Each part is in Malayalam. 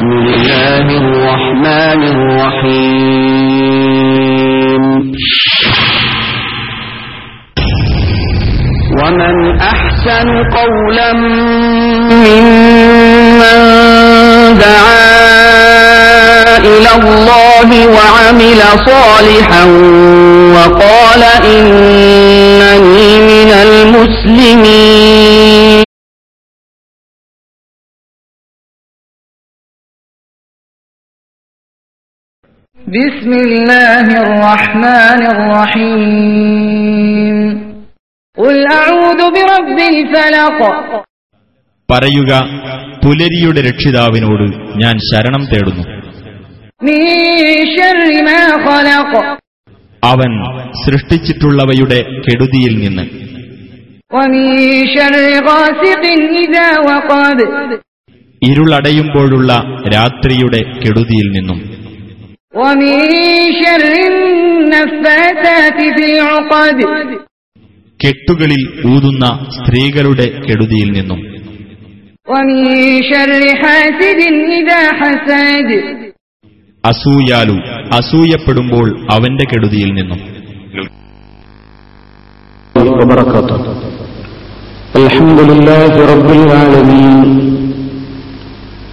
بسم الله الرحمن الرحيم. ومن أحسن قولا ممن دعا إلى الله وعمل صالحا وقال إنني من المسلمين. بسم الله الرحمن الرحيم قل أعوذ برب الفلق പറയുക പുലരിയുടെ രക്ഷിതാവിനോട് ഞാൻ ശരണം തേടുന്നു من شر ما خلق അവൻ സൃഷ്ടിച്ചിട്ടുള്ളവയുടെ കെടുതിയിൽ നിന്ന് ومن شر غاسق إذا وقب ഇരുളടയുമ്പോഴുള്ള രാത്രിയുടെ കെടുതിയിൽ നിന്നും കെട്ടുകളിൽ ഊതുന്ന സ്ത്രീകളുടെ കെടുതിയിൽ നിന്നും ومن شر حاسد إذا حسد അസൂയാലു അസൂയപ്പെടുമ്പോൾ അവന്റെ കെടുതിയിൽ നിന്നും وبركاته الحمد لله رب العالمين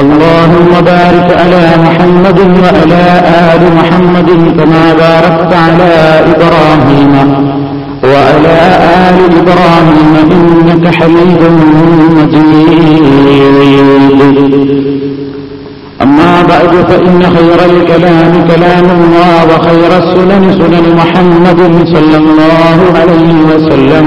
اللهم بارك على محمد وعلى آل محمد كما باركت على إبراهيم وعلى آل إبراهيم إنك حميد مجيد. أما بعد فإن خير الكلام كلام الله وخير السنن سنن محمد صلى الله عليه وسلم.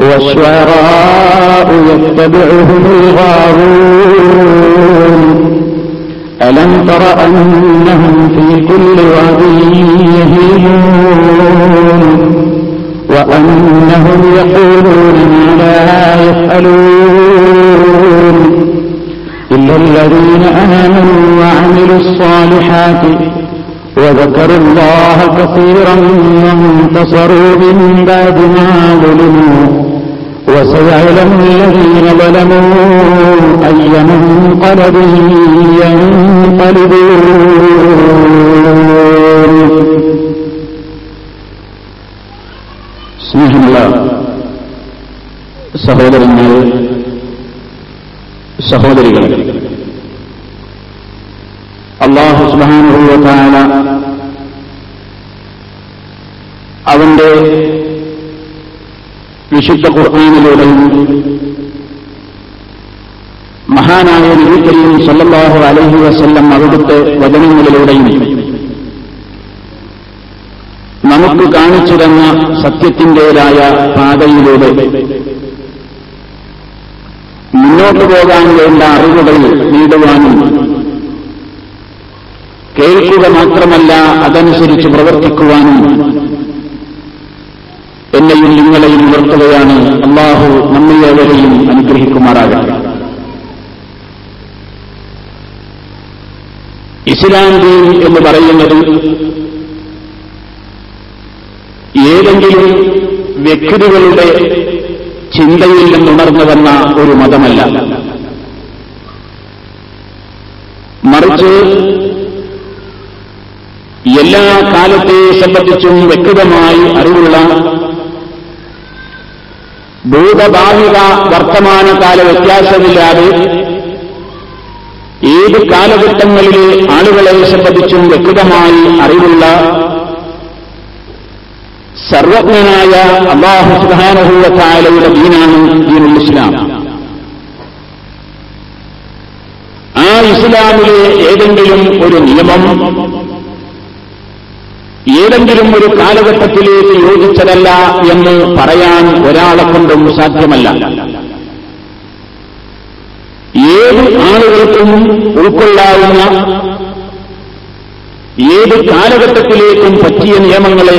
والشعراء يتبعهم الغارون. ألم تر أنهم في كل واد يهيمون؟ وأنهم يقولون ما لا يفعلون. إلا الذين آمنوا وعملوا الصالحات وذكروا الله كثيرا وانتصروا من بعد ما ظلموا وسيعلم الذين ظلموا أي منقلب ينقلبون സ്നേഹമുള്ള സഹോദരങ്ങൾ സഹോദരികൾ അള്ളാഹു സുബാനുഭവത്തായ അവന്റെ വിശുദ്ധ ഖുർആാനിലൂടെയും മഹാനായ നബിക്കരീം സല്ലാഹു അലഹി വസല്ലം അവിടുത്തെ വചനങ്ങളിലൂടെയും നമുക്ക് കാണിച്ചു തന്ന സത്യത്തിന്റെതായ പാതയിലൂടെ മുന്നോട്ടു പോകാൻ വേണ്ട അറിവുകൾ നേടുവാനും കേൾക്കുക മാത്രമല്ല അതനുസരിച്ച് പ്രവർത്തിക്കുവാനും എന്നെയും നിങ്ങളെയും ഉയർത്തുകയാണ് അള്ളാഹു നമ്മയെവരെയും അനുഗ്രഹിക്കുമാറാകട്ടെ. ഇസ്ലാം ദീൻ എന്ന് പറയുന്നത് ഏതെങ്കിലും വ്യക്തികളുടെ ചിന്തയിൽ നിന്നുണർന്നു വന്ന ഒരു മതമല്ല. മറിച്ച് എല്ലാ കാലത്തെ സംബന്ധിച്ചും വ്യക്തമായി അറിവുള്ള ഭൂതഭാവിക വർത്തമാനകാല വ്യത്യാസമില്ലാതെ ഏത് കാലഘട്ടങ്ങളിലെ ആളുകളെ സംബന്ധിച്ചും വ്യക്തമായി അറിവുള്ള സർവജ്ഞനായ അള്ളാഹു സുഹാനഹൂവത്തായാലയുടെ ദീനാണ് ദീനുൽ ഇസ്ലാം. ആ ഇസ്ലാമിലെ ഏതെങ്കിലും ഒരു നിയമം ഏതെങ്കിലും ഒരു കാലഘട്ടത്തിലേക്ക് യോജിച്ചതല്ല എന്ന് പറയാൻ ഒരാളെ കൊണ്ടും സാധ്യമല്ല. ഏത് ആളുകൾക്കും ഉൾക്കൊള്ളാവുന്ന ഏത് കാലഘട്ടത്തിലേക്കും പറ്റിയ നിയമങ്ങളെ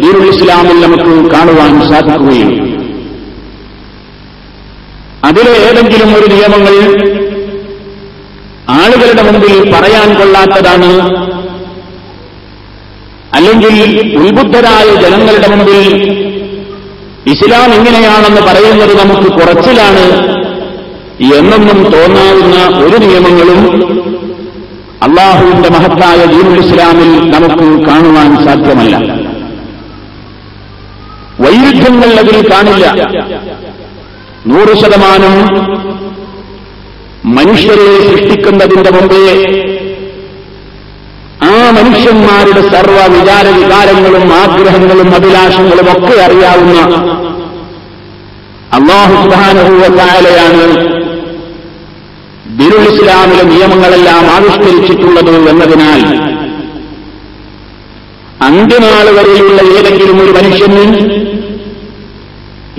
ദീനുൽ ഇസ്ലാമിൽ നമുക്ക് കാണുവാൻ സാധിക്കുകയും അതിലെ ഏതെങ്കിലും ഒരു നിയമങ്ങൾ ആളുകളുടെ മുമ്പിൽ പറയാൻ കൊള്ളാത്തതാണ് അല്ലെങ്കിൽ ഉത്ബുദ്ധരായ ജനങ്ങളുടെ മുമ്പിൽ ഇസ്ലാം എങ്ങനെയാണെന്ന് പറയുന്നത് നമുക്ക് കുറച്ചിലാണ് എന്നൊന്നും തോന്നാവുന്ന ഒരു നിയമങ്ങളും അള്ളാഹുവിന്റെ മഹത്തായ ദീനുൽ ഇസ്ലാമിൽ നമുക്ക് കാണുവാൻ സാധ്യമല്ല. വൈരുദ്ധ്യങ്ങൾ അതിൽ കാണില്ല. നൂറ് ശതമാനം മനുഷ്യരെ സൃഷ്ടിക്കുന്നതിന്റെ മുമ്പേ മനുഷ്യന്മാരുടെ സർവ വിചാര വികാരങ്ങളും ആഗ്രഹങ്ങളും അഭിലാഷങ്ങളും ഒക്കെ അറിയാവുന്ന അള്ളാഹു സുധാനഹൂവത്തായാലെയാണ് ബിരുൾ ഇസ്ലാമിലെ നിയമങ്ങളെല്ലാം ആവിഷ്കരിച്ചിട്ടുള്ളത് എന്നതിനാൽ അന്ത്യനാൾ വരെയുള്ള ഏതെങ്കിലും ഒരു മനുഷ്യന്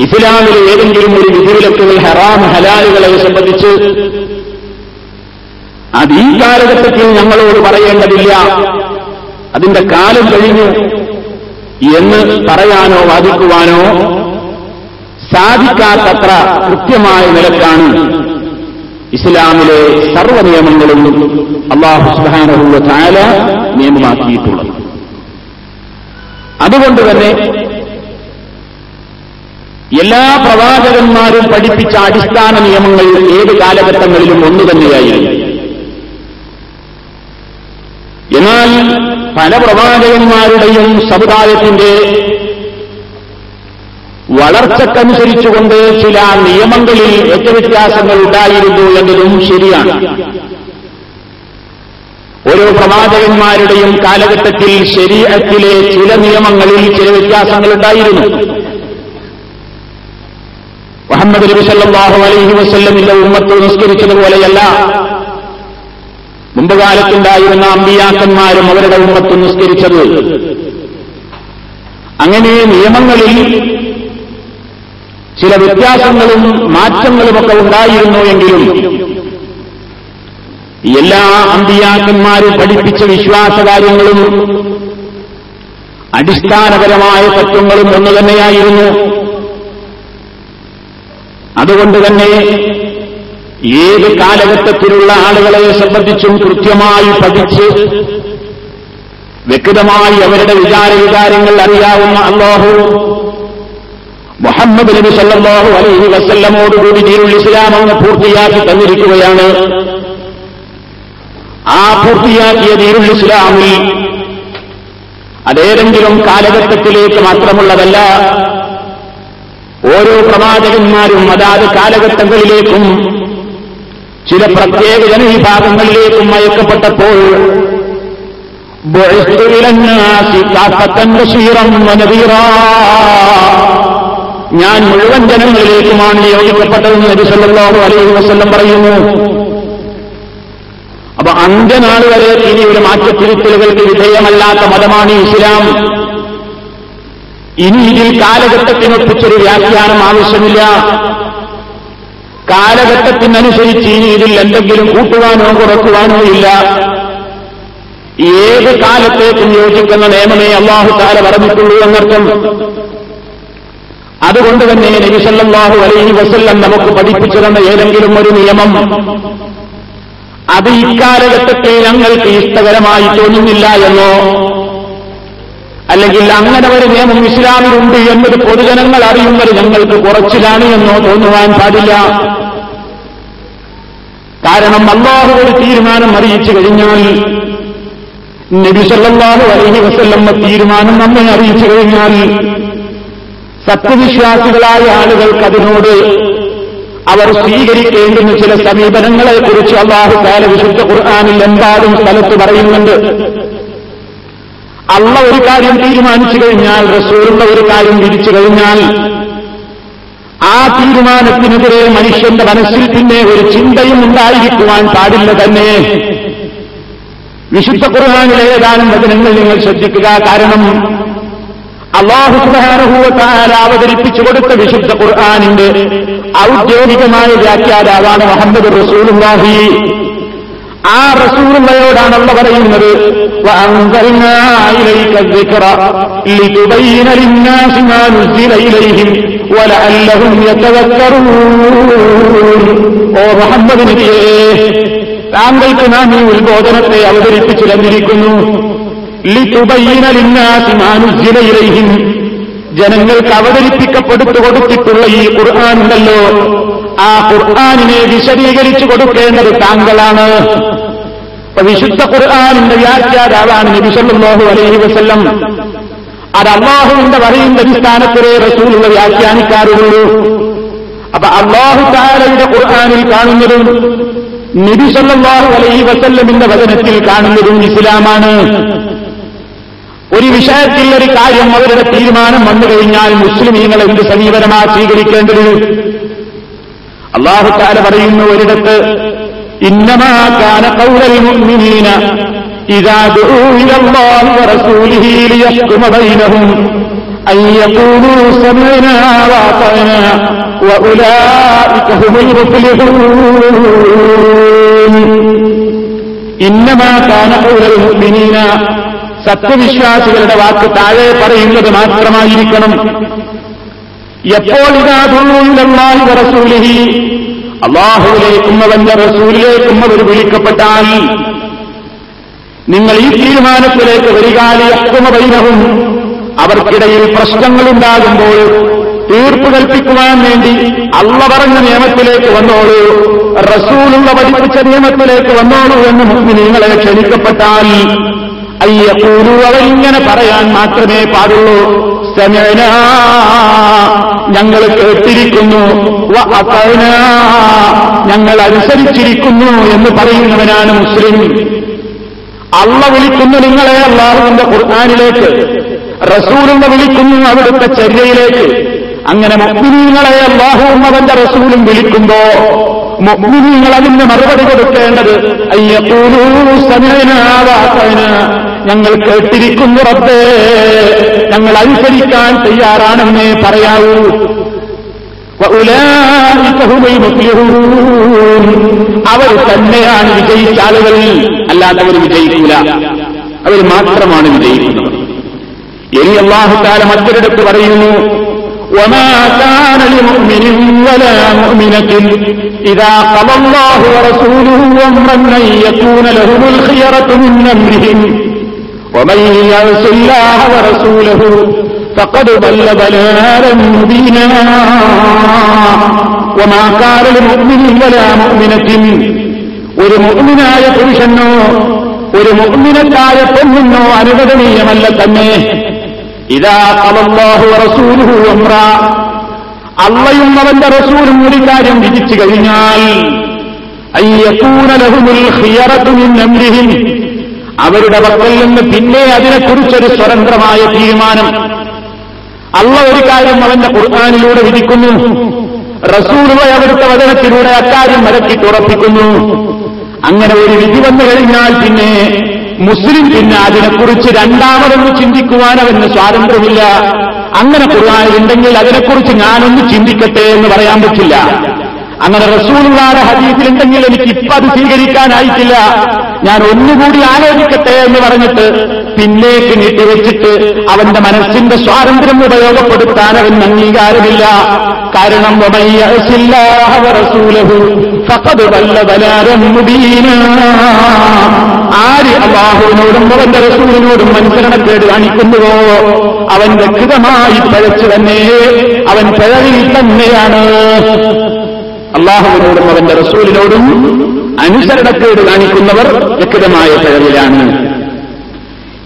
ഇസ്ലാമിലെ ഏതെങ്കിലും ഒരു വിധിവിലക്കുകൾ ഹറാം ഹലാലുകളെ സംബന്ധിച്ച് അത് ഈ കാലഘട്ടത്തിൽ ഞങ്ങളോട് പറയേണ്ടതില്ല. അതിന്റെ കാലം കഴിഞ്ഞു എന്ന് പറയാനോ വാദിക്കുവാനോ സാധിക്കാത്തത്ര കൃത്യമായ നിലക്കാണ് ഇസ്ലാമിലെ സർവ നിയമങ്ങളും അള്ളാഹു സുഹാനുള്ള ചാല നിയമമാക്കിയിട്ടുള്ളത് അതുകൊണ്ട് തന്നെ എല്ലാ പ്രവാചകന്മാരും പഠിപ്പിച്ച അടിസ്ഥാന നിയമങ്ങൾ ഏത് കാലഘട്ടങ്ങളിലും ഒന്നു തന്നെയായിരുന്നു എന്നാൽ പല പ്രവാചകന്മാരുടെയും സമുദായത്തിന്റെ വളർച്ചക്കനുസരിച്ചുകൊണ്ട് ചില നിയമങ്ങളിൽ ഏറ്റവ്യത്യാസങ്ങൾ ഉണ്ടായിരുന്നു എന്നതും ശരിയാണ്. ഓരോ പ്രവാചകന്മാരുടെയും കാലഘട്ടത്തിൽ ശരീരത്തിലെ ചില നിയമങ്ങളിൽ ചില വ്യത്യാസങ്ങൾ ഉണ്ടായിരുന്നു. മുഹമ്മദ് നബി സല്ലല്ലാഹു അലൈഹി വസ്ല്ലമിന്റെ ഉമ്മത്ത് നിസ്കരിച്ചതുപോലെയല്ല. മുമ്പ് കാലത്തുണ്ടായിരുന്ന അമ്പിയാക്കന്മാരും അവരുടെ ഉമ്മത്ത് നിസ്കരിച്ചത്. അങ്ങനെ നിയമങ്ങളിൽ ചില വ്യത്യാസങ്ങളും മാറ്റങ്ങളുമൊക്കെ ഉണ്ടായിരുന്നു എങ്കിലും എല്ലാ അമ്പിയാക്കന്മാരും പഠിപ്പിച്ച വിശ്വാസകാര്യങ്ങളും അടിസ്ഥാനപരമായ തത്വങ്ങളും ഒന്നു തന്നെയായിരുന്നു അതുകൊണ്ട് തന്നെ ഏത് കാലഘട്ടത്തിലുള്ള ആളുകളെ സംബന്ധിച്ചും കൃത്യമായി പഠിച്ച് വ്യക്തമായി അവരുടെ വിചാര വികാരങ്ങൾ അറിയാവുന്ന അള്ളാഹു മുഹമ്മദ് നബി സല്ലല്ലാഹു അലൈഹി വസല്ലമോടുകൂടി ദീനുൽ ഇസ്ലാം അങ്ങ് പൂർത്തിയാക്കി തന്നിരിക്കുകയാണ്. ആ പൂർത്തിയാക്കിയ ദീനുൽ ഇസ്ലാമിൽ അതേതെങ്കിലും കാലഘട്ടത്തിലേക്ക് മാത്രമുള്ളതല്ല ഓരോ പ്രവാചകന്മാരും അതാത് കാലഘട്ടങ്ങളിലേക്കും ചില പ്രത്യേക ജനവിഭാഗങ്ങളിലേക്കും വനദീറാ. ഞാൻ മുഴുവൻ ജനങ്ങളിലേക്കുമാണ് നിയോഗിക്കപ്പെട്ടതെന്ന് നബി സല്ലല്ലാഹു അലൈഹി വസല്ലം പറയുന്നു. അപ്പൊ അന്ത്യനാൾ വരെ ഇനി ഒരു മാറ്റത്തിരുത്തലുകൾക്ക് വിധേയമല്ലാത്ത മതമാണ് ഇസ്ലാം. ഇനി ഇതിൽ കാലഘട്ടത്തിനൊപ്പിച്ചൊരു വ്യാഖ്യാനം ആവശ്യമില്ല. കാലഘട്ടത്തിനനുസരിച്ച് ഇനി ഇതിൽ എന്തെങ്കിലും കൂട്ടുവാനോ കുറക്കുവാനോ ഇല്ല. ഏത് കാലത്തേക്കും യോജിക്കുന്ന നിയമമേ അള്ളാഹു താല പറഞ്ഞിട്ടുള്ളൂ എന്നർത്ഥം. അതുകൊണ്ട് തന്നെ നബിസല്ലാഹു അലൈഹി വസല്ലം നമുക്ക് പഠിപ്പിച്ചു തന്ന ഏതെങ്കിലും ഒരു നിയമം. അത് ഇക്കാലഘട്ടത്തിൽ ഞങ്ങൾക്ക് ഇഷ്ടകരമായി തോന്നുന്നില്ല എന്നോ അല്ലെങ്കിൽ അങ്ങനെ ഒരു നിയമം ഇസ്ലാമിലുണ്ട് എന്നത് പൊതുജനങ്ങൾ അറിയുന്നത് ഞങ്ങൾക്ക് കുറച്ചിലാണ് എന്നോ തോന്നുവാൻ പാടില്ല. കാരണം അള്ളാഹു ഒരു തീരുമാനം അറിയിച്ചു കഴിഞ്ഞാൽ നബി സല്ലല്ലാഹു വസല്ലമ്മ വസല്ലം തീരുമാനം നമ്മെ അറിയിച്ചു കഴിഞ്ഞാൽ സത്യവിശ്വാസികളായ ആളുകൾക്ക് അതിനോട് അവർ സ്വീകരിക്കേണ്ടുന്ന ചില സമീപനങ്ങളെക്കുറിച്ച് അള്ളാഹു കാല വിശുദ്ധ ഖുർആാനിൽ എന്താലും സ്ഥലത്ത് പറയുന്നുണ്ട്. അള്ള ഒരു കാര്യം തീരുമാനിച്ചു കഴിഞ്ഞാൽ റസൂലുള്ള ഒരു കാര്യം വിരിച്ചു കഴിഞ്ഞാൽ ആ തീരുമാനത്തിനെതിരെ മനുഷ്യന്റെ മനസ്സിൽ പിന്നെ ഒരു ചിന്തയും ഉണ്ടായിരിക്കുവാൻ പാടില്ല തന്നെ. വിശുദ്ധ കുറവാനുള്ള ഏതാനും വചനങ്ങൾ നിങ്ങൾ ശ്രദ്ധിക്കുക. കാരണം അള്ളാഹു സുബാനുഭൂവത്താൽ അവതരിപ്പിച്ചു കൊടുത്ത വിശുദ്ധ ഖുർആാനിന്റെ ഔദ്യോഗികമായ വ്യാഖ്യാതാവാണ് മുഹമ്മദ് റസൂലുള്ളാഹി. ആ റസൂറുള്ളയോടാണ് അള്ള പറയുന്നത്. താങ്കൾക്ക് നാം ഈ ഉത്ബോധനത്തെ അവതരിപ്പിച്ചു തന്നിരിക്കുന്നു ലിതുബൈനലിന്നാസിമാനുജിലയിലേഹിം ജനങ്ങൾക്ക് അവതരിപ്പിക്കപ്പെടുത്തു കൊടുത്തിട്ടുള്ള ഈ ഖുർആാനുണ്ടല്ലോ. ആ ഖുർആാനിനെ വിശദീകരിച്ചു കൊടുക്കേണ്ടത് താങ്കളാണ്. വിശുദ്ധ ഖുർആാനിന്റെ വ്യാഖ്യാതാവാണ് നബിസല്ലാഹു അലൈഹി വസ്ല്ലം. അത് അള്ളാഹുവിന്റെ പറയുന്ന അടിസ്ഥാനത്തിലെ റസൂലുള്ള വ്യാഖ്യാനിക്കാറുള്ളൂ. അപ്പൊ അള്ളാഹു താരയുടെ ഖുർആാനിൽ കാണുന്നതും നബിസല്ലാഹു അലൈഹി വസല്ലമിന്റെ വചനത്തിൽ കാണുന്നതും ഇസ്ലാമാണ്. ഒരു വിഷയത്തിൽ ഒരു കാര്യം അവരുടെ തീരുമാനം വന്നു കഴിഞ്ഞാൽ മുസ്ലിമീങ്ങൾ എന്ത് സമീപനമാ സ്വീകരിക്കേണ്ടത്? അള്ളാഹുക്കാല പറയുന്നു ഒരിടത്ത് ഇന്നമാക്കാന ഇന്നമാക്കാന സത്യവിശ്വാസികളുടെ വാക്ക് താഴെ പറയുന്നത് മാത്രമായിരിക്കണം. എപ്പോൾ ഇതാതുള്ളി അള്ളാഹുവിലേക്കും അവന്റെ റസൂലിലേക്കും അവർ വിളിക്കപ്പെട്ടാൽ നിങ്ങൾ ഈ തീരുമാനത്തിലേക്ക് വരികാലി അക്രമപൈനവും അവർക്കിടയിൽ പ്രശ്നങ്ങളുണ്ടാകുമ്പോൾ തീർപ്പ് കൽപ്പിക്കുവാൻ വേണ്ടി അള്ള പറഞ്ഞ നിയമത്തിലേക്ക് വന്നോളൂ. റസൂലുള്ള പഠിപ്പിച്ച നിയമത്തിലേക്ക് വന്നോളൂ എന്ന് മുസ്ലിം നിങ്ങളെ ക്ഷണിക്കപ്പെട്ടാൽ അയ്യപ്പൂരു അവരിങ്ങനെ പറയാൻ മാത്രമേ പാടുള്ളൂ. സമയന ഞങ്ങൾ കേട്ടിരിക്കുന്നു. ഞങ്ങൾ അനുസരിച്ചിരിക്കുന്നു എന്ന് പറയുന്നവനാണ് മുസ്ലിം. അള്ള വിളിക്കുന്നു നിങ്ങളെ അള്ളാഹുവിന്റെ ഖുർആാനിലേക്ക്. റസൂലുള്ള വിളിക്കുന്നു അവിടുത്തെ ചര്യയിലേക്ക്. അങ്ങനെ മുസ്ലിങ്ങളെ അള്ളാഹുവും അവന്റെ റസൂലും വിളിക്കുമ്പോ മുഗ്മിനീങ്ങൾ അതിന് മറുപടി കൊടുക്കേണ്ടത് ഞങ്ങൾ കേട്ടിരിക്കുന്നു റബ്ബേ. ഞങ്ങൾ അനുസരിക്കാൻ തയ്യാറാണെന്നേ പറയാവൂ. അവർ തന്നെയാണ് വിജയിച്ച ആളുകൾ. അല്ലാത്തവർ വിജയിക്കില്ല അവർ മാത്രമാണ് വിജയിക്കുന്നത്. ഇനി അള്ളാഹുക്കാല മറ്റൊരിടത്ത് പറയുന്നു وما كان لمؤمن ولا مؤمنة إذا قضى الله ورسوله أمرا أن يكون لهم الخيرة من أمرهم ومن يعص الله ورسوله فقد ضل ضلالا مبينا وما كان لمؤمن ولا مؤمنة ഒരു മുഅ്മിനായ പുരുഷനോ ഒരു മുഅ്മിനത്തായ പെണ്ണിനോ അനുവദനീയമല്ല തന്നെ അള്ളയും അവന്റെ റസൂലും ഒരു കാര്യം വിധിച്ചു കഴിഞ്ഞാൽ അവരുടെ പക്കൽ നിന്ന് പിന്നെ അതിനെക്കുറിച്ചൊരു സ്വതന്ത്രമായ തീരുമാനം. അള്ള ഒരു കാര്യം അവന്റെ ഖുർആാനിലൂടെ വിധിക്കുന്നു. റസൂലുവ അവിടുത്തെ വചനത്തിലൂടെ അക്കാര്യം വരക്കിട്ടുറപ്പിക്കുന്നു അങ്ങനെ ഒരു വിധി വന്നു കഴിഞ്ഞാൽ പിന്നെ മുസ്ലിം പിന്നെ അതിനെക്കുറിച്ച് രണ്ടാമതൊന്ന് ചിന്തിക്കുവാൻ അവന് സ്വാതന്ത്ര്യമില്ല. അങ്ങനെ കുറവായതുണ്ടെങ്കിൽ അതിനെക്കുറിച്ച് ഞാനൊന്ന് ചിന്തിക്കട്ടെ എന്ന് പറയാൻ പറ്റില്ല. അങ്ങനെ ഹദീസിൽ ഹദീസിലുണ്ടെങ്കിൽ എനിക്ക് ഇപ്പൊ അത് സ്വീകരിക്കാനായിട്ടില്ല. ഞാൻ ഒന്നുകൂടി ആലോചിക്കട്ടെ എന്ന് പറഞ്ഞിട്ട് പിന്നേക്ക് നീട്ടിവെച്ചിട്ട് അവന്റെ മനസ്സിന്റെ സ്വാതന്ത്ര്യം ഉപയോഗപ്പെടുത്താൻ അവന് അംഗീകാരമില്ല. കാരണം ആര് അബാഹുവിനോടും അവന്റെ റസൂലിനോടും അനുസരണക്കേട് കാണിക്കുന്നുവോ? അവൻ വ്യക്തമായി പഴച്ചു തന്നെ. അവൻ പിഴവിൽ തന്നെയാണ്. അള്ളാഹുവിനോടും അവന്റെ റസൂലിനോടും അനുസരണക്കേട് കാണിക്കുന്നവർ വ്യക്തമായ പിഴവിലാണ്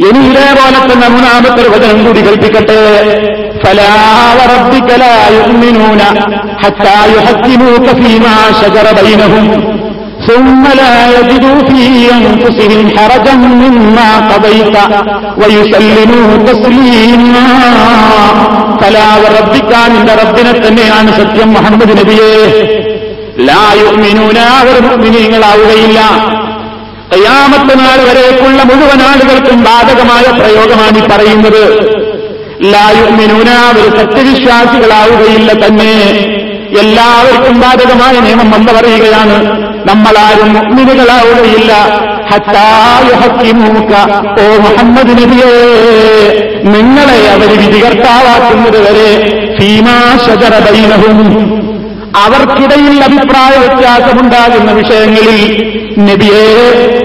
ഇനി ഇതേപോലെ തന്നെ മൂന്നാമത്തെ ഒരു വചനം കൂടി കൽപ്പിക്കട്ടെ فلا وربك لا يؤمنون حتى يحكموك فيما شجر بينهم ثم لا يجدوا في أنفسهم حرجا مما قضيت ويسلموا تسليما فلا وربك നിന്റെ റബ്ബിനെ തന്നെയാണ് സത്യം മുഹമ്മദ് നബിയെ ലാ യുഅ്മിനൂന അവർ മുഅ്മിനീങ്ങളാവുകയില്ല. കയ്യാമത്ത് നാൾ വരേക്കുള്ള മുഴുവൻ ആളുകൾക്കും ബാധകമായ പ്രയോഗമാണ് ഈ പറയുന്നത്. ലായുമിനൂന അവർ സത്യവിശ്വാസികളാവുകയില്ല തന്നെ. എല്ലാവർക്കും ബാധകമായ നിയമം വന്ന പറയുകയാണ്. നമ്മളാരും മുഗ്മിനുകളാവുകയില്ല ഓ മുഹമ്മദ് നബിയേ നിങ്ങളെ അവർ വിധികർത്താവാക്കുന്നത് വരെ ബൈനഹും അവർക്കിടയിൽ അഭിപ്രായ വ്യത്യാസമുണ്ടാകുന്ന വിഷയങ്ങളിൽ നബിയെ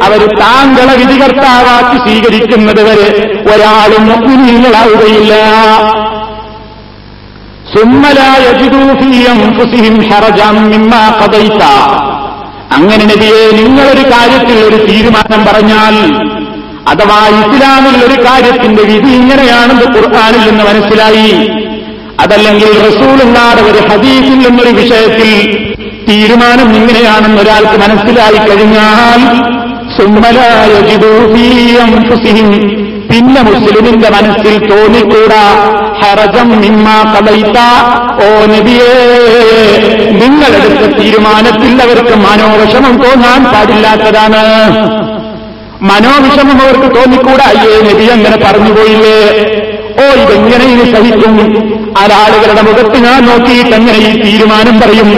അവർ താങ്കളെ വിധികർത്താവാക്കി സ്വീകരിക്കുന്നത് വരെ ഒരാളും മുഗ്നീങ്ങളാവുകയില്ല അങ്ങനെ നബിയെ നിങ്ങളൊരു കാര്യത്തിൽ ഒരു തീരുമാനം പറഞ്ഞാൽ അഥവാ ഇസ്ലാമിൽ ഒരു കാര്യത്തിന്റെ വിധി ഇങ്ങനെയാണെന്ന് ഖുർആാനിൽ നിന്ന് മനസ്സിലായി. അതല്ലെങ്കിൽ റസൂലുള്ളാടെ ഒരു ഹദീസിൽ എന്നൊരു വിഷയത്തിൽ തീരുമാനം ഇങ്ങനെയാണെന്ന് ഒരാൾക്ക് മനസ്സിലായി കഴിഞ്ഞാൽ പിന്നെ മുസ്ലിമിന്റെ മനസ്സിൽ തോന്നിക്കൂടാ ഹറജം നിമ്മ കലയിത്ത ഓ നബിയേ നിങ്ങളെടുത്ത തീരുമാനത്തിൽ അവർക്ക് മനോവിഷമം തോന്നാൻ പാടില്ലാത്തതാണ്. മനോവിഷമം അവർക്ക് തോന്നിക്കൂടാ. അയ്യേ നബി അങ്ങനെ പറഞ്ഞുപോയില്ലേ? ഓ ഇതെങ്ങനെ ഇനി സഹിക്കും? ആരാളുകളുടെ മുഖത്ത് ഞാൻ നോക്കിയിട്ട് എങ്ങനെ ഈ തീരുമാനം പറയും.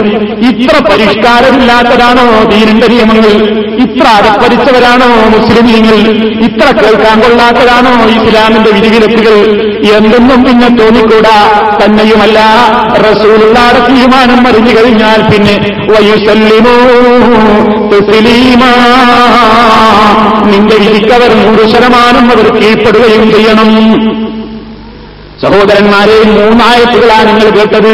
ഇത്ര പരിഷ്കാരമില്ലാത്തതാണോ ദീനിന്റെ നിയമങ്ങൾ? ഇത്ര അടപ്പരിച്ചവരാണോ മുസ്ലിമീങ്ങൾ ഇത്ര കേൾക്കാൻ കൊള്ളാത്തതാണോ ഇസ്ലാമിന്റെ വിധിവിലക്കുകൾ? എന്തെന്നും പിന്നെ തോന്നിക്കൂടാ. തന്നെയുമല്ല റസൂലുള്ളാടെ തീരുമാനം അറിഞ്ഞു കഴിഞ്ഞാൽ പിന്നെ വയുസല്ലിമോ. നിന്റെ വിധിക്കവർ നൂറ് ശതമാനം അവർ കീഴ്പ്പെടുകയും ചെയ്യണം. സഹോദരന്മാരെ മൂന്നായത്തുകളാണ് നിങ്ങൾ കേട്ടത്.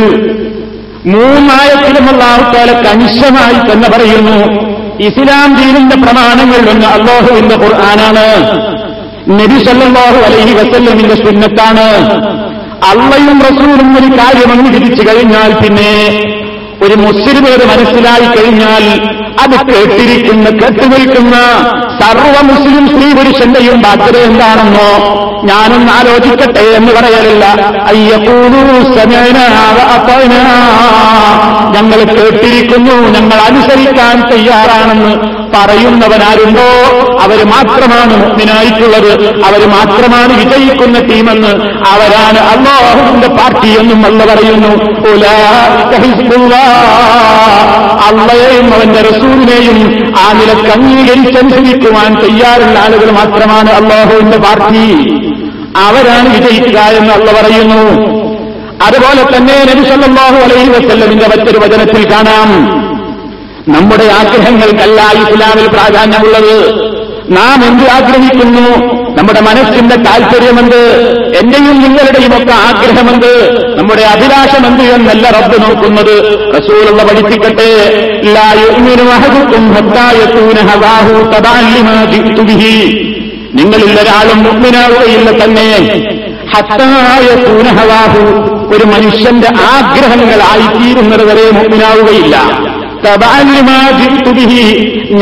മൂന്നായത്തിലും അള്ളാഹുത്താല കണിശമായി തന്നെ പറയുന്നു ഇസ്ലാം ദീനിന്റെ പ്രമാണങ്ങൾ ഒന്ന് അള്ളാഹുവിന്റെ ഖുർആനാണ് നബി സല്ലല്ലാഹു അലൈഹി വസല്ലമിന്റെ സുന്നത്താണ്. അള്ളയും റസൂലും ഒരു കാര്യമങ്ങ് അംഗീകരിച്ചു കഴിഞ്ഞാൽ പിന്നെ ഒരു മുസ്ലിമേത് മനസ്സിലായി കഴിഞ്ഞാൽ അത് കേട്ടിരിക്കുന്ന കേട്ടുനിൽക്കുന്ന സർവ മുസ്ലിം സ്ത്രീ പുരുഷന്റെയും ബാധ്യത എന്താണെന്നോ ഞാനൊന്ന് ആലോചിക്കട്ടെ എന്ന് പറയലില്ല. അയ്യപ്പൂനു ഞങ്ങൾ കേട്ടിരിക്കുന്നു ഞങ്ങൾ അനുസരിക്കാൻ തയ്യാറാണെന്ന് പറയുന്നവനാരുണ്ടോ? അവർ മാത്രമാണ് മുഗ്നായിട്ടുള്ളത് അവർ മാത്രമാണ് വിജയിക്കുന്ന ടീമെന്ന് അവരാണ് അള്ളാഹുവിന്റെ പാർട്ടി എന്നും അല്ല പറയുന്നു. അള്ളയെയും അവന്റെ റസൂലിനെയും ആ നിലയ്ക്ക് അംഗീകരിച്ചനുസരിക്കുവാൻ തയ്യാറുള്ള ആളുകൾ മാത്രമാണ് അള്ളാഹുവിന്റെ പാർട്ടി. അവരാണ് വിജയിക്കുക എന്ന് അള്ള പറയുന്നു. അതുപോലെ തന്നെ നബി സല്ലല്ലാഹു അലൈഹി വസല്ലമിന്റെ മറ്റൊരു വചനത്തിൽ കാണാം. നമ്മുടെ ആഗ്രഹങ്ങൾക്കല്ല ഇസ്ലാമിൽ പ്രാധാന്യമുള്ളത്. നാം എന്ത് ആഗ്രഹിക്കുന്നു? നമ്മുടെ മനസ്സിന്റെ താല്പര്യമെന്ത് എന്റെയും നിങ്ങളുടെയും ഒക്കെ ആഗ്രഹമെന്ത്? നമ്മുടെ അഭിലാഷമെന്ത് എന്നല്ല റബ്ബ് നോക്കുന്നത്. റസൂലുള്ള പഠിപ്പിക്കട്ടെ. നിങ്ങളിൽ ഒരാളും മുഗ്മിനാവുകയില്ല തന്നെ. ഹത്താ യകൂന ഹവാഹു. ഒരു മനുഷ്യന്റെ ആഗ്രഹങ്ങളായിത്തീരുന്നത് വരെ തബാലിമാജിത്തുബിഹി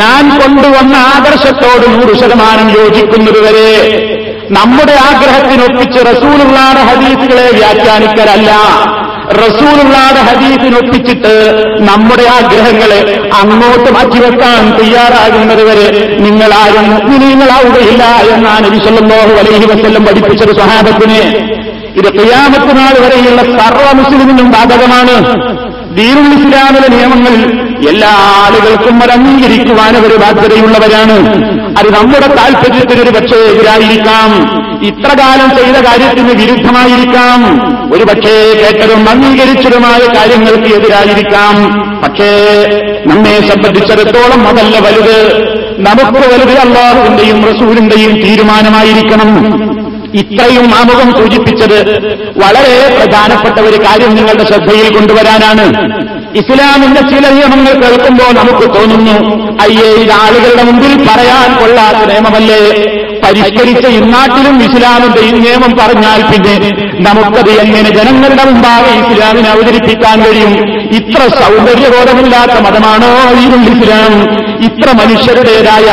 ഞാൻ കൊണ്ടുവന്ന ആദർശത്തോട് നൂറ് ശതമാനം യോജിക്കുന്നതുവരെ നമ്മുടെ ആഗ്രഹത്തിനൊപ്പിച്ച് റസൂലുള്ളാടെ ഹദീസുകളെ വ്യാഖ്യാനിക്കലല്ല. റസൂലുള്ളാടെ ഹദീസിനൊപ്പിച്ചിട്ട് നമ്മുടെ ആഗ്രഹങ്ങളെ അങ്ങോട്ട് മാറ്റിവെക്കാൻ തയ്യാറാകുന്നത് വരെ നിങ്ങളാരും നിങ്ങളാവുകയില്ല എന്നാണ് വിശല്ലല്ലാഹു അലൈഹി വസല്ലം പഠിപ്പിച്ചത് സ്വഹാബത്തിനെ. ഇത് ഖിയാമത്ത് നാൾ വരെയുള്ള സർവ മുസ്ലിമിനും ബാധകമാണ്. ദീനുൽ ഇസ്ലാമിലെ നിയമങ്ങൾ എല്ലാ ആളുകൾക്കും അത് അംഗീകരിക്കുവാൻ അവർ ബാധ്യതയുള്ളവരാണ്. അത് നമ്മുടെ താൽപര്യത്തിനൊരു പക്ഷേ എതിരായിരിക്കാം. ഇത്ര കാലം ചെയ്ത കാര്യത്തിന് വിരുദ്ധമായിരിക്കാം. ഒരു പക്ഷേ കേട്ടതും അംഗീകരിച്ചതുമായ കാര്യങ്ങൾക്ക് എതിരായിരിക്കാം. പക്ഷേ നമ്മെ സംബന്ധിച്ചിടത്തോളം അതല്ല വലുത്. നമുക്ക് വലുത് അള്ളാഹുവിന്റെയും റസൂലിന്റെയും തീരുമാനമായിരിക്കണം. ഇത്രയും ആമുഖം സൂചിപ്പിച്ചത് വളരെ പ്രധാനപ്പെട്ട ഒരു കാര്യം നിങ്ങളുടെ ശ്രദ്ധയിൽ കൊണ്ടുവരാനാണ്. ഇസ്ലാമിന്റെ ചില നിയമങ്ങൾ കേൾക്കുമ്പോൾ നമുക്ക് തോന്നുന്നു അയ്യേ ഇത് ആളുകളുടെ മുമ്പിൽ പറയാൻ കൊള്ളാത്ത നിയമമല്ലേ? പരിഷ്കരിച്ച ഇന്നാട്ടിലും ഇസ്ലാമിന്റെ ഈ നിയമം പറഞ്ഞാൽ പിന്നെ നമുക്കത് എങ്ങനെ ജനങ്ങളുടെ മുമ്പാകെ ഇസ്ലാമിനെ അവതരിപ്പിക്കാൻ കഴിയും? ഇത്ര സൗന്ദര്യബോധമില്ലാത്ത മതമാണോ ഈ ഇസ്ലാം? ഇത്ര മനുഷ്യരുടേതായ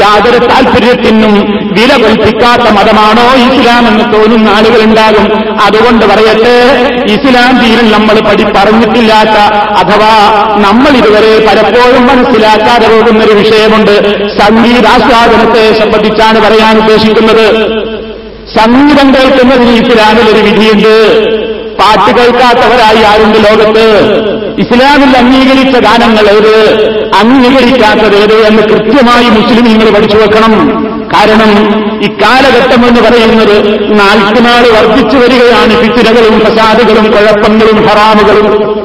യാതൊരു താല്പര്യത്തിനും വില കൽപ്പിക്കാത്ത മതമാണോ ഇസ്ലാം എന്ന് തോന്നുന്ന ആളുകളുണ്ടാകും. അതുകൊണ്ട് പറയട്ടെ ഇസ്ലാം ദീനിൽ നമ്മൾ പടി പറഞ്ഞിട്ടില്ലാത്ത അഥവാ നമ്മൾ ഇതുവരെ പലപ്പോഴും മനസ്സിലാക്കാതെ പോകുന്ന ഒരു വിഷയമുണ്ട്. സംഗീതാസ്വാദനത്തെ സംബന്ധിച്ചാണ് പറയാൻ ഉദ്ദേശിക്കുന്നത്. സംഗീതം കേൾക്കുന്നതിന് ഇസ്ലാമിൽ ഒരു വിധിയുണ്ട്. പാട്ട് കേൾക്കാത്തവരായി ആരുണ്ട് ലോകത്ത്? ഇസ്ലാമിൽ അംഗീകരിച്ച ഗാനങ്ങൾ ഏത്? അംഗീകരിക്കാത്തത് ഏത്? എന്ന് കൃത്യമായി മുസ്ലിം നിങ്ങൾ പഠിച്ചു വെക്കണം. കാരണം ഇക്കാലഘട്ടം എന്ന് പറയുന്നത് നാൾക്കുനാൾ വർദ്ധിച്ചു വരികയാണ്. പിത്തിരകളും പ്രസാദുകളും കുഴപ്പങ്ങളും ഹറാമുകളും.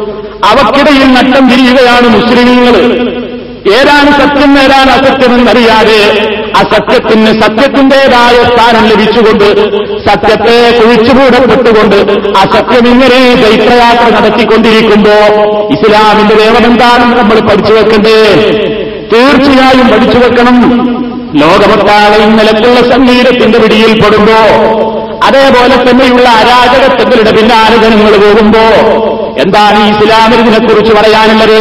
അവക്കിടയിൽ നട്ടം തിരിയുകയാണ് മുസ്ലിമീങ്ങൾ. ഏതാണ് സത്യം ഏതാണ് അസത്യമെന്നറിയാതെ അസത്യത്തിന് സത്യത്തിന്റേതായ സ്ഥാനം ലഭിച്ചുകൊണ്ട് സത്യത്തെ കുഴിച്ചുകൂടപ്പെട്ടുകൊണ്ട് അസത്യം ഇങ്ങനെ ചൈത്രയാത്ര നടത്തിക്കൊണ്ടിരിക്കുമ്പോ ഇസ്ലാമിന്റെ ദേവനെന്താണെന്ന് നമ്മൾ പഠിച്ചു വെക്കണ്ടേ? തീർച്ചയായും പഠിച്ചു വെക്കണം. ലോകമൊട്ടാകെ നിലക്കുള്ള സംഗീതത്തിന്റെ പിടിയിൽപ്പെടുമ്പോ അതേപോലെ തന്നെയുള്ള അരാജകത്വങ്ങളുടെ പിന്നാലെ ജനങ്ങൾ പോകുമ്പോ എന്താണ് ഈ ഇസ്ലാമിനെക്കുറിച്ച് പറയാനുള്ളത്?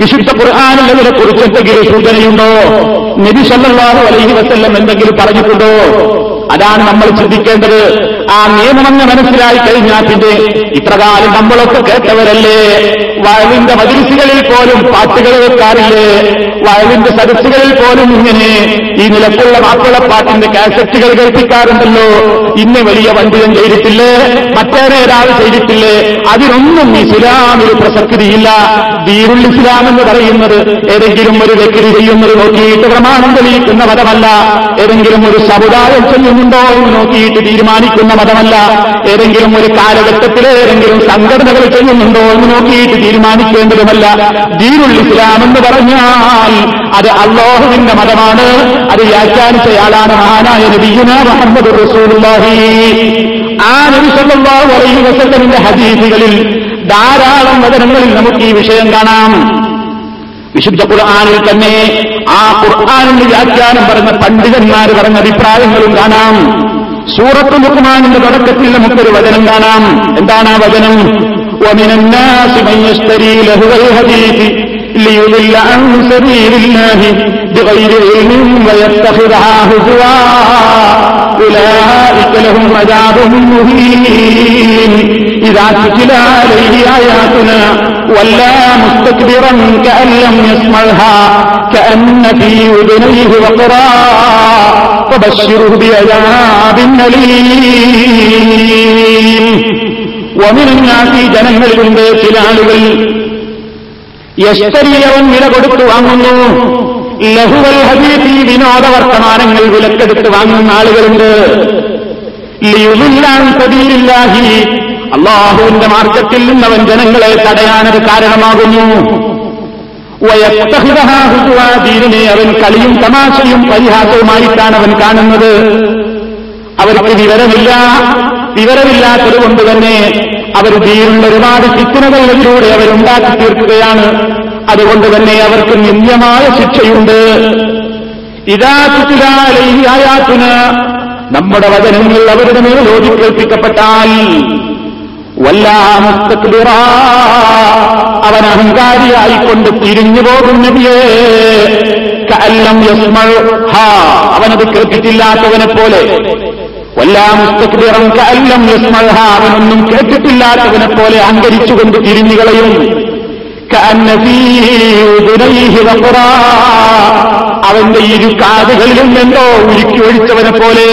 വിശുദ്ധ ഖുർആാനുള്ളതിനെ കുറിച്ച് എന്തെങ്കിലും സൂചനയുണ്ടോ? നബി സല്ലല്ലാഹു അലൈഹി വസല്ലം എന്തെങ്കിലും പറഞ്ഞിട്ടുണ്ടോ? അതാണ് നമ്മൾ ചിന്തിക്കേണ്ടത്. ആ നിയമമെന്ന് മനസ്സിലായി കഴിഞ്ഞാൽ പിന്നെ ഇത്രകാലം നമ്മളൊക്കെ കേട്ടവരല്ലേ? വയലിന്റെ മതിരിസുകളിൽ പോലും പാട്ടുകൾ വെക്കാറില്ലേ? വയലിന്റെ സദസ്സുകളിൽ പോലും ഇങ്ങനെ ഈ നിലക്കുള്ള മാപ്പിളപ്പാട്ടിന്റെ കാസറ്റുകൾ കേൾപ്പിക്കാറുണ്ടല്ലോ. ഇന്ന് വലിയ വണ്ടിയും ചെയ്തിട്ടില്ലേ? മറ്റേറെ ഒരാൾ ചെയ്തിട്ടില്ലേ? അതിനൊന്നും ഇസ്ലാമിൽ പ്രസക്തിയില്ല. ദീരുൾ ഇസ്ലാം എന്ന് പറയുന്നത് ഏതെങ്കിലും ഒരു വ്യക്തി ചെയ്യുന്നത് നോക്കിയിട്ട് പ്രമാണം തെളിയിക്കുന്ന പദമല്ല. ഏതെങ്കിലും ഒരു സമുദായം ചെയ്യുന്നുണ്ടോ എന്ന് നോക്കിയിട്ട് തീരുമാനിക്കുന്ന മതമല്ല. ഏതെങ്കിലും ഒരു കാലഘട്ടത്തിലെ ഏതെങ്കിലും സംഘടനകൾ ചെയ്യുന്നുണ്ടോ എന്ന് നോക്കിയിട്ട് തീരുമാനിക്കേണ്ടതുമല്ല. ദീനുൽ ഇസ്ലാം എന്ന് പറഞ്ഞാൽ അത് അള്ളാഹുവിന്റെ മതമാണ്. അത് വ്യാഖ്യാനിച്ചയാളാണ് മഹാനായ നബിയുന മുഹമ്മദ് റസൂലുള്ളാഹി. ആ നിമിഷമുള്ള അലൈഹി ഹദീസുകളിൽ ധാരാളം വചനങ്ങളിൽ നമുക്ക് ഈ വിഷയം കാണാം. വിശുദ്ധ ഖുർആാനിൽ തന്നെ ആ ഖുർആാനിന്റെ വ്യാഖ്യാനം പറഞ്ഞ പണ്ഡിതന്മാർ പറഞ്ഞ അഭിപ്രായങ്ങളും കാണാം. സൂറത്ത് ലുക്മാനിന്റെ തുടക്കത്തിൽ നമുക്കൊരു വചനം കാണാം. എന്താണ് ആ വചനം? ഇതാ الناس من يشتري لهو الحديث ليضل عن سبيل الله بغير علم ويتخذها هزوا أولئك لهم عذاب مهين إذا تتلى عليه آياتنا ولا مستكبرا كأن لم يسمعها كأن في أذنيه وقرا فبشره بعذاب أليم ومن الناس ജനങ്ങളിലുണ്ട് ചില ആളുകൾ യസ്തരിയവൻ വില കൊടുത്തു വാങ്ങുന്നു ലഹുവൽ ഹദീഫി വിനോദ വർത്തമാനങ്ങൾ വിലക്കെടുത്ത് വാങ്ങുന്ന ആളുകളുണ്ട് ലിയുദില്ലാൻ സബീലില്ലാഹി അള്ളാഹുവിന്റെ മാർഗത്തിൽ നിന്നവൻ ജനങ്ങളെ തടയാനത് കാരണമാകുന്നു. ദീനിനെ അവൻ കളിയും തമാശയും പരിഹാസവുമായിട്ടാണ് അവൻ കാണുന്നത്. അവർക്ക് വിവരമില്ല വിവരമില്ലാത്തത് കൊണ്ട് തന്നെ അവർ ദീനുള്ള ഒരുപാട് ചിത്തനകൾ അവരുണ്ടാക്കി തീർക്കുകയാണ്. അതുകൊണ്ട് തന്നെ അവർക്ക് നിന്ദ്യമായ ശിക്ഷയുണ്ട്. ഇതാ ചുറ്റിലായാത്തുന നമ്മുടെ വചനങ്ങൾ അവരുടെ മേൽ ഓതിക്കേൽപ്പിക്കപ്പെട്ടാൽ അവൻ അഹങ്കാരിയായിക്കൊണ്ട് തിരിഞ്ഞു പോകും കല്ലം യസ്മൾ ഹാ അവനത് കേട്ടിട്ടില്ലാത്തവനെ പോലെ വല്ലാ വല്ലാമസ്തക്ലിറം കല്ലം യസ്മൾ ഹാ അവനൊന്നും കേട്ടിട്ടില്ലാത്തവനെ പോലെ അഹങ്കരിച്ചുകൊണ്ട് തിരിഞ്ഞുകളയും അവന്റെ ഇരു കാതുകളിലും എന്തോ ഉരുക്കി ഒഴിച്ചവനെ പോലെ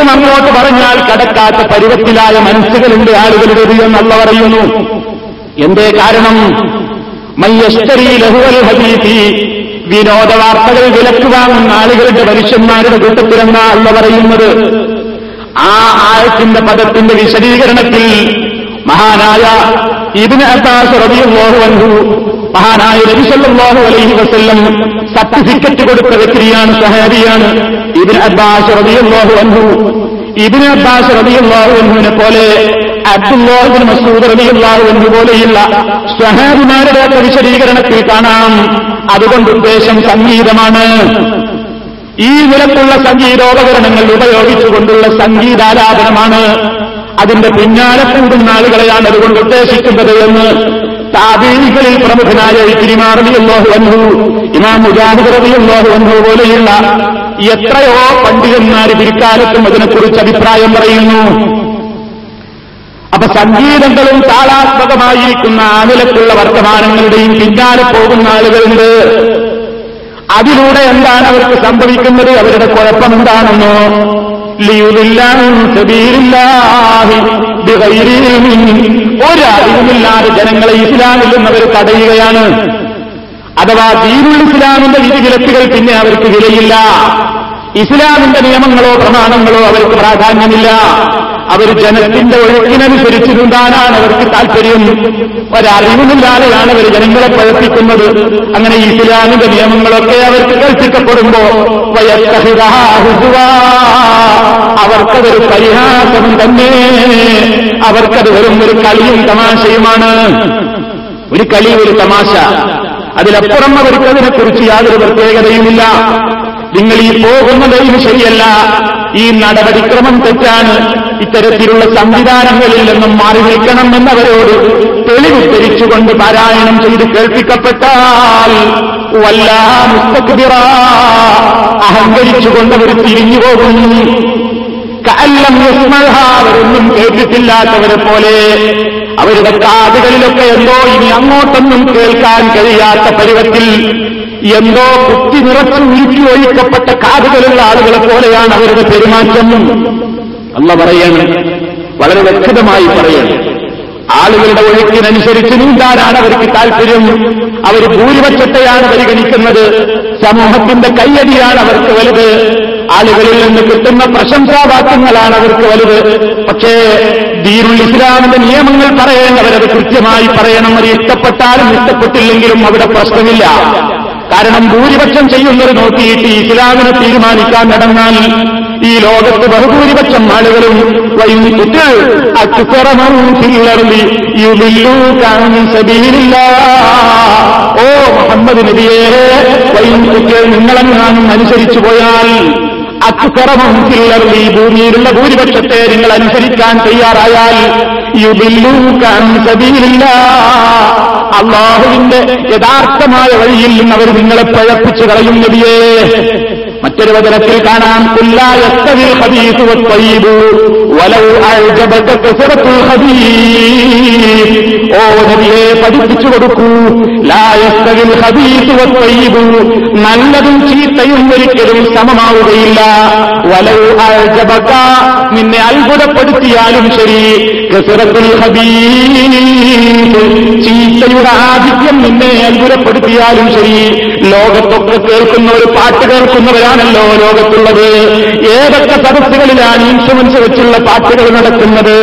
ഒന്നും അങ്ങോട്ട് പറഞ്ഞാൽ കടക്കാത്ത പരുവത്തിലായ മനസ്സുകളുണ്ട് ആളുകളുടെ എന്നല്ല പറയുന്നു. എന്തേ കാരണം? മയ്യശ്വരി ലഹുവൽ ഹദീതി വിനോദ വാർത്തകൾ വിലക്ക് വാങ്ങുന്ന ആളുകളുടെ മനുഷ്യന്മാരുടെ കൂട്ടത്തിലെന്ന അല്ല പറയുന്നത്. ആ ആയത്തിന്റെ പദത്തിന്റെ വിശദീകരണത്തിൽ മഹാനായ ഇതിന് അബ്ബാസ് റളിയല്ലാഹു അൻഹു മഹാനായ നബി സല്ലല്ലാഹു അലൈഹി വസല്ലം സർട്ടിഫിക്കറ്റ് കൊടുത്ത വ്യക്തിയാണ് സഹാബിയാണ് ഇബിന് അബ്ബാസ് റളിയല്ലാഹു അൻഹു. ഇബിന് അബ്ബാസ് റളിയല്ലാഹു അൻഹുവിനെ പോലെ അബ്ദുല്ലാഹിബിൻ മസൂദ് റളിയല്ലാഹു അൻഹു പോലെയുള്ള സ്വഹാബിമാരുടെ ഒക്കെ വിശദീകരണത്തിൽ കാണാം. അതുകൊണ്ട് ഉദ്ദേശം സംഗീതമാണ്. ഈ നിലക്കുള്ള സംഗീതോപകരണങ്ങൾ ഉപയോഗിച്ചുകൊണ്ടുള്ള സംഗീതാലാപനമാണ്. അതിന്റെ പിന്നാലെ കൂടുന്ന ആളുകളെയാണ് അതുകൊണ്ട് ഉദ്ദേശിക്കുന്നത് എന്ന് താബീകളിൽ പ്രമുഖനായ ഇത്തിരിമാറിയല്ലോഹു അൻഹു ഇമാം മുജാഹിദ് റബിയല്ലോഹു പോലെയുള്ള എത്രയോ പണ്ഡിതന്മാർ പിൽക്കാലത്തും അതിനെക്കുറിച്ച് അഭിപ്രായം പറയുന്നു. അപ്പൊ സംഗീതങ്ങളും താളാത്മകമായിരിക്കുന്ന ആ നിലക്കുള്ള വർത്തമാനങ്ങളുടെയും പിന്നാലെ പോകുന്ന ആളുകളുണ്ട്. അതിലൂടെ എന്താണ് അവർക്ക് സംഭവിക്കുന്നത്? അവരുടെ കുഴപ്പമെന്താണെന്നോ ഒരറിവുമില്ലാതെ ജനങ്ങളെ ഇസ്ലാമിൽ നിന്ന് അവർ തടയുകയാണ്. അഥവാ ദീനുൽ ഇസ്ലാമിന്റെ വിധിവിലക്കുകൾ പിന്നെ അവർക്ക് വിലയില്ല. ഇസ്ലാമിന്റെ നിയമങ്ങളോ പ്രമാണങ്ങളോ അവർക്ക് പ്രാധാന്യമില്ല. അവർ ജനത്തിന്റെ ഒഴുക്കിനനുസരിച്ച് നീന്താനാണ് അവർക്ക് താല്പര്യം. ഒരറിവുമില്ലാതെയാണ് അവർ ജനങ്ങളെ പഴപ്പിക്കുന്നത്. അങ്ങനെ ഇസ്ലാമിന്റെ നിയമങ്ങളൊക്കെ അവർക്ക് കൽപ്പിക്കപ്പെടുമ്പോ. അവർക്കതൊരു പരിഹാസം തന്നെ. അവർക്കത് വെറും ഒരു കളിയും തമാശയുമാണ്. ഒരു കളി ഒരു തമാശ. അതിലപ്പുറം അവർക്ക് അതിനെക്കുറിച്ച് യാതൊരു പ്രത്യേകതയുമില്ല. നിങ്ങൾ ഈ പോകുന്നതും ശരിയല്ല. ഈ നടപടിക്രമം തെറ്റാണ്. ഇത്തരത്തിലുള്ള സംവിധാനങ്ങളിൽ നിന്നും മാറി നിൽക്കണം എന്നവരോട് തെളിവുദ്ധരിച്ചുകൊണ്ട് പാരായണം ചെയ്ത് കേൾപ്പിക്കപ്പെട്ടാൽ വല്ല മുസ്തക്ബിറ. അഹങ്കരിച്ചുകൊണ്ട് അവർ തിരിഞ്ഞു പോകുന്നു കല്ലം അവരൊന്നും കേട്ടിട്ടില്ലാത്തവരെ പോലെ. അവരുടെ കാതുകളിലൊക്കെ എന്തോ ഇനി അങ്ങോട്ടൊന്നും കേൾക്കാൻ കഴിയാത്ത പരുവത്തിൽ എന്തോ കുത്തി നിറക്കം ഉരുക്കി ഒഴിക്കപ്പെട്ട കാതുകളുള്ള ആളുകളെ പോലെയാണ് അവരുടെ പെരുമാറ്റം. അല്ല പറയണം. വളരെ വ്യക്തമായി പറയണം. ആളുകളുടെ ഒഴുക്കിനനുസരിച്ച് നീന്താനാണ് അവർക്ക് താല്പര്യം അവർ ഭൂരിപക്ഷത്തെയാണ് പരിഗണിക്കുന്നത്. സമൂഹത്തിന്റെ കയ്യടിയാണ് അവർക്ക് വലുത്. ആളുകളിൽ നിന്ന് കിട്ടുന്ന പ്രശംസാവാക്യങ്ങളാണ് അവർക്ക് വലുത്. പക്ഷേ ദീനുൽ ഇസ്ലാമിന്റെ നിയമങ്ങൾ പറയേണ്ടവരത് കൃത്യമായി പറയണം. അത് ഇഷ്ടപ്പെട്ടാലും ഇഷ്ടപ്പെട്ടില്ലെങ്കിലും അവിടെ പ്രശ്നമില്ല. കാരണം ഭൂരിപക്ഷം ചെയ്യുന്നത് നോക്കിയിട്ട് ഇസ്ലാമിനെ തീരുമാനിക്കാൻ നടന്നാൽ ഈ ലോകത്ത് ബഹുഭൂരിപക്ഷം ആളുകളും വൈകിട്ട് അച്ചുക്കറമറുതി ഓ മുഹമ്മദ് നബിയെ വൈകിട്ട് നിങ്ങളെങ്ങാനും അനുസരിച്ചു പോയാൽ അച്ചുക്കറമം ഈ ഭൂമിയിലുള്ള ഭൂരിപക്ഷത്തെ നിങ്ങൾ അനുസരിക്കാൻ തയ്യാറായാൽ യുബില്ലൂക്കാൻ സബീലില്ല. അള്ളാഹുവിന്റെ യഥാർത്ഥമായ വഴിയിൽ നിന്ന് അവർ നിങ്ങളെ പഴപ്പിച്ചു കളയും നബിയേ. മറ്റൊരു വചനത്തിൽ കാണാം പഠിപ്പിച്ചു കൊടുക്കൂ ലായസ്തവിൽ ഹദീസ് വത്തയ്യിബു നല്ലതും ചീത്തയും ഒരിക്കലും സമമാവുകയില്ല. വലൗ അഴജബക്ക നിന്നെ അത്ഭുതപ്പെടുത്തിയാലും ശരി കസറത്തുൽ ചീത്തയുടെ ആധിക്യം നിന്നെ അത്ഭുതപ്പെടുത്തിയാലും ശരി ലോകത്തൊക്കെ കേൾക്കുന്ന ഒരു പാട്ട് കേൾക്കുന്നവരാണല്ലോ ലോകത്തുള്ളത്? ഏതൊക്കെ സദസ്സുകളിലാണ് ഇൻഷുറൻസ് വെച്ചുള്ള പാട്ടുകൾ നടക്കുന്നത്?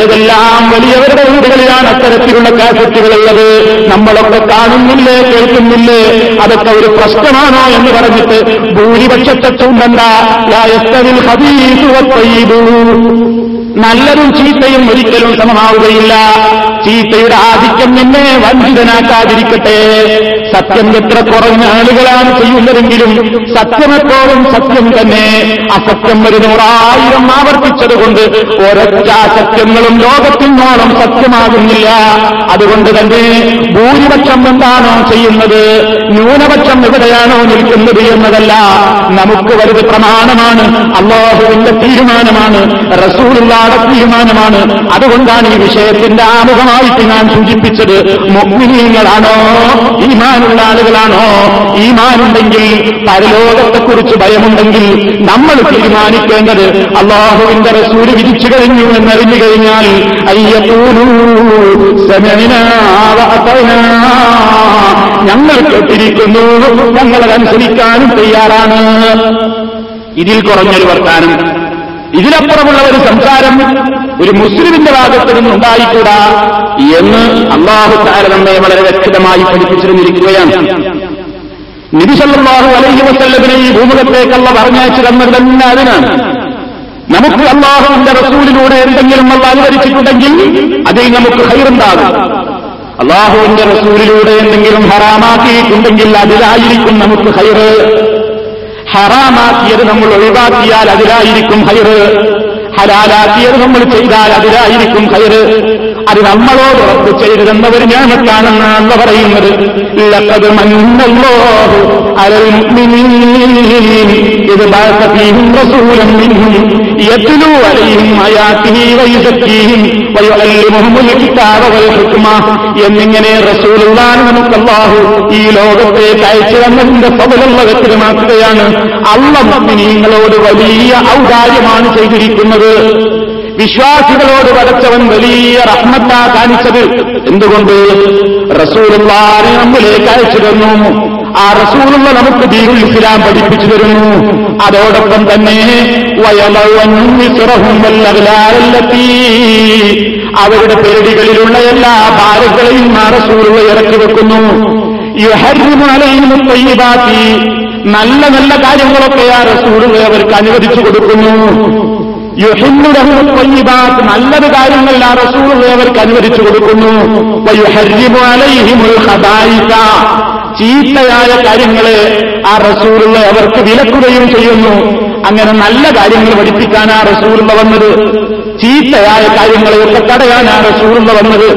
ഏതെല്ലാം വലിയവരുടെ വീടുകളിലാണ് അത്തരത്തിലുള്ള കാസറ്റുകളുള്ളത്? നമ്മളൊക്കെ കാണുന്നില്ലേ കേൾക്കുന്നില്ലേ? അതൊക്കെ ഒരു പ്രശ്നമാണോ എന്ന് പറഞ്ഞിട്ട് ഭൂരിപക്ഷത്തെ ചൂണ്ടണ്ട വത്തയ്യിബു. നല്ലതും ചീത്തയും ഒരിക്കലും സമമാവുകയില്ല. ചീത്തയുടെ ആധിക്യം നിന്നെ വഞ്ചിതനാക്കാതിരിക്കട്ടെ. സത്യം എത്ര കുറഞ്ഞ ആളുകളാണ് ചെയ്യുന്നതെങ്കിലും സത്യമെപ്പോഴും സത്യം തന്നെ. അസത്യം ഒരു നൂറായിരം ആവർത്തിച്ചതുകൊണ്ട് ഒരൊറ്റ സത്യങ്ങളും ലോകത്തിനോളം സത്യമാകുന്നില്ല. അതുകൊണ്ട് തന്നെ ഭൂരിപക്ഷം എന്താണോ ചെയ്യുന്നത്? ന്യൂനപക്ഷം എവിടെയാണോ നിൽക്കുന്നത് എന്നതല്ല. നമുക്ക് വലുത് പ്രമാണമാണ്. അള്ളാഹുവിന്റെ തീരുമാനമാണ്. റസൂലുള്ളാടെ തീരുമാനമാണ്. അതുകൊണ്ടാണ് ഈ വിഷയത്തിന്റെ ആമുഖം പ്രഥമമായിട്ട് ഞാൻ സൂചിപ്പിച്ചത് മുഗ്മിനീങ്ങളാണോ? ഈമാനുള്ള ആളുകളാണോ? ഈമാനുണ്ടെങ്കിൽ പരലോകത്തെക്കുറിച്ച് ഭയമുണ്ടെങ്കിൽ നമ്മൾ തീരുമാനിക്കേണ്ടത് അള്ളാഹുവിന്റെ റസൂര് വിധിച്ചു കഴിഞ്ഞു എന്നറിഞ്ഞു കഴിഞ്ഞാൽ ഞങ്ങൾ കേട്ടിരിക്കുന്നു. ഞങ്ങളതനുസരിക്കാനും തയ്യാറാണ്. ഇതിൽ കുറഞ്ഞൊരു വർത്താനം. ഇതിനപ്പുറമുള്ള ഒരു സംസാരം. ഒരു മുസ്ലിമിന്റെ ഭാഗത്ത് നിന്ന് ഉണ്ടായിക്കൂടാ എന്ന് അള്ളാഹു താര വളരെ വ്യക്തമായി പഠിപ്പിച്ചിരുന്നിരിക്കുകയാണ്. നിബിസല്ലാഹു അലൈഹി വസല്ലമിനെ ഈ ഭൂമുഖത്തേക്കുള്ള പറഞ്ഞയച്ചു തന്നത് തന്നെ അതിനാണ്. നമുക്ക് അള്ളാഹുവിന്റെ റസൂലിലൂടെ എന്തെങ്കിലും അല്ല അനുവദിച്ചിട്ടുണ്ടെങ്കിൽ അതിൽ നമുക്ക് ഹൈറുണ്ടാകും. അള്ളാഹുവിന്റെ റസൂലിലൂടെ എന്തെങ്കിലും ഹറാമാക്കിയിട്ടുണ്ടെങ്കിൽ അതിലായിരിക്കും നമുക്ക് ഹൈറ്. ഹറാമാക്കിയത് നമ്മൾ ഒഴിവാക്കിയാൽ അതിലായിരിക്കും ഹൈറ്. ഹലാലാക്കിയത് നമ്മൾ ചെയ്താൽ അതിലായിരിക്കും കയറ് അത് നമ്മളോട് ഉറപ്പ് ചെയ്തതെന്ന ഒരു ഞാമത്താണെന്ന് അല്ല പറയുന്നത് ലഖദ് മഞ്ഞല്ലോ ഇത് ബഅസ ഫീഹിം എത്തിലൂ അലയും അയാക്കിയും എന്നിങ്ങനെ റസൂലുള്ളാഹി നമുക്ക് അല്ലാഹു ഈ ലോകത്തേക്ക് അയച്ചു തന്നതിന്റെ സബലുള്ള വ്യക്തമാക്കുകയാണ് മുഅ്മിനീങ്ങളോട് വലിയ ഔദാര്യമാണ് ചെയ്തിരിക്കുന്നത്. വിശ്വാസികളോട് പടച്ചവൻ വലിയ റഹ്മത്താ കാണിച്ചത്. എന്തുകൊണ്ട്? റസൂലുള്ളാനെ നമ്മിലേക്ക് അയച്ചു തന്നു. ആ റസൂലുള്ള നമുക്ക് ദീനുൽ ഇസ്ലാം പഠിപ്പിച്ചു തരുന്നു. അതോടൊപ്പം തന്നെ അവരുടെ പേടികളിലുള്ള എല്ലാ ഭാരങ്ങളെയും ആ റസൂലുള്ള ഇറക്കി വെക്കുന്നു. നല്ല നല്ല കാര്യങ്ങളൊക്കെ ആ റസൂലുള്ള അവർക്ക് അനുവദിച്ചു കൊടുക്കുന്നു. നല്ലത് കാര്യങ്ങൾ ആ റസൂലുള്ള അവർക്ക് അനുവദിച്ചു കൊടുക്കുന്നു. ചീത്തയായ കാര്യങ്ങൾ ആ റസൂറുകൾ അവർക്ക് വിലക്കുകയും ചെയ്യുന്നു. അങ്ങനെ നല്ല കാര്യങ്ങൾ പഠിപ്പിക്കാൻ ആ റസൂലുള്ള വന്നത്. ചീത്തയായ കാര്യങ്ങളെയൊക്കെ തടയാൻ ആ റസൂലുള്ള വന്നത്.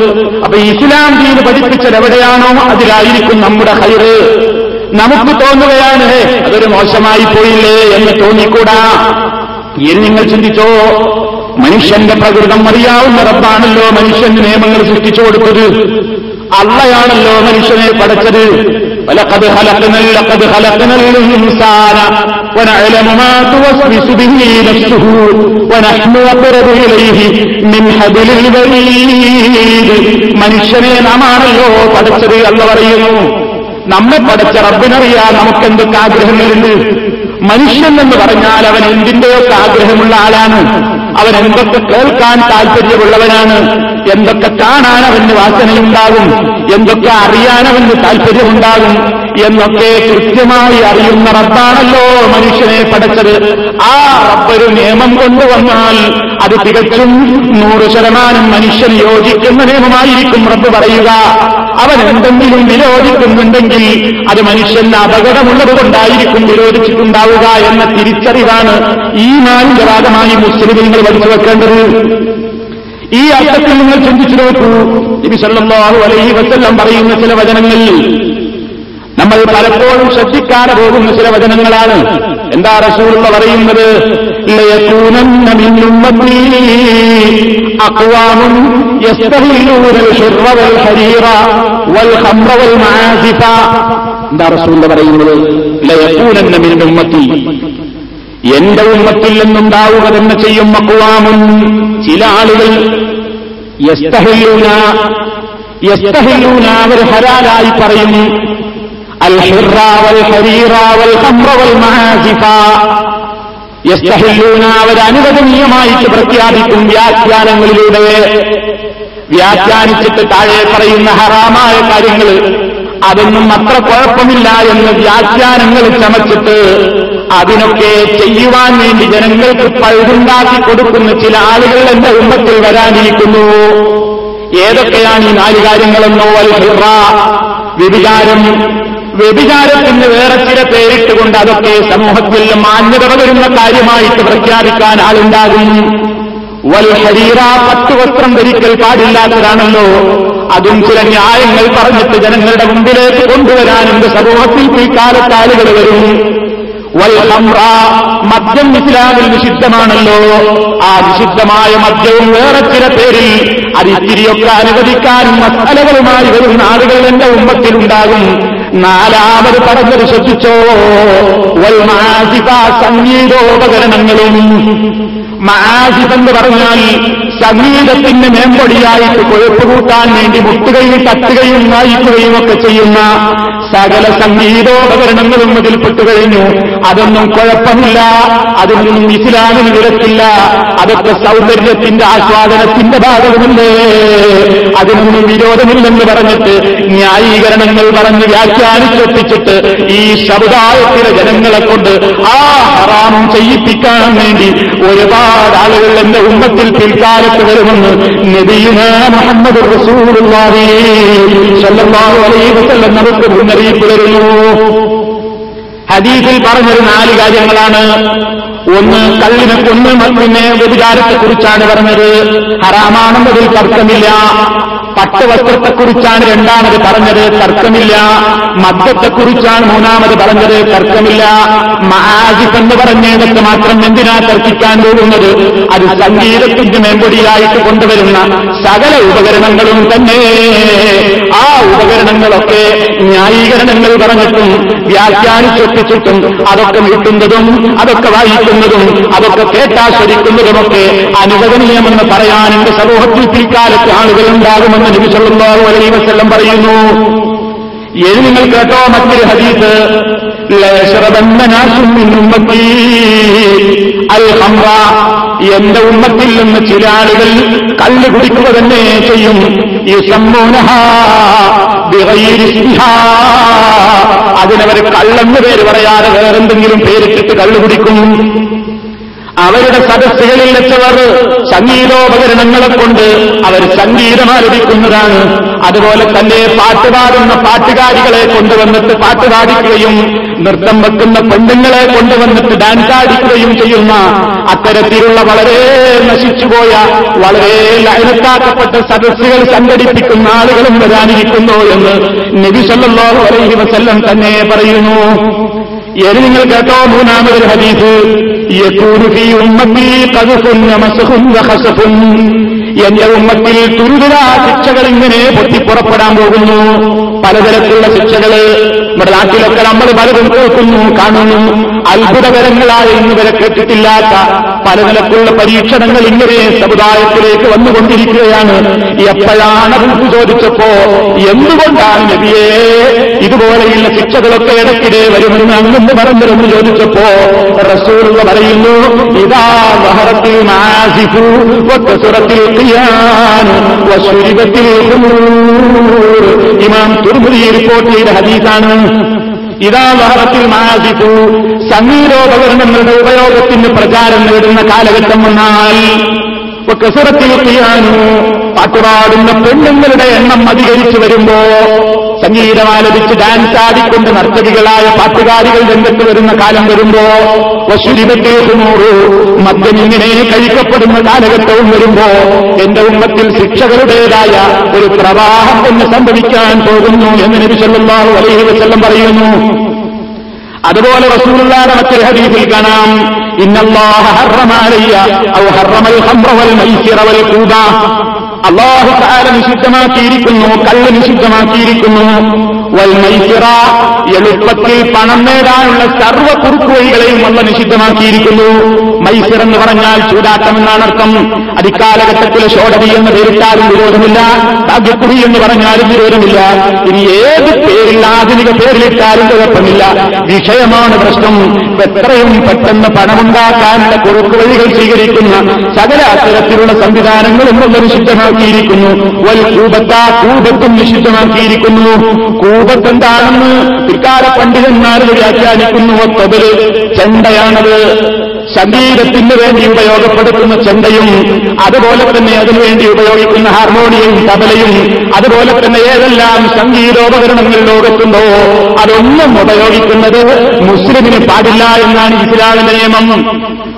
അപ്പൊ ഇസ്ലാം ദീന് പഠിപ്പിച്ചത് എവിടെയാണോ അതിലായിരിക്കും നമ്മുടെ ഹൈറ് നമുക്ക് തോന്നുകയാണ് അതൊരു മോശമായി പോയില്ലേ എന്ന് തോന്നിക്കൂടാ. എന്ന് നിങ്ങൾ ചിന്തിച്ചോ മനുഷ്യന്റെ പ്രകൃതം അറിയാവുന്ന റബ്ബാണല്ലോ മനുഷ്യന് നിയമങ്ങൾ സൃഷ്ടിച്ചു കൊടുത്തത് അള്ളയാണല്ലോ മനുഷ്യനെ പടച്ചത് ولقد خلقنا لقد خلقنا الإنسان ونعلم ما توسوس به نفسه ونحن أقرب إليه من حبل الوريد മനുഷ്യനെ നാമാണല്ലോ പടച്ചത് അല്ല പറയുന്നു നമ്മെ പടച്ച റബ്ബിനറിയാം നമുക്ക് എന്തൊക്കെ ആഗ്രഹങ്ങളുണ്ട് മനുഷ്യൻ എന്ന് പറഞ്ഞാൽ അവൻ എന്തിന്റെയൊക്കെ ആഗ്രഹമുള്ള ആളാണ്? അവൻ എന്തൊക്കെ കേൾക്കാൻ താല്പര്യമുള്ളവനാണ്? എന്തൊക്കെ കാണാൻ അവന് വാസനയുണ്ടാകും എന്തൊക്കെ അറിയാനവന് താല്പര്യമുണ്ടാകും എന്നൊക്കെ കൃത്യമായി അറിയുന്ന റബ്ബാണല്ലോ മനുഷ്യനെ പടച്ചത്. ആ റബ്ബൊരു നിയമം കൊണ്ടുവന്നാൽ അത് തികച്ചും നൂറ് ശതമാനം മനുഷ്യൻ യോജിക്കുന്ന നിയമമായിരിക്കും റബ്ബ് പറയുക. അവൻ എന്തെങ്കിലും വിരോധിക്കുന്നുണ്ടെങ്കിൽ അത് മനുഷ്യന് അപകടമുള്ളത് കൊണ്ടായിരിക്കും വിരോധിച്ചിട്ടുണ്ടാവുക എന്ന തിരിച്ചറിവാണ് ഈ നാലിന്റെ ഭാഗമായി മുസ്ലിം നിങ്ങൾ പഠിച്ചു വെക്കേണ്ടത്. ഈ അർത്ഥത്തിൽ നിങ്ങൾ ചിന്തിച്ചു നോക്കൂ. നബി സല്ലല്ലാഹു അലൈഹി വസല്ലം പറയുന്ന ചില വചനങ്ങളിൽ നമ്മൾ പലപ്പോഴും ശ്രദ്ധിക്കാതെ പോകുന്ന ചില വചനങ്ങളാണ്. എന്താ റസൂലുള്ള പറയുന്നത്? എന്താ റസൂലിന്റെ പറയുന്നത്? ഉമ്മത്തി എന്റെ ഉമ്മത്തിൽ നിന്നുണ്ടാവുക തന്നെ ചെയ്യും മക്കുവാമും ചില ആളുകൾ യസ്തഹില്ലൂന യസ്തഹില്ലൂന അവർ ഹരാലായി പറയും. അൽ ഹരീറാവൽ വൽ ഹരീറ വൽ മഹാസിഫ യസ്തഹില്ലൂന അവർ അനുവദനീയമായിട്ട് പ്രഖ്യാപിക്കും വ്യാഖ്യാനങ്ങളിലൂടെ. വ്യാഖ്യാനിച്ചിട്ട് താഴെ പറയുന്ന ഹറാമായ കാര്യങ്ങൾ അതൊന്നും അത്ര കുഴപ്പമില്ല എന്ന് വ്യാഖ്യാനങ്ങൾ ചമച്ചിട്ട് അതിനൊക്കെ ചെയ്യുവാൻ വേണ്ടി ജനങ്ങൾക്ക് പഴുതുണ്ടാക്കി കൊടുക്കുന്ന ചില ആളുകൾ എന്റെ ഉമ്മത്തിൽ വരാനിരിക്കുന്നു. ഏതൊക്കെയാണ് ഈ നാല് കാര്യങ്ങളെന്നോ ഹിറ വ്യഭിചാരം വ്യഭിചാരത്തിന് വേറെ ചില പേരിട്ടുകൊണ്ട് അതൊക്കെ സമൂഹത്തിൽ മാന്യത പകരുന്ന കാര്യമായിട്ട് പ്രഖ്യാപിക്കാൻ ആളുണ്ടാകും. വൽ ഹരീറ പത്ത് വസ്ത്രം ധരിക്കൽ പാടില്ലാത്തതാണല്ലോ. അതും ചില ന്യായങ്ങൾ പറഞ്ഞിട്ട് ജനങ്ങളുടെ മുമ്പിലേക്ക് കൊണ്ടുവരാൻ എന്റെ സമൂഹത്തിൽ പിൽക്കാലത്ത് ആളുകൾ വരും. മദ്യം ഇസ്ലാമിൽ നിഷിദ്ധമാണല്ലോ. ആ നിഷിദ്ധമായ മദ്യവും വേറെ ചില പേരിൽ അത് ഇത്തിരിയൊക്കെ അനുവദിക്കാനും മസാലകളുമായി വരുന്ന ആളുകൾ എന്റെ ഉമ്മത്തിലുണ്ടാകും. നാലാമത് പറഞ്ഞത് ശ്രദ്ധിച്ചോ? വൽ മാസിഫ സംഗീതോപകരണങ്ങളും മാസിഫ് എന്ന് പറഞ്ഞാൽ സംഗീതത്തിന്റെ മേമ്പൊടിയായിട്ട് കൊഴുപ്പ് കൂട്ടാൻ വേണ്ടി മുട്ടുകയും തട്ടുകയും വായിക്കുകയും ഒക്കെ ചെയ്യുന്ന സകല സംഗീതോപകരണങ്ങളും അതിൽപ്പെട്ടു കഴിഞ്ഞു. അതൊന്നും കുഴപ്പമില്ല. അതിനൊന്നും ഇസ്ലാമിന് വിരത്തില്ല അതൊക്കെ സൗന്ദര്യത്തിന്റെ ആസ്വാദനത്തിന്റെ ഭാഗമല്ലേ അതിനൊന്നും വിരോധമില്ലെന്ന് പറഞ്ഞിട്ട് ന്യായീകരണങ്ങൾ പറഞ്ഞ് വ്യാഖ്യാനിച്ചൊപ്പിച്ചിട്ട് ഈ സമുദായത്തിലെ ജനങ്ങളെ കൊണ്ട് ആ ഹറാമം ചെയ്യിപ്പിക്കാൻ വേണ്ടി ഒരുപാട് ആളുകൾ എന്റെ ഉമ്മത്തിൽ പിൽക്കാലത്ത് വരുമെന്ന് നബിയുന മുഹമ്മദ് നമുക്ക് മുന്നറിയിപ്പ് തരുന്നു. ഹദീസിൽ പറഞ്ഞൊരു നാല് കാര്യങ്ങളാണ്. ഒന്ന് കള്ളിനെ കൊന്ന് മണ്ണിനെ വ്യഭിചാരത്തെക്കുറിച്ചാണ് പറഞ്ഞത്. ഹറാമാണെന്നതിൽ തർക്കമില്ല. പട്ടുവസ്ത്രത്തെക്കുറിച്ചാണ് രണ്ടാമത് പറഞ്ഞത് തർക്കമില്ല. മദ്യത്തെക്കുറിച്ചാണ് മൂന്നാമത് പറഞ്ഞത് തർക്കമില്ല. മഹാജിഫ് എന്ന് പറഞ്ഞതൊക്കെ മാത്രം എന്തിനാ തർക്കിക്കാൻ പോകുന്നത്? അത് സംഗീതത്തിന്റെ മേമ്പൊടിയായിട്ട് കൊണ്ടുവരുന്ന സകല ഉപകരണങ്ങളും തന്നെ. ആ ഉപകരണങ്ങളൊക്കെ ന്യായീകരണങ്ങൾ പറഞ്ഞിട്ടും വ്യാഖ്യാനിച്ചൊപ്പിച്ചിട്ടും അതൊക്കെ നീട്ടുന്നതും അതൊക്കെ വായിക്കുന്നതും അതൊക്കെ കേട്ടാസ്വദിക്കുന്നതുമൊക്കെ അനുവദനീയമെന്ന് പറയാൻ എന്റെ സമൂഹത്തിൽ പിൽക്കാലത്ത് ഉണ്ടാകുമെന്ന് ലഭിച്ചുള്ളോ അലൈ വസ്ല്ലം പറയുന്നു. ഏത് നിങ്ങൾ കേട്ടോ മറ്റൊരു ഹദീസ്. എന്റെ ഉമ്മത്തിൽ നിന്ന് ചില ആളുകൾ കല്ല് കുടിക്കുക തന്നെ ചെയ്യും. അതിനവർ കള്ളെന്ന് പേര് പറയാതെ വേറെന്തെങ്കിലും പേരിട്ടിട്ട് കള്ളു കുടിക്കും. അവരുടെ സദസ്സുകളിൽ വെച്ചവർ സംഗീതോപകരണങ്ങളെ കൊണ്ട് അവർ സംഗീതം ആലപിക്കുന്നതാണ്. അതുപോലെ തന്നെ പാട്ടുപാടുന്ന പാട്ടുകാരികളെ കൊണ്ടുവന്നിട്ട് പാട്ട് പാടിക്കുകയും നൃത്തം വെക്കുന്ന പെണ്ണുങ്ങളെ കൊണ്ടുവന്നിട്ട് ഡാൻസ് ആടിക്കുകയും ചെയ്യുന്ന അത്തരത്തിലുള്ള വളരെ നശിച്ചുപോയ വളരെ ലയനത്താക്കപ്പെട്ട സദസ്സുകൾ സംഘടിപ്പിക്കുന്ന ആളുകളും വരാനിരിക്കുന്നു എന്ന് നബി സല്ലല്ലാഹു അലൈഹി വസല്ലം തന്നെ പറയുന്നു. ഇനി നിങ്ങൾ കേട്ടോ? മൂന്നാമതൊരു ഹദീസ്. യകൂനു ഫീ ഉമ്മത്തി വമസ്ഖുൻ വഖസഫുൻ. എന്റെ ഉമ്മത്തിൽ തുരുതുരാ ശിക്ഷകൾ ഇങ്ങനെ പൊട്ടിപ്പുറപ്പെടാൻ പോകുന്നു. പലതരത്തിലുള്ള ശിക്ഷകൾ നമ്മുടെ നാട്ടിലൊക്കെ നമ്മൾ പലതും കേൾക്കുന്നു കാണുന്നു. അത്ഭുതകരങ്ങളായ ഇന്ന് വരെ കേട്ടിട്ടില്ലാത്ത പലതരത്തിലുള്ള പരീക്ഷണങ്ങൾ ഇങ്ങനെ സമുദായത്തിലേക്ക് വന്നുകൊണ്ടിരിക്കുകയാണ്. എപ്പോഴാണ് ബുദ്ധി ചോദിച്ചപ്പോ എന്തുകൊണ്ടാണ് നബിയെ ഇതുപോലെയുള്ള ശിക്ഷകളൊക്കെ ഇടയ്ക്കിടെ വരുമെന്ന് അങ്ങെന്ന് പറഞ്ഞിരുന്നു ചോദിച്ചപ്പോ റസൂർ പറയുന്നു ഇതാ വഹറത്തിൽ മാസിഫു ഒറ്റസുറത്തിൽ ഇമാം തുർമുദി റിപ്പോർട്ട് ചെയ്ത ഹദീസാണ്. ഇതാ വഹറത്തിൽ മാസിഫു സംഗീതോപകരണങ്ങളുടെ ഉപയോഗത്തിന് പ്രചാരം നേടുന്ന കാലഘട്ടം വന്നാൽ കസുറത്തിൽ ചെയ്യാനു പാട്ടുപാടുന്ന പെണ്ണുങ്ങളുടെ എണ്ണം അധികരിച്ചു വരുമ്പോ സംഗീതമാലപിച്ച് ഡാൻസ് ആടിക്കൊണ്ട് നർത്തകികളായ പാട്ടുകാരികൾ രംഗത്ത് വരുന്ന കാലം വരുമ്പോ വശുരിപത്തേക്കുനൂറ് മദ്യം ഇങ്ങനെ കഴിക്കപ്പെടുന്ന കാലഘട്ടവും വരുമ്പോ എന്റെ ഉമ്മത്തിൽ ശിക്ഷകളുടേതായ ഒരു പ്രവാഹം തന്നെ സംഭവിക്കാൻ പോകുന്നു എന്ന് നബി സല്ലല്ലാഹു അലൈഹി വസല്ലം പറയുന്നു. അതുപോലെ വസൂലുള്ള മറ്റൊരു ഹദീഫിൽ കാണാം അള്ളാഹു കാല നിഷിദ്ധമാക്കിയിരിക്കുന്നു കല്ല് നിഷിദ്ധമാക്കിയിരിക്കുന്നു. വൽ എളുപ്പത്തിൽ പണം നേടാനുള്ള സർവ കുറുക്കുവഴികളെയും വന്ന് നിഷിദ്ധമാക്കിയിരിക്കുന്നു. മൈസിർ എന്ന് പറഞ്ഞാൽ ചൂതാട്ടം എന്നാണ് അർത്ഥം. അടിക്കാലഘട്ടത്തിലെ ഷോഡതി എന്ന് പേരിട്ടാലും വിരോധമില്ല. ഭാഗ്യക്കുടി എന്ന് പറഞ്ഞാലും വിരോധമില്ല. ഇനി ഏത് പേരിൽ ആധുനിക പേരിലിട്ടാലും കുഴപ്പമില്ല. വിഷയമാണ് പ്രശ്നം. എത്രയും പെട്ടെന്ന് പണമുണ്ടാക്കാനുള്ള കുറുക്കുവഴികൾ സ്വീകരിക്കുന്ന സകല അത്തരത്തിലുള്ള സംവിധാനങ്ങളും നിഷിദ്ധമാക്കിയിരിക്കുന്നു. വൽ കൂപത്ത കൂപത്തും നിഷിദ്ധമാക്കിയിരിക്കുന്നു കൂപത്ത് എന്താണെന്ന് പിൽക്കാല പണ്ഡിതന്മാർ വ്യാഖ്യാനിക്കുന്നു തൊബൽ ചെണ്ടയാണത്. സംഗീതത്തിന് വേണ്ടി ഉപയോഗപ്പെടുത്തുന്ന ചെണ്ടയും അതുപോലെ തന്നെ അതിനുവേണ്ടി ഉപയോഗിക്കുന്ന ഹാർമോണിയം തബലയും അതുപോലെ തന്നെ ഏതെല്ലാം സംഗീതോപകരണങ്ങൾ ലോകത്തുണ്ടോ അതൊന്നും ഉപയോഗിക്കുന്നത് മുസ്ലിമിന് പാടില്ല എന്നാണ് ഇസ്ലാമിന്റെ നിയമം.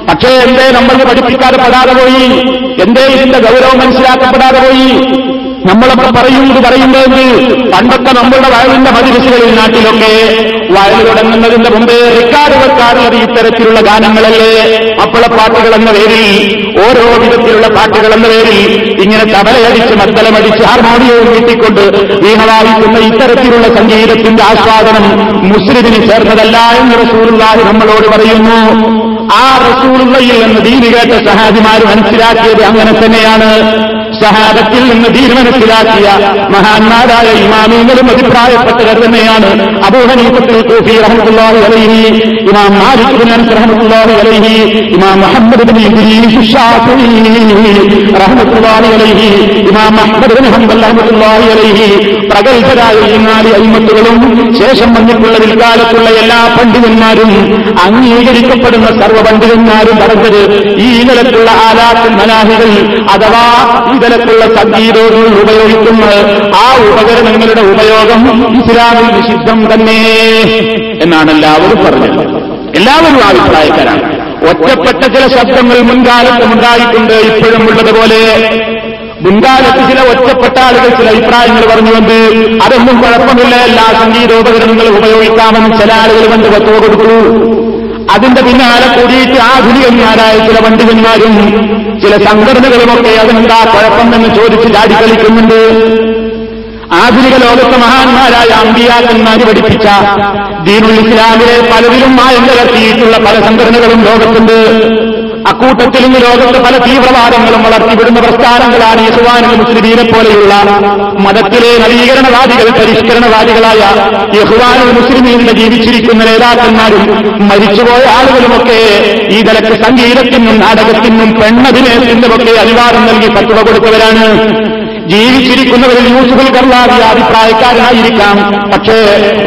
പക്ഷേ എന്തേ നമ്മൾ പഠിപ്പിക്കാതെ പെടാതെ പോയി? എന്തേ ഇതിന്റെ ഗൗരവം മനസ്സിലാക്കപ്പെടാതെ പോയി? നമ്മളൊക്കെ പറയുന്നത് പറയുന്നത് പണ്ടൊക്കെ നമ്മളുടെ വയലിന്റെ മതിരിസുകളിൽ നാട്ടിലൊക്കെ വയൽ തുടങ്ങുന്നതിന്റെ മുമ്പേ റെക്കാർഡ് വെക്കാറുള്ളത് ഇത്തരത്തിലുള്ള ഗാനങ്ങളല്ലേ? അപ്പളപ്പാട്ടുകൾ എന്ന പേരിൽ ഓരോ വിധത്തിലുള്ള പാട്ടുകൾ എന്ന പേരിൽ ഇങ്ങനെ തബലയടിച്ച് മത്തലമടിച്ച് ഹാർമോണിയവും കിട്ടിക്കൊണ്ട് വീണവായിക്കുന്ന ഇത്തരത്തിലുള്ള സംഗീതത്തിന്റെ ആസ്വാദനം മുസ്ലിമിന് ചേർന്നതല്ല എന്ന് റസൂലുള്ളാഹി നമ്മളോട് പറയുന്നു. ആ റസൂലുള്ളയിൽ നിന്ന് ദീനി കേട്ട സഹാബിമാർ മനസ്സിലാക്കിയത് അങ്ങനെ തന്നെയാണ്. സഹാബത്തിൽ നിന്ന് തീരുമാനത്തിലാക്കിയ മഹാന്മാരായ ഇമാമിങ്ങളും അഭിപ്രായപ്പെട്ടവർ തന്നെയാണ് അബൂഹനീഫത്തുൽ അലൈഹി ഇമാം മാലിക് അലൈഹി ഇമാം മുഹമ്മദ് അലൈഹി ഇമാം അഹ്മദ് അലൈഹി പ്രഗത്ഭരായ ഈ നാല് അയിമത്തുകളും ശേഷം വന്നിട്ടുള്ള വിൽക്കാലത്തുള്ള എല്ലാ പണ്ഡിതന്മാരും അംഗീകരിക്കപ്പെടുന്ന സർവ പണ്ഡിതന്മാരും പറഞ്ഞത് ഈ നിലക്കുള്ള ആലാത്തിൽ മനാഹികൾ അഥവാ നിലക്കുള്ള സംഗീതങ്ങൾ ഉപയോഗിക്കുന്ന ആ ഉപകരണങ്ങളുടെ ഉപയോഗം ഇസ്ലാമിൽ നിഷിദ്ധം തന്നെ എന്നാണ് എല്ലാവരും പറഞ്ഞത്. എല്ലാവരും അഭിപ്രായക്കാരാണ്. ഒറ്റപ്പെട്ട ചില ശബ്ദങ്ങൾ മുൻകാലത്തും ഉണ്ടായിട്ടുണ്ട് ഇപ്പോഴും ഉള്ളതുപോലെ മുൻകാലത്ത് ചില ഒറ്റപ്പെട്ട ആളുകൾ ചില അഭിപ്രായങ്ങൾ പറഞ്ഞുകൊണ്ട് അതൊന്നും കുഴപ്പമില്ല. എല്ലാ സംഗീതോപകരണങ്ങളും ഉപയോഗിക്കാമെന്ന് ചില ആളുകൾ കണ്ട് പത്തുവ കൊടുക്കൂ അതിന്റെ പിന്നാലെ കൂടിയിട്ട് ആധുനികന്മാരായ ചില പണ്ഡിതന്മാരും ചില സംഘടനകളുമൊക്കെ അതെന്താ കുഴപ്പമെന്ന് ചോദിച്ച് ചാടിക്കളിക്കുന്നുണ്ട് ആധുനിക ലോകത്തെ മഹാന്മാരായ അമ്പിയാക്കന്മാര് പഠിപ്പിച്ച ദീനുൽ ഇസ്ലാമിലെ പലതിലും മായം പല സംഘടനകളും ലോകത്തുണ്ട്. അക്കൂട്ടത്തിൽ ഇന്ന് ലോകത്ത് പല തീവ്രവാദങ്ങളും വളർത്തിവിടുന്ന പ്രസ്ഥാനങ്ങളാണ് യഹുവാനും മുസ്ലിമീനെ പോലെയുള്ള മതത്തിലെ നവീകരണവാദികൾ പരിഷ്കരണവാദികളായ യഹുവാനും മുസ്ലിമീനെ ജീവിച്ചിരിക്കുന്ന നേതാക്കന്മാരും മരിച്ചുപോയ ആളുകളുമൊക്കെ ഈ നിലയ്ക്ക് സംഗീതത്തിനും നാടകത്തിനും പെണ്ണഭിനയത്തിനുമൊക്കെ അനിവാദം നൽകി പത്തുവ കൊടുത്തവരാണ്. ജീവിച്ചിരിക്കുന്നവരിൽ യൂസുഫുൽ കർലാവി അഭിപ്രായക്കാരനായിരിക്കാം. പക്ഷേ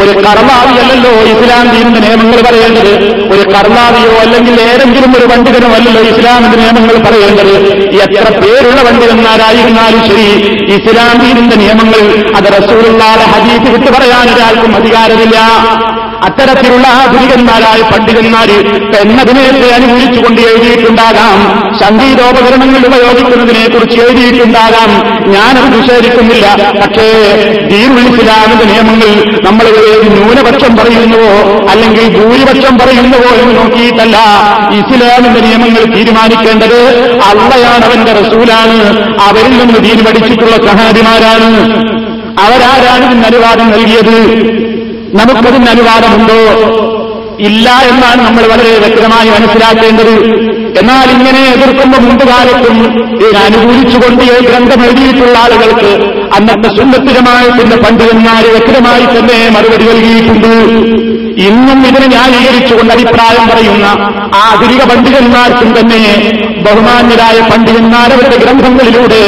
ഒരു കർലാവിയല്ലല്ലോ ഇസ്ലാം ദീനിന്റെ നിയമങ്ങൾ പറയേണ്ടത്. ഒരു കർലാവിയോ അല്ലെങ്കിൽ ഏതെങ്കിലും ഒരു പണ്ഡിതനോ അല്ലല്ലോ ഇസ്ലാമിന്റെ നിയമങ്ങൾ പറയേണ്ടത്. എത്ര പേരുള്ള പണ്ഡിതന്മാരായിരുന്നാലും ശരി ഇസ്ലാം ദീനിന്റെ നിയമങ്ങൾ അത് റസൂലുള്ളാടെ ഹദീസ് വിട്ടു പറയാൻ ഒരാൾക്കും അധികാരമില്ല. അത്തരത്തിലുള്ള ആധുനികന്മാരായ പണ്ഡിതന്മാര് എന്നതിനേത്തെ അനുകൂലിച്ചുകൊണ്ട് എഴുതിയിട്ടുണ്ടാകാം. സംഗീതോപകരണങ്ങൾ ഉപയോഗിക്കുന്നതിനെ കുറിച്ച് എഴുതിയിട്ടുണ്ടാകാം. ഞാനത് നിഷേധിക്കുന്നില്ല. പക്ഷേ ദീനുൽ ഇസ്ലാമിന്റെ നിയമങ്ങൾ നമ്മൾ ന്യൂനപക്ഷം പറയുന്നുവോ അല്ലെങ്കിൽ ഭൂരിപക്ഷം പറയുന്നുവോ എന്ന് നോക്കിയിട്ടല്ല. ഇസ്ലാമിന്റെ നിയമങ്ങൾ തീരുമാനിക്കേണ്ടത് അള്ളയാണ് അവന്റെ റസൂലാണ്. അവരിൽ നിന്ന് തീരുമടിച്ചിട്ടുള്ള സഹാരിമാരാണ് അവരാരാണ് ഇതിന് അനുവാദം നൽകിയത്? നമുക്കതിന് അനുവാദമുണ്ടോ? ഇല്ല എന്നാണ് നമ്മൾ വളരെ വ്യക്തമായി മനസ്സിലാക്കേണ്ടത്. എന്നാൽ ഇങ്ങനെ എതിർക്കുന്ന മുമ്പ് കാലത്തും ഇതിനെ അനുകൂലിച്ചുകൊണ്ട് ഈ ഗ്രന്ഥം എഴുതിയിട്ടുള്ള ആളുകൾക്ക് അന്നത്തെ സുന്ദരമായിട്ടുള്ള പണ്ഡിതന്മാര് വ്യക്തമായി തന്നെ മറുപടി നൽകിയിട്ടുണ്ട്. ഇന്നും ഇതിനെ ന്യായീകരിച്ചുകൊണ്ട് അഭിപ്രായം പറയുന്ന ആധുനിക പണ്ഡിതന്മാർക്കും തന്നെ ബഹുമാന്യരായ പണ്ഡിതന്മാരവരുടെ ഗ്രന്ഥങ്ങളിലൂടെ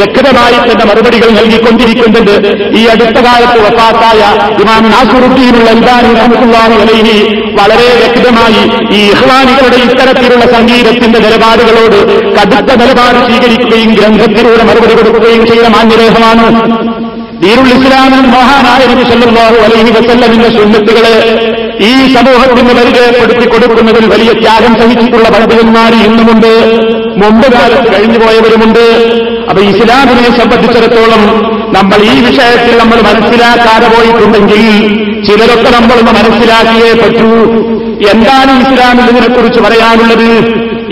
വ്യക്തമായി തന്റെ മറുപടികൾ നൽകിക്കൊണ്ടിരിക്കുന്നുണ്ട്. ഈ അടുത്ത കാലത്ത് വഫാത്തായ ഇമാം നാസുറുദ്ദീനുള്ള അൽബാനി റഹ്മത്തുള്ളാഹി അലൈഹി വളരെ വ്യക്തമായി ഈ ഇഹ്വാനികളുടെ ഇത്തരത്തിലുള്ള സംഗീതത്തിന്റെ നിലപാടുകളോട് കടുത്ത നിലപാട് സ്വീകരിക്കുകയും ഗ്രന്ഥത്തിലൂടെ മറുപടി കൊടുക്കുകയും ചെയ്ത മാന്യദേഹമാണ്. ദീനുൽ ഇസ്ലാമിൽ മഹാനായ നബി സല്ലല്ലാഹു അലൈഹി വസല്ലമിന്റെ സുന്നത്തുകളെ ഈ സമൂഹത്തിന് പരിചയപ്പെടുത്തി കൊടുക്കുന്നതിൽ വലിയ ത്യാഗം സഹിച്ചിട്ടുള്ള പണ്ഡിതന്മാർ ഇന്നുമുണ്ട്. മുമ്പ് കാലം കഴിഞ്ഞുപോയവരുമുണ്ട് അപ്പൊ ഇസ്ലാമിനെ സംബന്ധിച്ചിടത്തോളം നമ്മൾ ഈ വിഷയത്തിൽ നമ്മൾ മനസ്സിലാക്കാതെ പോയിട്ടുണ്ടെങ്കിൽ ചിലരൊക്കെ നമ്മളൊന്ന് മനസ്സിലാക്കിയേ പറ്റൂ. എന്താണ് ഇസ്ലാമിൽ ഇതിനെക്കുറിച്ച് പറയാനുള്ളത്?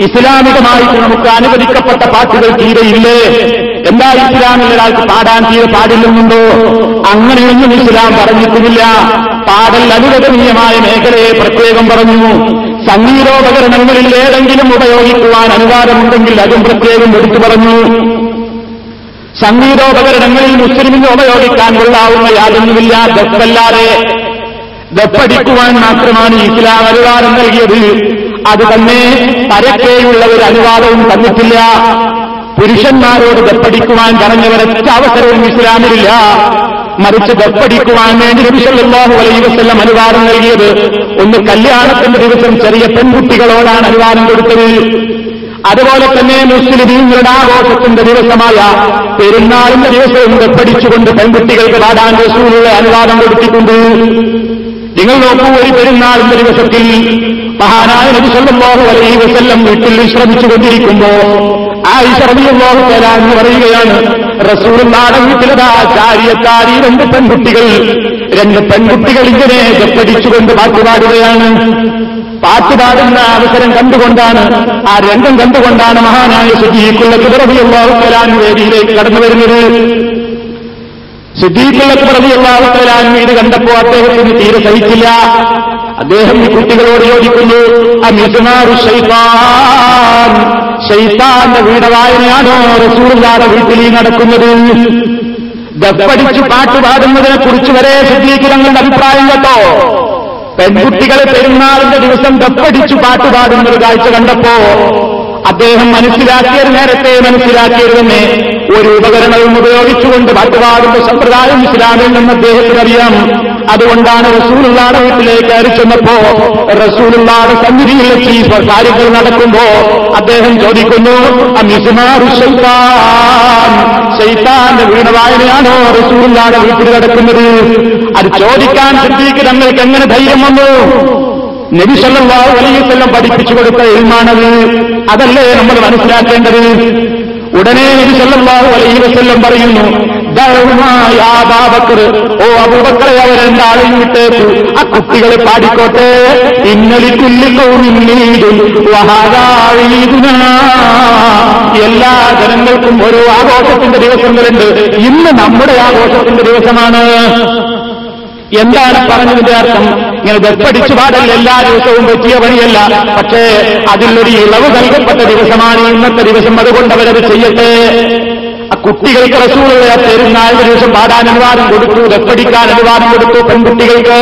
ഇസ്ലാമികമായിട്ട് നമുക്ക് അനുവദിക്കപ്പെട്ട പാട്ടുകൾ തീരെയില്ലേ? എന്താ ഇസ്ലാമിൽ ഒരാൾക്ക് പാടാൻ തീരെ പാടില്ലെന്നുണ്ടോ? അങ്ങനെയൊന്നും ഇസ്ലാം പറഞ്ഞിട്ടുമില്ല. പാടൽ അനുവദനീയമായ മേഖലയെ പ്രത്യേകം പറഞ്ഞു. സംഗീതോപകരണങ്ങളിൽ ഏതെങ്കിലും ഉപയോഗിക്കുവാൻ അനുവാദമുണ്ടെങ്കിൽ അതും പ്രത്യേകം എടുത്തു പറഞ്ഞു. സംഗീതോപകരണങ്ങളിൽ മുസ്ലിമിന് ഉപയോഗിക്കാൻ കൊള്ളാവുന്ന യാതൊന്നുമില്ല. ദപ്പല്ലാതെ ദപ്പടിക്കുവാൻ മാത്രമാണ് ഇസ്ലാം അനുവാദം നൽകിയത്. അത് തന്നെ പരക്കെയുള്ള ഒരു അനുവാദവും തന്നിട്ടില്ല. പുരുഷന്മാരോട് ദപ്പടിക്കുവാൻ പറഞ്ഞവരൊറ്റ അവസരവും ഇസ്ലാമിലില്ല. മറിച്ച് ദപ്പടിക്കുവാൻ വേണ്ടി നബിസല്ലാഹു അലൈഹി വസ്ല്ലം അനുവാദം നൽകിയത്. ഒന്ന് കല്യാണത്തിന്റെ ദിവസം ചെറിയ പെൺകുട്ടികളോടാണ് അനുവാദം കൊടുത്തത്. അതുപോലെ തന്നെ മുസ്ലിമീങ്ങളുടെ ആഘോഷത്തിന്റെ ദിവസമായ പെരുന്നാളിന്റെ ദിവസവും ദപ്പടിച്ചുകൊണ്ട് പെൺകുട്ടികൾക്ക് പാടാൻ റസൂലുള്ള അനുവാദം കൊടുത്തിട്ടുണ്ട്. നിങ്ങൾ നോക്കൂ ഒരു പെരുന്നാളിന്റെ ദിവസത്തിൽ മഹാനായ നബി സല്ലല്ലാഹു അലൈഹി വസല്ലം വീട്ടിൽ വിശ്രമിച്ചുകൊണ്ടിരിക്കുമ്പോ ആയിഷ റളിയല്ലാഹു തആല എന്ന് പറയുകയാണ് റസൂലുള്ളാടെ വീട്ടിലതാ രണ്ട് പെൺകുട്ടികൾ. രണ്ട് പെൺകുട്ടികൾ ഇങ്ങനെ ജപ്പടിച്ചുകൊണ്ട് പാട്ടുപാടുകയാണ് പാട്ടുപാടുന്ന അവസരം കണ്ടുകൊണ്ടാണ് ആ രംഗം കണ്ടുകൊണ്ടാണ് മഹാനായ സുജീക്കുള്ള കലാൻ വേദിയിലേക്ക് കടന്നു വരുന്നത്. സിദ്ദീഖുള്ളക്ക് കലാൻ ഇത് കണ്ടപ്പോ അദ്ദേഹത്തിന് തീരെ സഹിച്ചില്ല. അദ്ദേഹം ഈ കുട്ടികളോട് ചോദിക്കുന്നു ഷൈത്താന്റെ വീടവായനയാണോ റസൂറില്ലാതെ വീട്ടിൽ നടക്കുന്നത്? ദപ്പടിച്ച് പാട്ടുപാടുന്നതിനെ കുറിച്ച് വരെ സിദ്ധീകരങ്ങളുടെ അഭിപ്രായം കേട്ടോ. പെൺകുട്ടികൾ പെരുന്നാളിന്റെ ദിവസം ദപ്പടിച്ച് പാട്ടുപാടുന്ന ഒരു കാഴ്ച കണ്ടപ്പോ അദ്ദേഹം മനസ്സിലാക്കിയത് നേരത്തെ മനസ്സിലാക്കിയത് തന്നെ ഒരു ഉപകരണവും ഉപയോഗിച്ചുകൊണ്ട് പാട്ടുപാടുന്ന സമ്പ്രദായം ഇസ്ലാമിൽ നിന്ന് അദ്ദേഹത്തിന് അറിയാം അതുകൊണ്ടാണ് റസൂലുള്ളാടെ വീട്ടിലേക്ക് അരിച്ചെന്നപ്പോ ചെന്നപ്പോ റസൂലുള്ളാടെ സന്നിധിയിൽ വെച്ച് കാര്യങ്ങൾ നടക്കുമ്പോ അദ്ദേഹം ചോദിക്കുന്നു അമിസുമാറു ശൈത്താൻ. വായനയാണോ റസൂലുള്ളാടെ വീട്ടിൽ നടക്കുന്നത്? അത് ചോദിക്കാൻ സിദ്ദീഖ് തങ്ങൾക്ക് എങ്ങനെ ധൈര്യം വന്നു? നബി സല്ലല്ലാഹു അലൈഹി വസല്ലം പഠിപ്പിച്ചു കൊടുത്ത ഇൽമാണത് അതല്ലേ നമ്മൾ മനസ്സിലാക്കേണ്ടത്? ഉടനെ നബി സല്ലല്ലാഹു അലൈഹി വസല്ലം പറയുന്നു ദഅവുമായ അബൂബക്കർ ഓ അബൂബക്കറെ അവർ വിട്ടേക്കു. ആ കുട്ടികളെ പാടിക്കോട്ടെ. ഇന്നലി കുല്ലിക്കും എല്ലാ ജനങ്ങൾക്കും ഒരു ആഘോഷത്തിന്റെ ദിവസങ്ങളുണ്ട്. ഇന്ന് നമ്മുടെ ആഘോഷത്തിന്റെ ദിവസമാണ്. എന്താണ് പറഞ്ഞതിന്റെ അർത്ഥം? ഇങ്ങനെ ദപ്പടിച്ചു പാടൽ എല്ലാ ദിവസവും പറ്റിയ പണിയല്ല. പക്ഷേ അതിലൊരു ഇളവ് നൽകപ്പെട്ട ദിവസമാണ് ഇന്നത്തെ ദിവസം. അതുകൊണ്ട് അവരത് ചെയ്യട്ടെ. ആ കുട്ടികൾക്ക് റസൂലുള്ള പെരുന്നാൾ ദിവസം പാടാൻ അനുവാദം കൊടുത്തു ദപ്പടിക്കാൻ അനുവാദം കൊടുത്തു പെൺകുട്ടികൾക്ക്.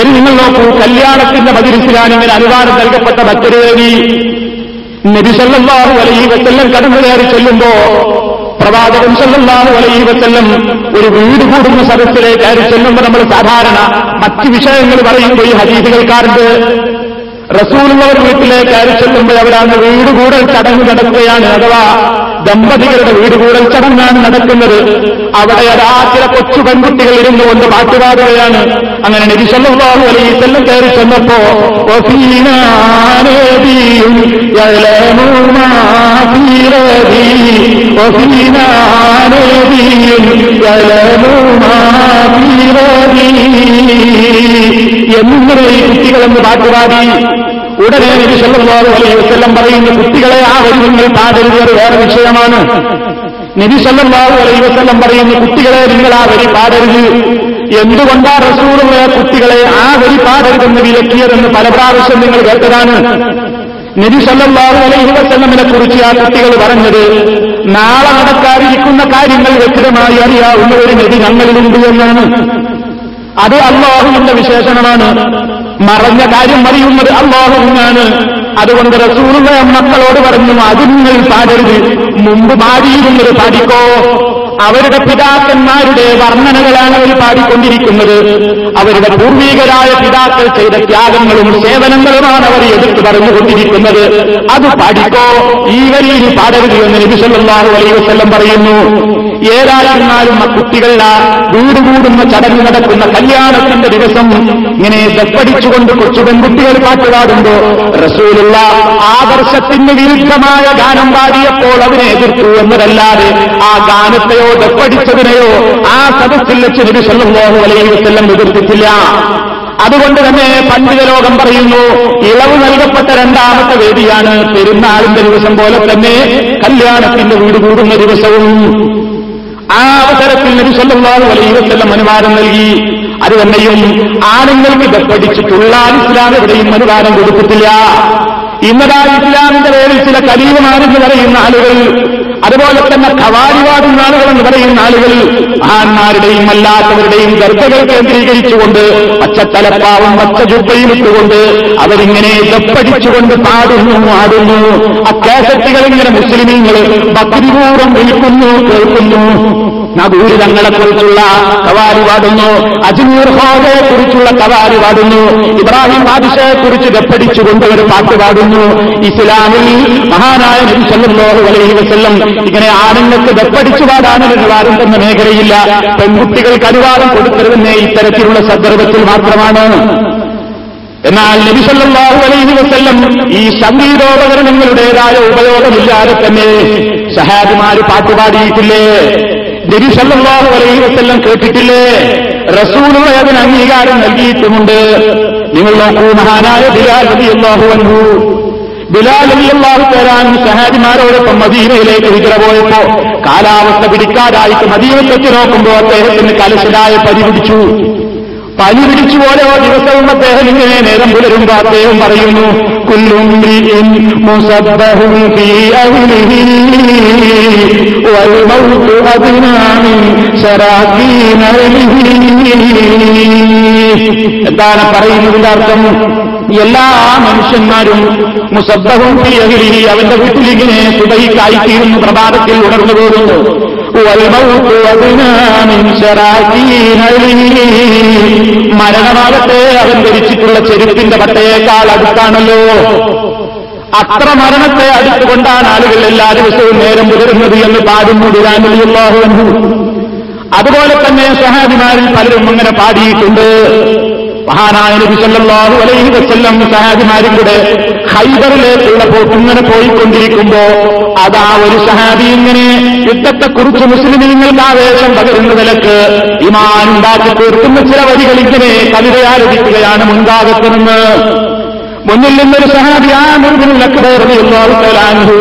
എന്ന് നിങ്ങൾ നോക്കൂ കല്യാണത്തിന്റെ മതിരിസിലാണ് ഇങ്ങനെ അനുവാദം നൽകപ്പെട്ട മറ്റൊരു വേദി നബി സല്ലല്ലാഹു അലൈഹി വസല്ലം കടന്നു കയറി ചെല്ലുമ്പോ പ്രവാചകൻ സല്ലല്ലാഹു അലൈഹി വസല്ലം ഒരു വീട് കൂടുന്ന സദസ്സിലേക്ക് കയറി ചെല്ലുമ്പോൾ നമ്മൾ സാധാരണ മറ്റ് വിഷയങ്ങൾ പറയുമ്പോൾ ഈ ഹദീസുകൾക്കാരുണ്ട് റസൂലുള്ളവർ വീട്ടിലേക്ക് കയറി അവരാണ് വീട് കൂടൽ ചടങ്ങ് നടക്കുകയാണ് അഥവാ ദമ്പതികളുടെ വീട് കൂടൽ ചടങ്ങാണ് നടക്കുന്നത്. അവിടെ അതാ ചില കൊച്ചു പെൺകുട്ടികൾ ഇരുന്നു കൊണ്ട് പാട്ടുപാടുകയാണ് അങ്ങനെ നബി സല്ലല്ലാഹു അലൈഹി വസല്ലം കയറി ചെന്നപ്പോ എന്നിങ്ങനെ ഈ കുട്ടികളെന്ന് പാട്ടുപാടി ഉടനെ നബി സല്ലല്ലാഹു അലൈഹി പറയുന്ന കുട്ടികളെ ആ വരി നിങ്ങൾ പാടരുത് അത് വേറെ വിഷയമാണ്. നബി സല്ലല്ലാഹു അലൈഹി പറയുന്ന കുട്ടികളെ നിങ്ങൾ ആ വരി പാടരുത്. എന്തുകൊണ്ടാ റസൂലുള്ള കുട്ടികളെ ആ വരി പാടരുതെന്ന് വിലക്കിയതെന്ന് പല പ്രാവശ്യം നിങ്ങൾ കേട്ടതാണ്. നബി സല്ലല്ലാഹു അലൈഹി വസല്ലമിനെ കുറിച്ച് ആ കുട്ടികൾ പറഞ്ഞത് നാളെ നടക്കാതിരിക്കുന്ന കാര്യങ്ങൾ വ്യക്തമായി അറിയാവുന്ന ഒരു നബി ഞങ്ങളിലുണ്ട് എന്നാണ്. അത് അള്ളാഹുവിന്റെ വിശേഷണമാണ്. മറഞ്ഞ കാര്യം അറിയുന്നത് അള്ളാഹുവിനാണ്. അതുകൊണ്ട് റസൂറുള്ള മക്കളോട് പറഞ്ഞു അത് നിങ്ങൾ പാടരുത് മുമ്പ് പാടിയിരുന്നത് പാടിക്കോ. അവരുടെ പിതാക്കന്മാരുടെ വർണനകളാണ് അവർ പാടിക്കൊണ്ടിരിക്കുന്നത്. അവരുടെ പൂർവീകരായ പിതാക്കൾ ചെയ്ത ത്യാഗങ്ങളും സേവനങ്ങളുമാണ് അവർ എടുത്തു പറഞ്ഞുകൊണ്ടിരിക്കുന്നത്. അത് പാടിക്കോ? ഈ വരിയിൽ പാടരുത് എന്ന് നബി സല്ലല്ലാഹു അലൈഹി വസല്ലം പറയുന്നു. ഏതായിരുന്നാലും ആ കുട്ടികളുടെ വീട് കൂടുന്ന ചടങ്ങ് നടക്കുന്ന കല്യാണത്തിന്റെ ദിവസം ഇങ്ങനെ ദപ്പടിച്ചുകൊണ്ട് കൊച്ചു പെൺകുട്ടികൾ പാട്ടുപാടുമ്പോ റസൂലുള്ള ആദർശത്തിന് വിരുദ്ധമായ ഗാനം പാടിയപ്പോൾ അതിനെ എതിർത്തു എന്നതല്ലാതെ ആ ഗാനത്തെയോ ദപ്പടിച്ചതിനെയോ ആ സദസ്സിൽ വെച്ച് നിമിഷം വലയിരുത്തെല്ലാം എതിർത്തിട്ടില്ല. അതുകൊണ്ട് തന്നെ പണ്ഡിത ലോകം പറയുന്നു ഇളവ് നൽകപ്പെട്ട രണ്ടാമത്തെ വേദിയാണ് പെരുന്നാളിന്റെ ദിവസം പോലെ തന്നെ കല്യാണത്തിന്റെ വീട് കൂടുന്ന ദിവസവും. ആ അവസരത്തിൽ നബി സല്ലല്ലാഹു അലൈഹി വസല്ലം അനുവാദം നൽകി. അത് തന്നെയും ആണുങ്ങൾക്ക് ഇത് പഠിച്ചിട്ടുള്ള ഇസ്ലാം എവിടെയും അനുവാദം കൊടുത്തിട്ടില്ല. ഇന്നതാ ഇസ്ലാമിന്റെ പേരിൽ ചില കലീവമാരെന്ന് പറയുന്ന ആളുകൾ അതുപോലെ തന്നെ ഖവാരിവാടുന്ന ആളുകൾ എന്ന് പറയുന്ന ആളുകൾ ആന്മാരുടെയും അല്ലാത്തവരുടെയും ഗർഭകൾ കേന്ദ്രീകരിച്ചുകൊണ്ട് പച്ചത്തലപ്പാവും പച്ച ഇട്ടുകൊണ്ട് അവരിങ്ങനെ ദപ്പടിച്ചുകൊണ്ട് പാടുന്നു ആടുന്നു. ആ കേസറ്റുകൾ ഇങ്ങനെ മുസ്ലിമീങ്ങൾ ഭക്തിപൂർവം വിളിക്കുന്നു കേൾക്കുന്നു. നബൂരി കുറിച്ചുള്ള കവാലി പാടുന്നു. അജ്മീർ ഹോദയെ കുറിച്ചുള്ള കവാലി പാടുന്നു. ഇബ്രാഹിം ബാദിഷയെ കുറിച്ച് ഗപ്പടിച്ചുകൊണ്ട് ഒരു പാട്ട് പാടുന്നു. ഇസ്ലാമിൽ മഹാനായ നബി സല്ലല്ലാഹു അലൈഹി വസല്ലം ഇങ്ങനെ ആണുങ്ങൾക്ക് ഗപ്പടിച്ചു പാടാനുള്ള തന്ന മേഖലയില്ല. പെൺകുട്ടികൾക്ക് അനുവാദം കൊടുക്കരുതെന്നേ ഇത്തരത്തിലുള്ള സന്ദർഭത്തിൽ മാത്രമാണ്. എന്നാൽ നബി സല്ലല്ലാഹു അലൈഹി വസല്ലം ഈ സംഗീതോപകരണങ്ങളുടേതായ ഉപയോഗമില്ലാതെ തന്നെ സഹാബിമാര് പാട്ടുപാടിയിട്ടില്ലേ നബി സല്ലല്ലാഹു അലൈഹി വസല്ലം കേട്ടിട്ടില്ലേ? റസൂലുകൾ അതിന് അംഗീകാരം നൽകിയിട്ടുമുണ്ട്. നിങ്ങൾ നോക്കൂ മഹാനായ ബിലാൽ അള്ളാഹു അൻഹു. ബിലാൽ അള്ളാഹു തരാൻ സഹാബിമാരോടൊപ്പം മദീനയിലേക്ക് ഹിജറ പോയപ്പോ കാലാവസ്ഥ പിടിക്കാതായിട്ട് മദീനത്തെത്തി നോക്കുമ്പോൾ അദ്ദേഹത്തിന് കലശലായ പനി പിടിച്ചു. പനി പിടിച്ചു ഓരോ ദിവസവും അദ്ദേഹം ഇങ്ങനെ നേരം പുലരുമ്പോ അദ്ദേഹം പറയുന്നു കുല്ലും മുസബ്ബഹും ഫീ അഹ്ലിഹി والموت أدنى من شراكين എന്താണ് പറയുന്നതിന്റെ അർത്ഥം എല്ലാ മനുഷ്യന്മാരും മുസബ്ബഹും ഫീ അഹ്ലിഹി അവന്റെ വീട്ടിലിങ്ങനെ സുബഹിക്കായിത്തീരുന്നു പ്രഭാതത്തിൽ ഉണർന്നു പോകുന്നു والموت أدنى من شراكين മരണമാകട്ടെ അവൻ ധരിച്ചിട്ടുള്ള ചെരുപ്പിന്റെ പട്ടയേക്കാൾ അടുത്താണല്ലോ അത്ര മരണത്തെ അടുത്തുകൊണ്ടാണ് ആളുകൾ എല്ലാ ദിവസവും നേരം പുലരുന്നത് എന്ന് പാടുന്നു ബിലാനുള്ളാഹു അതുപോലെ തന്നെ സഹാബിമാരിൽ പലരും അങ്ങനെ പാടിയിട്ടുണ്ട് മഹാനായ നബി സല്ലല്ലാഹു അലൈഹി വസല്ലം സഹാബിമാരും കൂടെ ഹൈബറിലേക്കുള്ള പോക്ക് ഇങ്ങനെ പോയിക്കൊണ്ടിരിക്കുമ്പോ അതാ ഒരു സഹാബി ഇങ്ങനെ യുദ്ധത്തെക്കുറിച്ച് മുസ്ലിമീങ്ങൾക്ക് ആവേശം പകരുന്ന നിലയ്ക്ക് ഇമാൻ ഉണ്ടാക്കി തീർക്കുന്ന ചില വരികൾ ഇങ്ങനെ കവിതയാലോചിക്കുകയാണ് മുൻഭാഗത്ത് നിന്ന്. മുന്നിൽ നിന്നൊരു സഹാബി ആമിർബിന് അക്ബർ റളിയല്ലാഹു തആല അൻഹു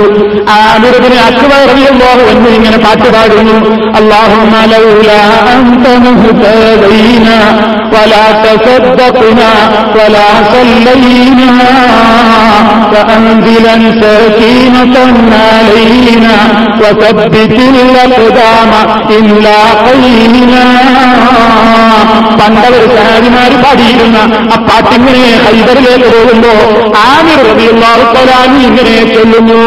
ആമിർബിന് അക്ബർ റളിയല്ലാഹു അൻഹു ഇങ്ങനെ പാട്ട് പാടുന്നു അല്ലാഹുമ്മ ലൗലാ അൻത മുഹ്തദീന ولا تصدقنا ولا صلينا فأنزلا سكينة علينا وثبت الأقدام إن لاقينا പണ്ടവർ സഹാബിമാർ പാടിയിരുന്ന ആ പാട്ടിങ്ങനെ ഹൈദറിലേക്ക് പോകുമ്പോ ആമിർ ഇങ്ങനെ ചൊല്ലുന്നു.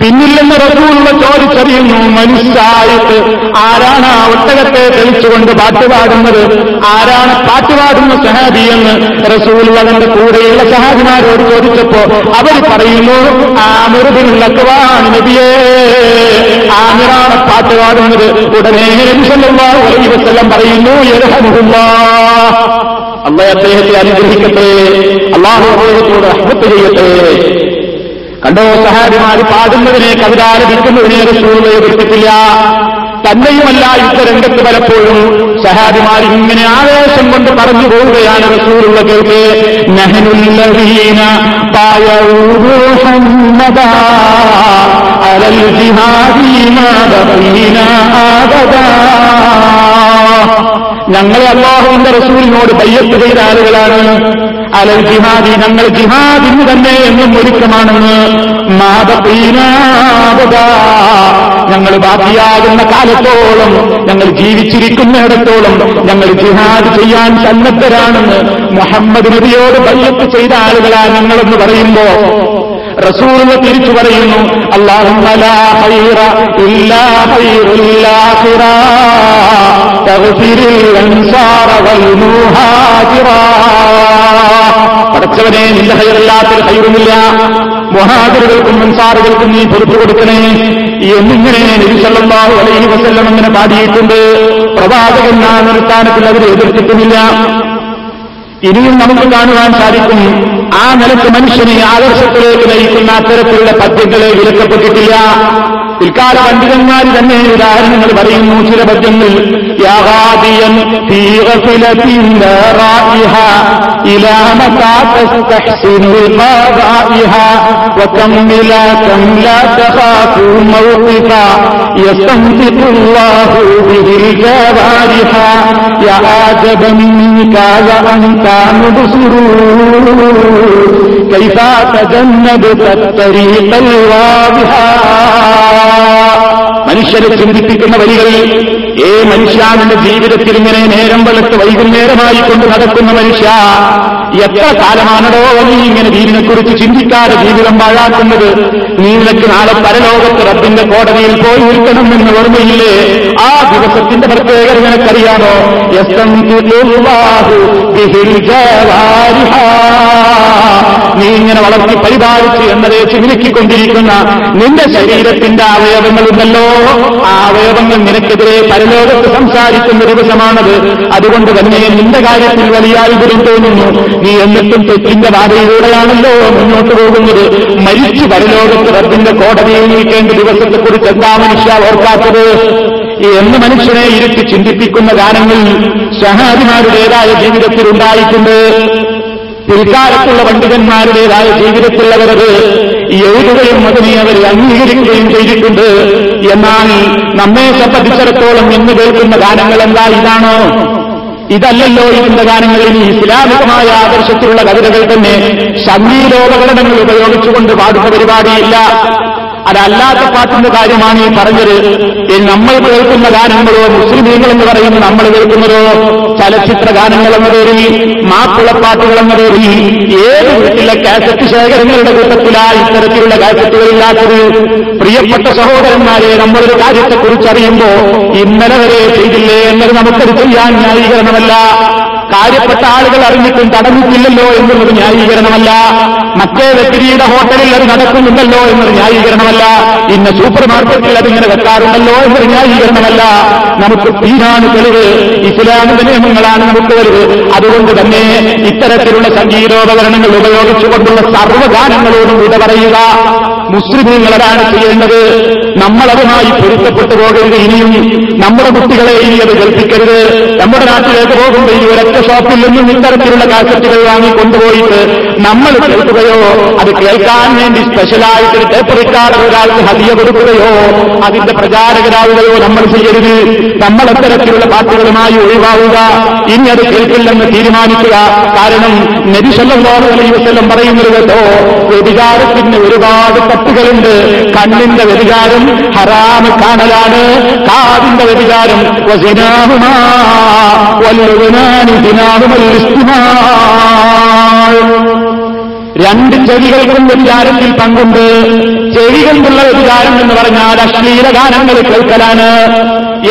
പിന്നിൽ നിന്ന് റസൂലുള്ള ചോദിച്ചറിയുന്നു മനുഷ്യായിട്ട് ആരാണ് ആ ഒട്ടകത്തെ തെളിച്ചുകൊണ്ട് പാട്ടുപാടുന്നത്? ആരാണ് പാട്ടുപാടുന്ന സഹാബി എന്ന്? റസൂൽ അതിന്റെ കൂടെയുള്ള സഹാബിമാരോട് ചോദിച്ചപ്പോ അവർ പറയുന്നു ആമിറുബിനുള്ള നബിയേ ആമിറാണ് പാട്ടുപാടുന്നത്. ഉടനെ വസല്ലം പറയുന്നു അള്ളാഹ് അദ്ദേഹത്തെ അനുഗ്രഹിക്കട്ടെ. അള്ളാഹു അദ്ദേഹത്തോട് അഹ്മത്ത് ചെയ്യട്ടെ. കണ്ടോ സഹാബിമാര് പാടുന്നതിനെ കവിതാലപിക്കുന്നതിനെ സൂര്യ എതിർത്തിട്ടില്ല തന്നെയുമല്ല യുദ്ധരംഗത്ത് പലപ്പോഴും സഹാബിമാർ ഇങ്ങനെ ആവേശം കൊണ്ട് പറഞ്ഞു പോവുകയാണ് റസൂലുള്ള കേൾക്ക്. ഞങ്ങളെ അള്ളാഹുവിന്റെ റസൂലിനോട് ബയ്യത്ത് ചെയ്ത ആളുകളാണ്. അലൽ ജിഹാദി ഞങ്ങൾ ജിഹാദിന് തന്നെ എന്നും ഒരുക്കമാണെന്ന് ഞങ്ങൾ ബാക്കിയാകുന്ന കാലത്തോളം ഞങ്ങൾ ജീവിച്ചിരിക്കുന്നിടത്തോളം ഞങ്ങൾ ജിഹാദ് ചെയ്യാൻ സന്നദ്ധരാണെന്ന് മുഹമ്മദ് നബിയോട് പയ്യത്ത് ചെയ്ത ആളുകളാ ഞങ്ങളെന്ന് പറയുമ്പോ റസൂറുകൾ തിരിച്ചു പറയുന്നു പടച്ചവനെ നിന്റെ ഹൈറല്ലാത്തൊരു ഹൈറുമില്ല. മുഹാജിറുകൾക്കും അൻസാറുകൾക്കും നീ പൊറുപ്പ് കൊടുക്കണേ. എന്നിങ്ങനെ നബിസല്ലാഹു അലൈഹി വസല്ലം അങ്ങനെ പാടിയിട്ടുണ്ട്. പ്രവാചകൻ ആ നിർത്താനത്തിൽ അവർ എതിർത്തിട്ടുമില്ല. ഇനിയും നമുക്ക് കാണുവാൻ സാധിക്കും ആ നിലയ്ക്ക് മനുഷ്യനെ ആദർശത്തിലേക്ക് നയിക്കുന്ന അത്തരത്തിലുള്ള പദ്യങ്ങളെ വിലക്കപ്പെട്ടിട്ടില്ല. പിൽക്കാല പണ്ഡിതന്മാർ തന്നെ ഉദാഹരണങ്ങൾ പറയുന്നു ചില പദ്യങ്ങൾ يا غاديا في غفلة لا رائها إلى متى تستحسن لقضائها لا كم لا تخاف موقفا يستنطق الله به الجوارح يا عجبا منك وأنت مبصر. كيف تجنبت الطريق الواضحا؟ മനുഷ്യരെ ചിന്തിപ്പിക്കുന്ന വരികൾ ഏ മനുഷ്യാവിന്റെ ജീവിതത്തിൽ ഇങ്ങനെ നേരം വെളുത്ത് വൈകുന്നേരമായി കൊണ്ട് നടക്കുന്ന മനുഷ്യ എത്ര കാലമാണടോ നീ ഇങ്ങനെ ദീനിനെക്കുറിച്ച് ചിന്തിക്കാതെ ജീവിതം പാഴാക്കുന്നത്? നീ നിനക്ക് നാളെ പരലോകത്ത് റബ്ബിന്റെ കോടതിയിൽ പോയി നിൽക്കണം എന്ന് ഓർമ്മയില്ലേ? ആ ദിവസത്തിന്റെ പ്രത്യേകത നിനക്കറിയാമോ? നീ ഇങ്ങനെ വളർത്തി പരിപാലിച്ച് എന്നതേ ചിമിലക്കിക്കൊണ്ടിരിക്കുന്ന നിന്റെ ശരീരത്തിന്റെ അവയവങ്ങളുണ്ടല്ലോ. ആ അവയവങ്ങൾ നിനക്കെതിരെ പരലോകത്ത് സംസാരിക്കുന്ന ദിവസമാണത്. അതുകൊണ്ട് തന്നെ നിന്റെ കാര്യത്തിൽ വലിയ അത്ഭുതം തോന്നുന്നു. നീ എന്നിട്ടും തെറ്റിന്റെ പാതയിലൂടെയാണല്ലോ മുന്നോട്ട് പോകുന്നത്. മരിച്ചു പരലോകത്ത് റബ്ബിന്റെ കോടതിയിൽ നീക്കേണ്ട ദിവസത്തെക്കുറിച്ച് എന്താ മനുഷ്യ ഓർക്കാത്തത്? എന്ന് മനുഷ്യനെ ഇരുത്തി ചിന്തിപ്പിക്കുന്ന ഗാനങ്ങൾ ഷഹാദിമാരുടേതായ ജീവിതത്തിൽ ഉണ്ടായിട്ടുണ്ട് പിൽക്കാലത്തുള്ള പണ്ഡിതന്മാരുടേതായ ജീവിതത്തിലുള്ളവരത് എഴുതുകയും അതിനെ അവർ അംഗീകരിക്കുകയും ചെയ്തിട്ടുണ്ട്. എന്നാൽ നമ്മെ സംബന്ധിച്ചിടത്തോളം ഇന്ന് കേൾക്കുന്ന ഗാനങ്ങൾ എന്താ? ഇതാണോ? ഇതല്ലല്ലോ ഇതിന്റെ ഗാനങ്ങളിൽ ഇസ്ലാമികമായ ആദർശത്തിലുള്ള കവിതകൾ തന്നെ സംഗീതോപകരണങ്ങൾ ഉപയോഗിച്ചുകൊണ്ട് പാടുന്ന പരിപാടിയില്ല. അതല്ലാത്ത പാട്ടിന്റെ കാര്യമാണ് ഈ പറഞ്ഞത്. നമ്മൾ കേൾക്കുന്ന ഗാനങ്ങളോ മുസ്ലിമീങ്ങൾ എന്ന് പറയുന്ന നമ്മൾ കേൾക്കുന്നതോ ചലച്ചിത്ര ഗാനങ്ങൾ എന്ന പേരിൽ മാപ്പിളപ്പാട്ടുകൾ എന്ന പേരിൽ ഏത് വീട്ടിലെ കാസറ്റ് ശേഖരങ്ങളുടെ കൂട്ടത്തിലാണ് ഇത്തരത്തിലുള്ള കാസറ്റുകളില്ലാത്തത് പ്രിയപ്പെട്ട സഹോദരന്മാരെ നമ്മളൊരു കാര്യത്തെക്കുറിച്ച് അറിയുമ്പോ ഇന്നലെ വരെ ചെയ്തില്ലേ എന്നത് നമുക്കത് ചെയ്യാൻ ന്യായീകരണമല്ല. കാര്യപ്പെട്ട ആളുകൾ അറിഞ്ഞിട്ടും തടഞ്ഞിട്ടില്ലല്ലോ എന്നുള്ളത് ന്യായീകരണമല്ല. മറ്റേ വ്യക്തിയുടെ ഹോട്ടലിൽ അത് നടക്കുന്നുണ്ടല്ലോ എന്നൊരു ന്യായീകരണമല്ല. ഇന്ന് സൂപ്പർ മാർക്കറ്റിൽ അതിങ്ങനെ വെക്കാറുണ്ടല്ലോ എന്നൊരു ന്യായീകരണമല്ല. നമുക്ക് തീരാണ് തെളിവ്. ഇസ്ലാമിക നിയമങ്ങളാണ് നമുക്ക് വലുത് അതുകൊണ്ട് തന്നെ ഇത്തരത്തിലുള്ള സംഗീതോപകരണങ്ങൾ ഉപയോഗിച്ചുകൊണ്ടുള്ള സർവഗാനങ്ങളോടും വിട പറയുക. മുസ്ലിമീങ്ങളാണ് ചെയ്യേണ്ടത്. നമ്മളതുമായി പൊരുത്തപ്പെട്ടു പോകരുത് ഇനിയും. നമ്മുടെ കുട്ടികളെ ഇനി അത് കൽപ്പിക്കരുത് നമ്മുടെ നാട്ടിലേക്ക് പോകുമ്പോൾ ഈ ഒരൊറ്റ ഷോപ്പിൽ നിന്നും ഇത്തരത്തിലുള്ള കാസറ്റുകൾ വാങ്ങി കൊണ്ടുപോയിട്ട് നമ്മൾ കേൾക്കുകയോ അത് കേൾക്കാൻ വേണ്ടി സ്പെഷ്യലായിട്ട് ടേപ്പ് റിക്കാർഡർ ഒരാൾക്ക് ഹതിയ കൊടുക്കുകയോ അതിന്റെ പ്രചാരകരാവുകയോ നമ്മൾ ചെയ്യരുത്. നമ്മൾ അത്തരത്തിലുള്ള പാട്ടുകളുമായി ഒഴിവാവുക. ഇനി അത് കേൾക്കില്ലെന്ന് തീരുമാനിക്കുക. കാരണം നബിസല്ലാഹു അലൈഹി വസല്ലം പറയുന്നത് കേട്ടോ വ്യഭിചാരത്തിന് ഒരുപാട് തട്ടുകളുണ്ട് കണ്ണിന്റെ വ്യതികാരം ഹറാമ് കാണലാണ്. കാതിന്റെ വ്യതികാരം രണ്ട് ചെവികൾക്കും വ്യതികാരത്തിൽ പങ്കുണ്ട്. ചെടികൾക്കുള്ള വ്യതികാരം എന്ന് പറഞ്ഞാൽ അശ്ലീല ഗാനങ്ങൾ കേൾക്കലാണ്.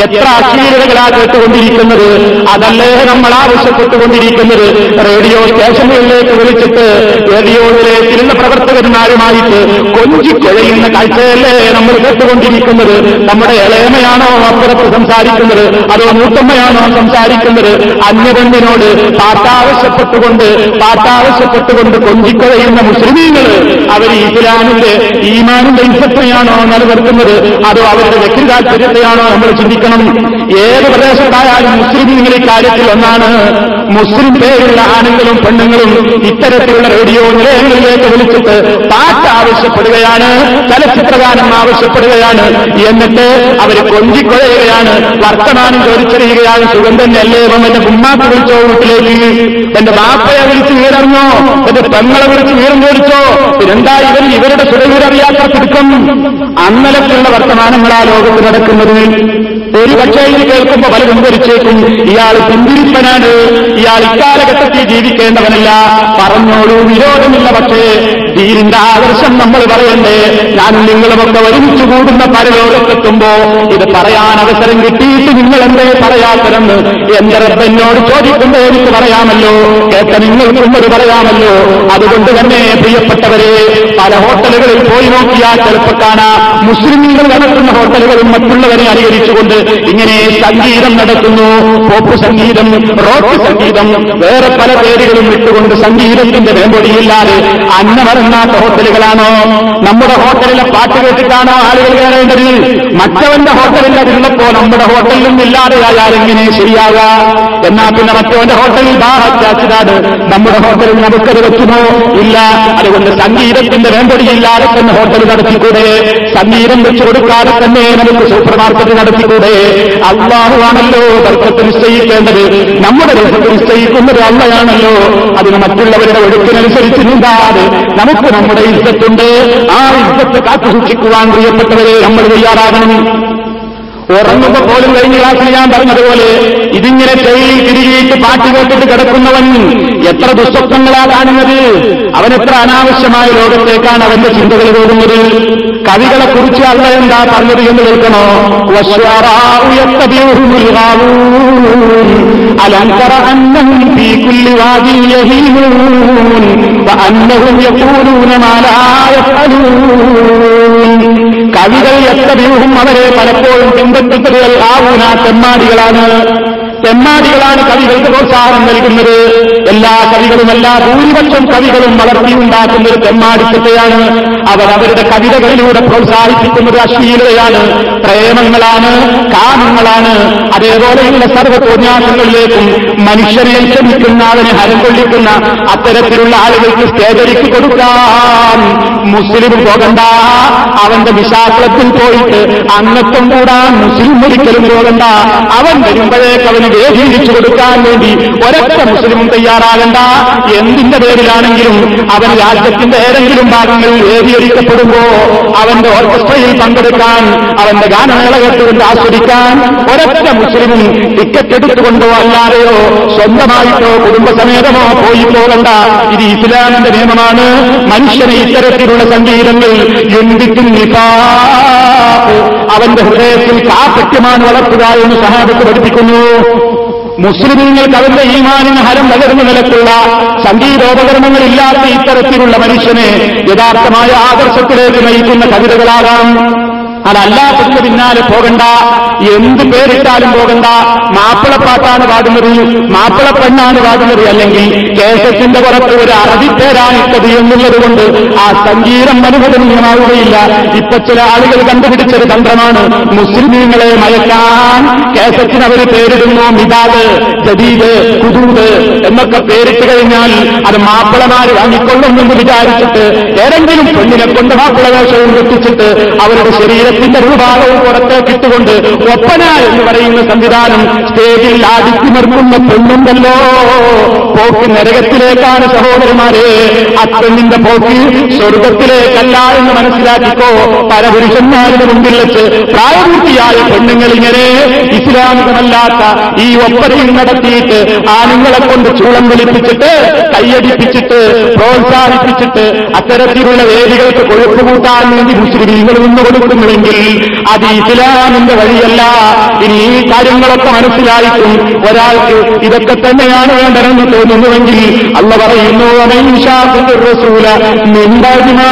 എത്ര അശ്ലീലതകളാ കേട്ടുകൊണ്ടിരിക്കുന്നത്? അതല്ലേ നമ്മൾ ആവശ്യപ്പെട്ടുകൊണ്ടിരിക്കുന്നത്? റേഡിയോ സ്റ്റേഷനുകളിലേക്ക് വിളിച്ചിട്ട് റേഡിയോയിലെ സിനിമ പ്രവർത്തകന്മാരുമായിട്ട് കൊഞ്ചി കുഴയുന്ന കാഴ്ചയല്ലേ നമ്മൾ കേട്ടുകൊണ്ടിരിക്കുന്നത്? നമ്മുടെ ഇളയമയാണോ അപ്പുറത്ത് സംസാരിക്കുന്നത്? അതോ മൂത്തമ്മയാണോ സംസാരിക്കുന്നത്? അന്യബന്ധിനോട് പാട്ടാവശ്യപ്പെട്ടുകൊണ്ട് പാട്ടാവശ്യപ്പെട്ടുകൊണ്ട് കൊഞ്ചി കൊഞ്ചിക്കുഴയുന്ന മുസ്ലിമീങ്ങൾ അവർ ഇസ്ലാമിന്റെ ഈമാനിന്റെ ഇൻസത്വയാണോ നിലനിർത്തുന്നത്? അതോ അവരുടെ വ്യക്തി താല്പര്യത്തെയാണോ നമ്മൾ ചിന്തിക്കണം ഏത് പ്രദേശത്തായാലും മുസ്ലിമീങ്ങൾ ഇക്കാര്യത്തിൽ ഒന്നാണ്. മുസ്ലിം പേരുള്ള ആണുങ്ങളും പെണ്ണുങ്ങളും ഇത്തരത്തിലുള്ള റേഡിയോ നിലയങ്ങളിലേക്ക് വിളിച്ചിട്ട് പാട്ട് ആവശ്യപ്പെടുകയാണ് ചലച്ചിത്രഗാനം ആവശ്യപ്പെടുകയാണ്. എന്നിട്ട് അവർ കൊഞ്ചിക്കൊഴയുകയാണ്. വർത്തമാനം ചോദിച്ചറിയുകയാണ്. സുഖം തന്നെയല്ലേ? ഇപ്പം എന്റെ ഉമ്മാക്ക് വിളിച്ചോ വീട്ടിലേക്ക്? എന്റെ ബാപ്പയെ വിളിച്ച് വീടറിഞ്ഞോ? എന്റെ പെങ്ങളെ വിളിച്ച് വീടും ചോദിച്ചോ? പിന്നെന്താ ഇവർ ഇവരുടെ സുരവീരറിയാത്ത തിടുക്കം? അന്നലക്കുള്ള വർത്തമാനങ്ങളാ ലോകത്ത് നടക്കുന്നത്. ഒരു പക്ഷേ ഇത് കേൾക്കുമ്പോ പലരും ധരിച്ചേക്കും ഇയാൾ പിന്തിരിപ്പനാണ് ഇയാൾ ഇക്കാലഘട്ടത്തിൽ ജീവിക്കേണ്ടവനല്ല. പറഞ്ഞോളൂ വിരോധമില്ല പക്ഷേ ദീനിന്റെ ആദർശം നമ്മൾ പറയണ്ടേ? ഞാൻ നിങ്ങളുമൊക്കെ ഒരുമിച്ച് കൂടുന്ന പരലോകത്തെത്തുമ്പോ ഇത് പറയാൻ അവസരം കിട്ടിയിട്ട് നിങ്ങൾ എന്തേ പറയാത്തരെന്ന് എന്റെ റബ്ബെന്നോട് ചോദിക്കുമ്പോ എനിക്ക് പറയാമല്ലോ. കേട്ട നിങ്ങൾക്കും അത് പറയാമല്ലോ. അതുകൊണ്ട് തന്നെ പ്രിയപ്പെട്ടവരെ പല ഹോട്ടലുകളിൽ പോയി നോക്കിയാൽ ചിലപ്പോൾ കാണാം മുസ്ലിമീങ്ങൾ നടത്തുന്ന ഹോട്ടലുകളും മറ്റുള്ളവരെ അനുകരിച്ചുകൊണ്ട് ഇങ്ങനെ സംഗീതം നടത്തുന്നു. പോപ്പ് സംഗീതം റോക്ക് സംഗീതം വേറെ പല പേരുകളും ഇട്ടുകൊണ്ട് സംഗീതത്തിന്റെ വേമ്പൊടിയില്ലാതെ അന്നമറങ്ങാത്ത ഹോട്ടലുകളാണോ? നമ്മുടെ ഹോട്ടലിലെ പാട്ട് കേട്ടിട്ടാണോ ആളുകൾ കയറേണ്ടത്? മറ്റവന്റെ ഹോട്ടലിൽ അതിരുന്നപ്പോ നമ്മുടെ ഹോട്ടലിലും ഇല്ലാതെയായാൽ എങ്ങനെ ശരിയാകുക എന്നാ പിന്നെ മറ്റവന്റെ ഹോട്ടലിൽ ബാഹച്ചാച്ചിടാട് നമ്മുടെ ഹോട്ടലിൽ നമുക്കത് വെക്കുമോ ഇല്ല. അതുകൊണ്ട് സംഗീതത്തിന്റെ വേമ്പൊടിയില്ലാതെ തന്നെ ഹോട്ടൽ നടത്തിക്കൂടെ? സംഗീതം വെച്ചു കൊടുക്കാതെ തന്നെ നമുക്ക് സൂപ്പർ മാർക്കറ്റ് നടത്തിക്കൂടെ? അള്ളാഹുവാണല്ലോ ബർക്കത്ത് നിശ്ചയിക്കേണ്ടത്. നമ്മുടെ ബർക്കത്ത് നിശ്ചയിക്കുന്നത് അള്ളയാണല്ലോ. അതിന് മറ്റുള്ളവരുടെ ഒഴുക്കിനനുസരിച്ച് നീന്താതെ നമുക്ക് നമ്മുടെ ഇജ്ജത്തുണ്ട് ആ ഇജ്ജത്ത് കാത്തു സൂക്ഷിക്കുവാൻ പ്രിയപ്പെട്ടവരെ നമ്മൾ തയ്യാറാകണം. ഉറങ്ങുമ്പോ പോലും കഴിഞ്ഞ ക്ലാസ്സിൽ ഞാൻ പറഞ്ഞതുപോലെ ഇതിങ്ങനെ ചെവിയിൽ തിരികെയിട്ട് പാട്ട് കേട്ടിട്ട് കിടക്കുന്നവൻ എത്ര ദുസ്വപ്നങ്ങളാ കാണുന്നത് അവൻ എത്ര അനാവശ്യമായ ലോകത്തേക്കാണ് അവന്റെ ചിന്തകൾ പോകുന്നത് കവികളെ കുറിച്ച് അല്ല എന്താ പറഞ്ഞത് എന്ന് കേൾക്കണോ അലങ്കറ അന്നം في كل واد يهيمون وأنهم يقولون ما لا يفعلون കവികൾ എത്ര വ്യൂഹം അവരെ പലപ്പോഴും പിൻപറ്റുന്നത് ആവൂന തെമ്മാടികളാണ്. തെമ്മാടികളാണ് കവികൾക്ക് പ്രോത്സാഹനം നൽകുന്നത്. എല്ലാ കവികളും എല്ലാ ഭൂരിപക്ഷം കവികളും വളർത്തിയുണ്ടാക്കുന്ന ഒരു തെമ്മാടിത്തത്തെയാണ് അവർ അവരുടെ കവിതകളിലൂടെ പ്രോത്സാഹിപ്പിക്കുന്നത് അശ്ലീലതയാണ്. പ്രേമങ്ങളാണ് കാമങ്ങളാണ്. അതേപോലെയുള്ള സർവതോന്യാസങ്ങളിലേക്കും മനുഷ്യനെ ക്ഷമിക്കുന്ന അവനെ ഹരം കൊള്ളിക്കുന്ന അത്തരത്തിലുള്ള ആളുകൾക്ക് സ്റ്റേജരിക്ക് കൊടുക്കാൻ മുസ്ലിം പോകണ്ട അവന്റെ വിശാഖലത്തിൽ പോയിട്ട് അംഗത്വം കൂടാൻ മുസ്ലിം ഒരിക്കലും പോകണ്ട. അവൻ വരുമ്പോഴേക്ക് അവന് വേദീകരിച്ചു കൊടുക്കാൻ വേണ്ടി ഒരൊറ്റ മുസ്ലിമും തയ്യാറാകണ്ട. എന്തിന്റെ പേരിലാണെങ്കിലും അവൻ രാജ്യത്തിന്റെ ഏതെങ്കിലും ഭാഗങ്ങളിൽ വേദീകരിക്കപ്പെടുമ്പോ അവന്റെ ഓർക്കസ്ട്രയിൽ പങ്കെടുക്കാൻ അവന്റെ ഗാനമേളകത്തിൽ ആസ്വദിക്കാൻ ഒരൊറ്റ മുസ്ലിമും ടിക്കറ്റ് എടുത്തുകൊണ്ടോ അല്ലാതെയോ സ്വന്തമായിട്ടോ കുടുംബസമേതമോ പോയി പോകണ്ട. ഇത് ഇസ്ലാമിന്റെ നിയമമാണ്. മനുഷ്യനെ ഇത്തരത്തിലുള്ള സംഗീതങ്ങൾ എന്തിക്കും അവന്റെ ഹൃദയത്തിൽ കാപ്പറ്റ്യമാണ് വളർത്തുക എന്ന് സഹാബത്ത് പഠിപ്പിക്കുന്നു. മുസ്ലിമീങ്ങൾക്ക് അവരുടെ ഈമാനിന് ഹരം പകർന്നു നിലക്കുള്ള സംഗീതോപകരണങ്ങളില്ലാത്ത ഇത്തരത്തിലുള്ള മനുഷ്യനെ യഥാർത്ഥമായ ആദർശത്തിലേക്ക് നയിക്കുന്ന കവിതകളാകാം അതല്ലാത്തതിന് പിന്നാലെ പോകണ്ട. എന്ത് പേരിട്ടാലും പോകണ്ട. മാപ്പിളപ്പാട്ടാണ് പാടുന്നത് മാപ്പിളപ്പെണ്ണാണ് പാടുന്നത് അല്ലെങ്കിൽ കേസത്തിന്റെ പുറത്ത് ഒരു അറബി പേരാണ് ഇട്ടത് എന്നുള്ളത് ആ സംഗീതം അനുവദനീയമാവുകയില്ല ഇപ്പൊ ചില ആളുകൾ കണ്ടുപിടിച്ചൊരു തന്ത്രമാണ്. മുസ്ലിമീങ്ങളെ മയക്കാൻ കേസത്തിന് അവർ പേരിടുന്നു മിതാദ് ജദീദ് കുതൂദ് എന്നൊക്കെ പേരിട്ട് കഴിഞ്ഞാൽ അത് മാപ്പിളമാർ വാങ്ങിക്കൊള്ളുമെന്ന് വിചാരിച്ചിട്ട് ഏതെങ്കിലും പെണ്ണിനെ കൊണ്ട് മാപ്പിളവേഷവും കെട്ടിച്ചിട്ട് അവരുടെ ശരീരത്തിന്റെ രൂപാകവും പുറത്തേക്ക് കിട്ടുകൊണ്ട് ഒപ്പന എന്ന് പറയുന്ന സംവിധാനം സ്റ്റേജിൽ ആദിത്യമർക്കുന്ന പെണ്ണുണ്ടല്ലോ. പോക്ക് നരകത്തിലേക്കാണ് സഹോദരന്മാരെ ആ പെണ്ണിന്റെ പോക്ക് സ്വർഗത്തിലേക്കല്ല എന്ന് മനസ്സിലാക്കിക്കോ. പല പുരുഷന്മാരുടെ മുമ്പിൽ വെച്ച് പ്രായപൂർത്തിയായ പെണ്ണുങ്ങൾ ഇങ്ങനെ ഇസ്ലാമികമല്ലാത്ത ഈ ഒപ്പനയും നടത്തിയിട്ട് ആണുങ്ങളെ കൊണ്ട് ചൂളം വിളിപ്പിച്ചിട്ട് കയ്യടിപ്പിച്ചിട്ട് പ്രോത്സാഹിപ്പിച്ചിട്ട് അത്തരത്തിലുള്ള വേദികൾക്ക് കൊഴുപ്പ് കൂട്ടാൻ വേണ്ടി മുസ്ലിമീങ്ങൾ നിന്ന് കൊടുക്കുന്നുവെങ്കിൽ അത് ഇസ്ലാമിന്റെ വഴിയല്ല. ഇനി ഈ കാര്യങ്ങളൊക്കെ മനസ്സിലായിട്ടും ഒരാൾക്ക് ഇതൊക്കെ തന്നെയാണ് വേണ്ടതെന്ന് തോന്നുന്നുവെങ്കിൽ അല്ല പറയുന്നു റസൂല മിണ്ടാതിമാ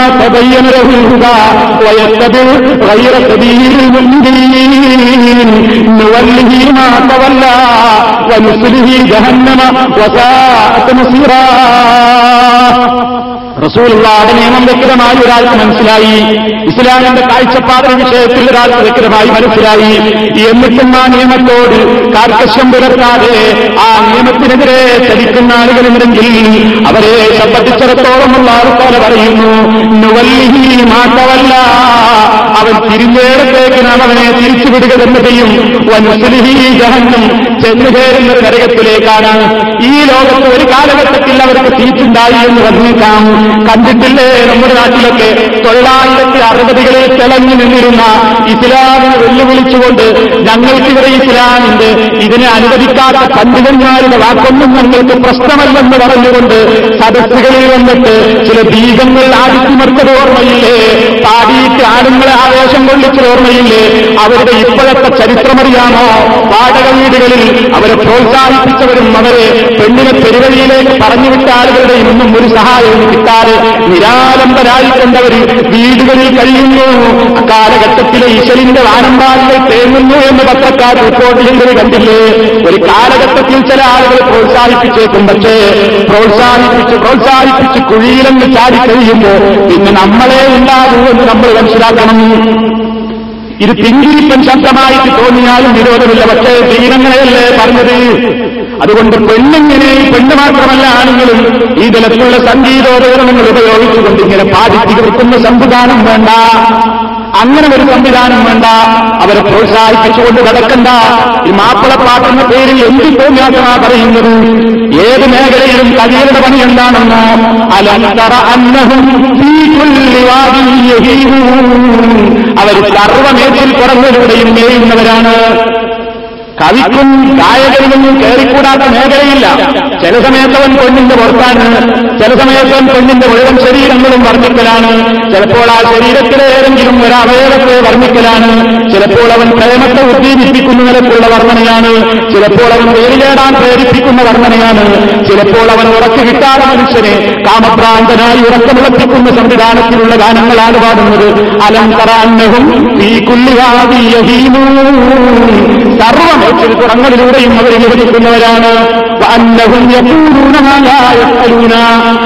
റസൂലുള്ളാടെ നിയമം വ്യക്തമായി ഒരാൾക്ക് മനസ്സിലായി. ഇസ്ലാമിന്റെ കാഴ്ചപ്പാട് വിഷയത്തിൽ ഒരാൾക്ക് വ്യക്തമായി മനസ്സിലായി. എന്നിട്ടും ആ നിയമത്തോട് കാർക്കശം പുലർത്താതെ ആ നിയമത്തിനെതിരെ ചലിക്കുന്ന ആളുകളുണ്ടെങ്കിൽ അവരെ സംബന്ധിച്ചിടത്തോളമുള്ള ആൾക്കാരെ പറയുന്നു മാത്രമല്ല അവൻ തിരിഞ്ഞേടത്തേക്ക് നാം അവനെ തിരിച്ചുവിടുക തന്നെ ചെയ്യും. വൻസുലിഹി ജഹന്നം. ചെന്നുകയറുന്ന നരകത്തിലേക്കാണ് ഈ ലോകത്ത് ഒരു കാലഘട്ടത്തിൽ അവർക്ക് തിരിച്ചുണ്ടായി എന്ന് വന്നേക്കാം കണ്ടിട്ടില്ലേ? നമ്മുടെ നാട്ടിലൊക്കെ തൊള്ളായിരത്തി അറുപതുകളിൽ തിളങ്ങി നിന്നിരുന്ന ഇസ്ലാമിനെ വെല്ലുവിളിച്ചുകൊണ്ട് ഞങ്ങൾക്കിവിടെ ഇസ്ലാമിന്റെ ഇതിനെ അനുവദിക്കാത്ത പണ്ഡിതന്മാരുടെ വാക്കൊന്നും ഞങ്ങൾക്ക് പ്രശ്നമല്ലെന്ന് പറഞ്ഞുകൊണ്ട് സദസ്സുകളിൽ വന്നിട്ട് ചില ബീജങ്ങൾ ആടിച്ചുമർത്തത് ഓർമ്മയില്ലേ? പാടിയിട്ട് ആളുകളെ ആവേശം കൊള്ളിച്ചത് ഓർമ്മയില്ലേ? അവരുടെ ഇപ്പോഴത്തെ ചരിത്രമറിയാമോ? വാടക വീടുകളിൽ അവരെ പ്രോത്സാഹിപ്പിച്ചവരും അവരെ പെണ്ണിനെ പെരുവഴിയിലേക്ക് പറഞ്ഞുവിട്ട ആളുകളുടെ ഇന്നും ഒരു സഹായവും കിട്ടാതെ നിരാലംബരായിക്കൊണ്ടവർ വീടുകളിൽ കഴിയുന്നു. കാലഘട്ടത്തിലെ ഈശ്വരിന്റെ വാനമ്പാടികൾ തേങ്ങുന്നു എന്ന് പത്രക്കാർ റിപ്പോർട്ട് ചെയ്തത് കണ്ടില്ലേ? ഒരു കാലഘട്ടത്തിൽ ചില ആളുകൾ പ്രോത്സാഹിപ്പിച്ചേക്കും. പക്ഷേ പ്രോത്സാഹിപ്പിച്ച് പ്രോത്സാഹിപ്പിച്ച് കുഴിയിലെന്ന് ചാടി കഴിയുമ്പോൾ പിന്നെ നമ്മളെ ഉണ്ടാകൂ എന്ന് നമ്മൾ മനസ്സിലാക്കണം. ഇത് പിങ്കിരിപ്പൻ ശബ്ദമായിട്ട് തോന്നിയാലും വിരോധമില്ല. പക്ഷേ ദീനങ്ങളെയല്ലേ പറഞ്ഞത്? അതുകൊണ്ട് പെണ്ണിങ്ങനെ പെണ്ണ് മാത്രമല്ല ആണെങ്കിലും ഈ തലത്തിലുള്ള സംഗീതോപകരണങ്ങൾ ഉപയോഗിച്ചുകൊണ്ട് ഇങ്ങനെ പാടിച്ചു കൊടുക്കുന്ന സംവിധാനം വേണ്ട. അങ്ങനെ ഒരു സംവിധാനം വേണ്ട. അവരെ പ്രോത്സാഹിപ്പിച്ചുകൊണ്ട് നടക്കണ്ട. ഈ മാപ്പിളപ്പാട്ടെന്ന പേരിൽ എന്ത് തോന്നിയാക്കമാ പറയുന്നത്? ഏത് മേഖലയിലും കവികളുടെ പണി എന്താണെന്നോ? അലന്തറ അന്നഹും. അവർ സർവമേഖലയിൽ പുറങ്ങളിലൂടെയും മേയുന്നവരാണ് കവിക്കും ഗായകരിലും കയറിക്കൂടാത്ത മേഖലയില്ല. ചില സമയത്തവൻ പെണ്ണിന്റെ പുറത്താണ്. ചില സമയത്തവൻ പെണ്ണിന്റെ മുഴുവൻ ശരീരങ്ങളും വർണിക്കലാണ്. ചിലപ്പോൾ ആ ശരീരത്തിലെ ഏതെങ്കിലും ഒരു അവയവത്തെ വർണിക്കലാണ്. ചിലപ്പോൾ അവൻ പ്രേമത്തെ ഉദ്ദീപിപ്പിക്കുന്ന നിലക്കുള്ള വർണനയാണ്. ചിലപ്പോൾ അവൻ വേലിയേടാൻ പ്രേരിപ്പിക്കുന്ന വർണനയാണ്. ചിലപ്പോൾ അവൻ ഉറച്ചു കിട്ടാതെ മനുഷ്യനെ കാമഭ്രാന്തനായി ഉറക്കമുളപ്പിക്കുന്ന സംവിധാനത്തിലുള്ള ഗാനങ്ങളാണ് പാടുന്നത്. അലം ഈ കുല്ലിവാദി സർവമേച്ചിൽ തങ്ങളിലൂടെയും അവർ വിഭജിക്കുന്നവരാണ്.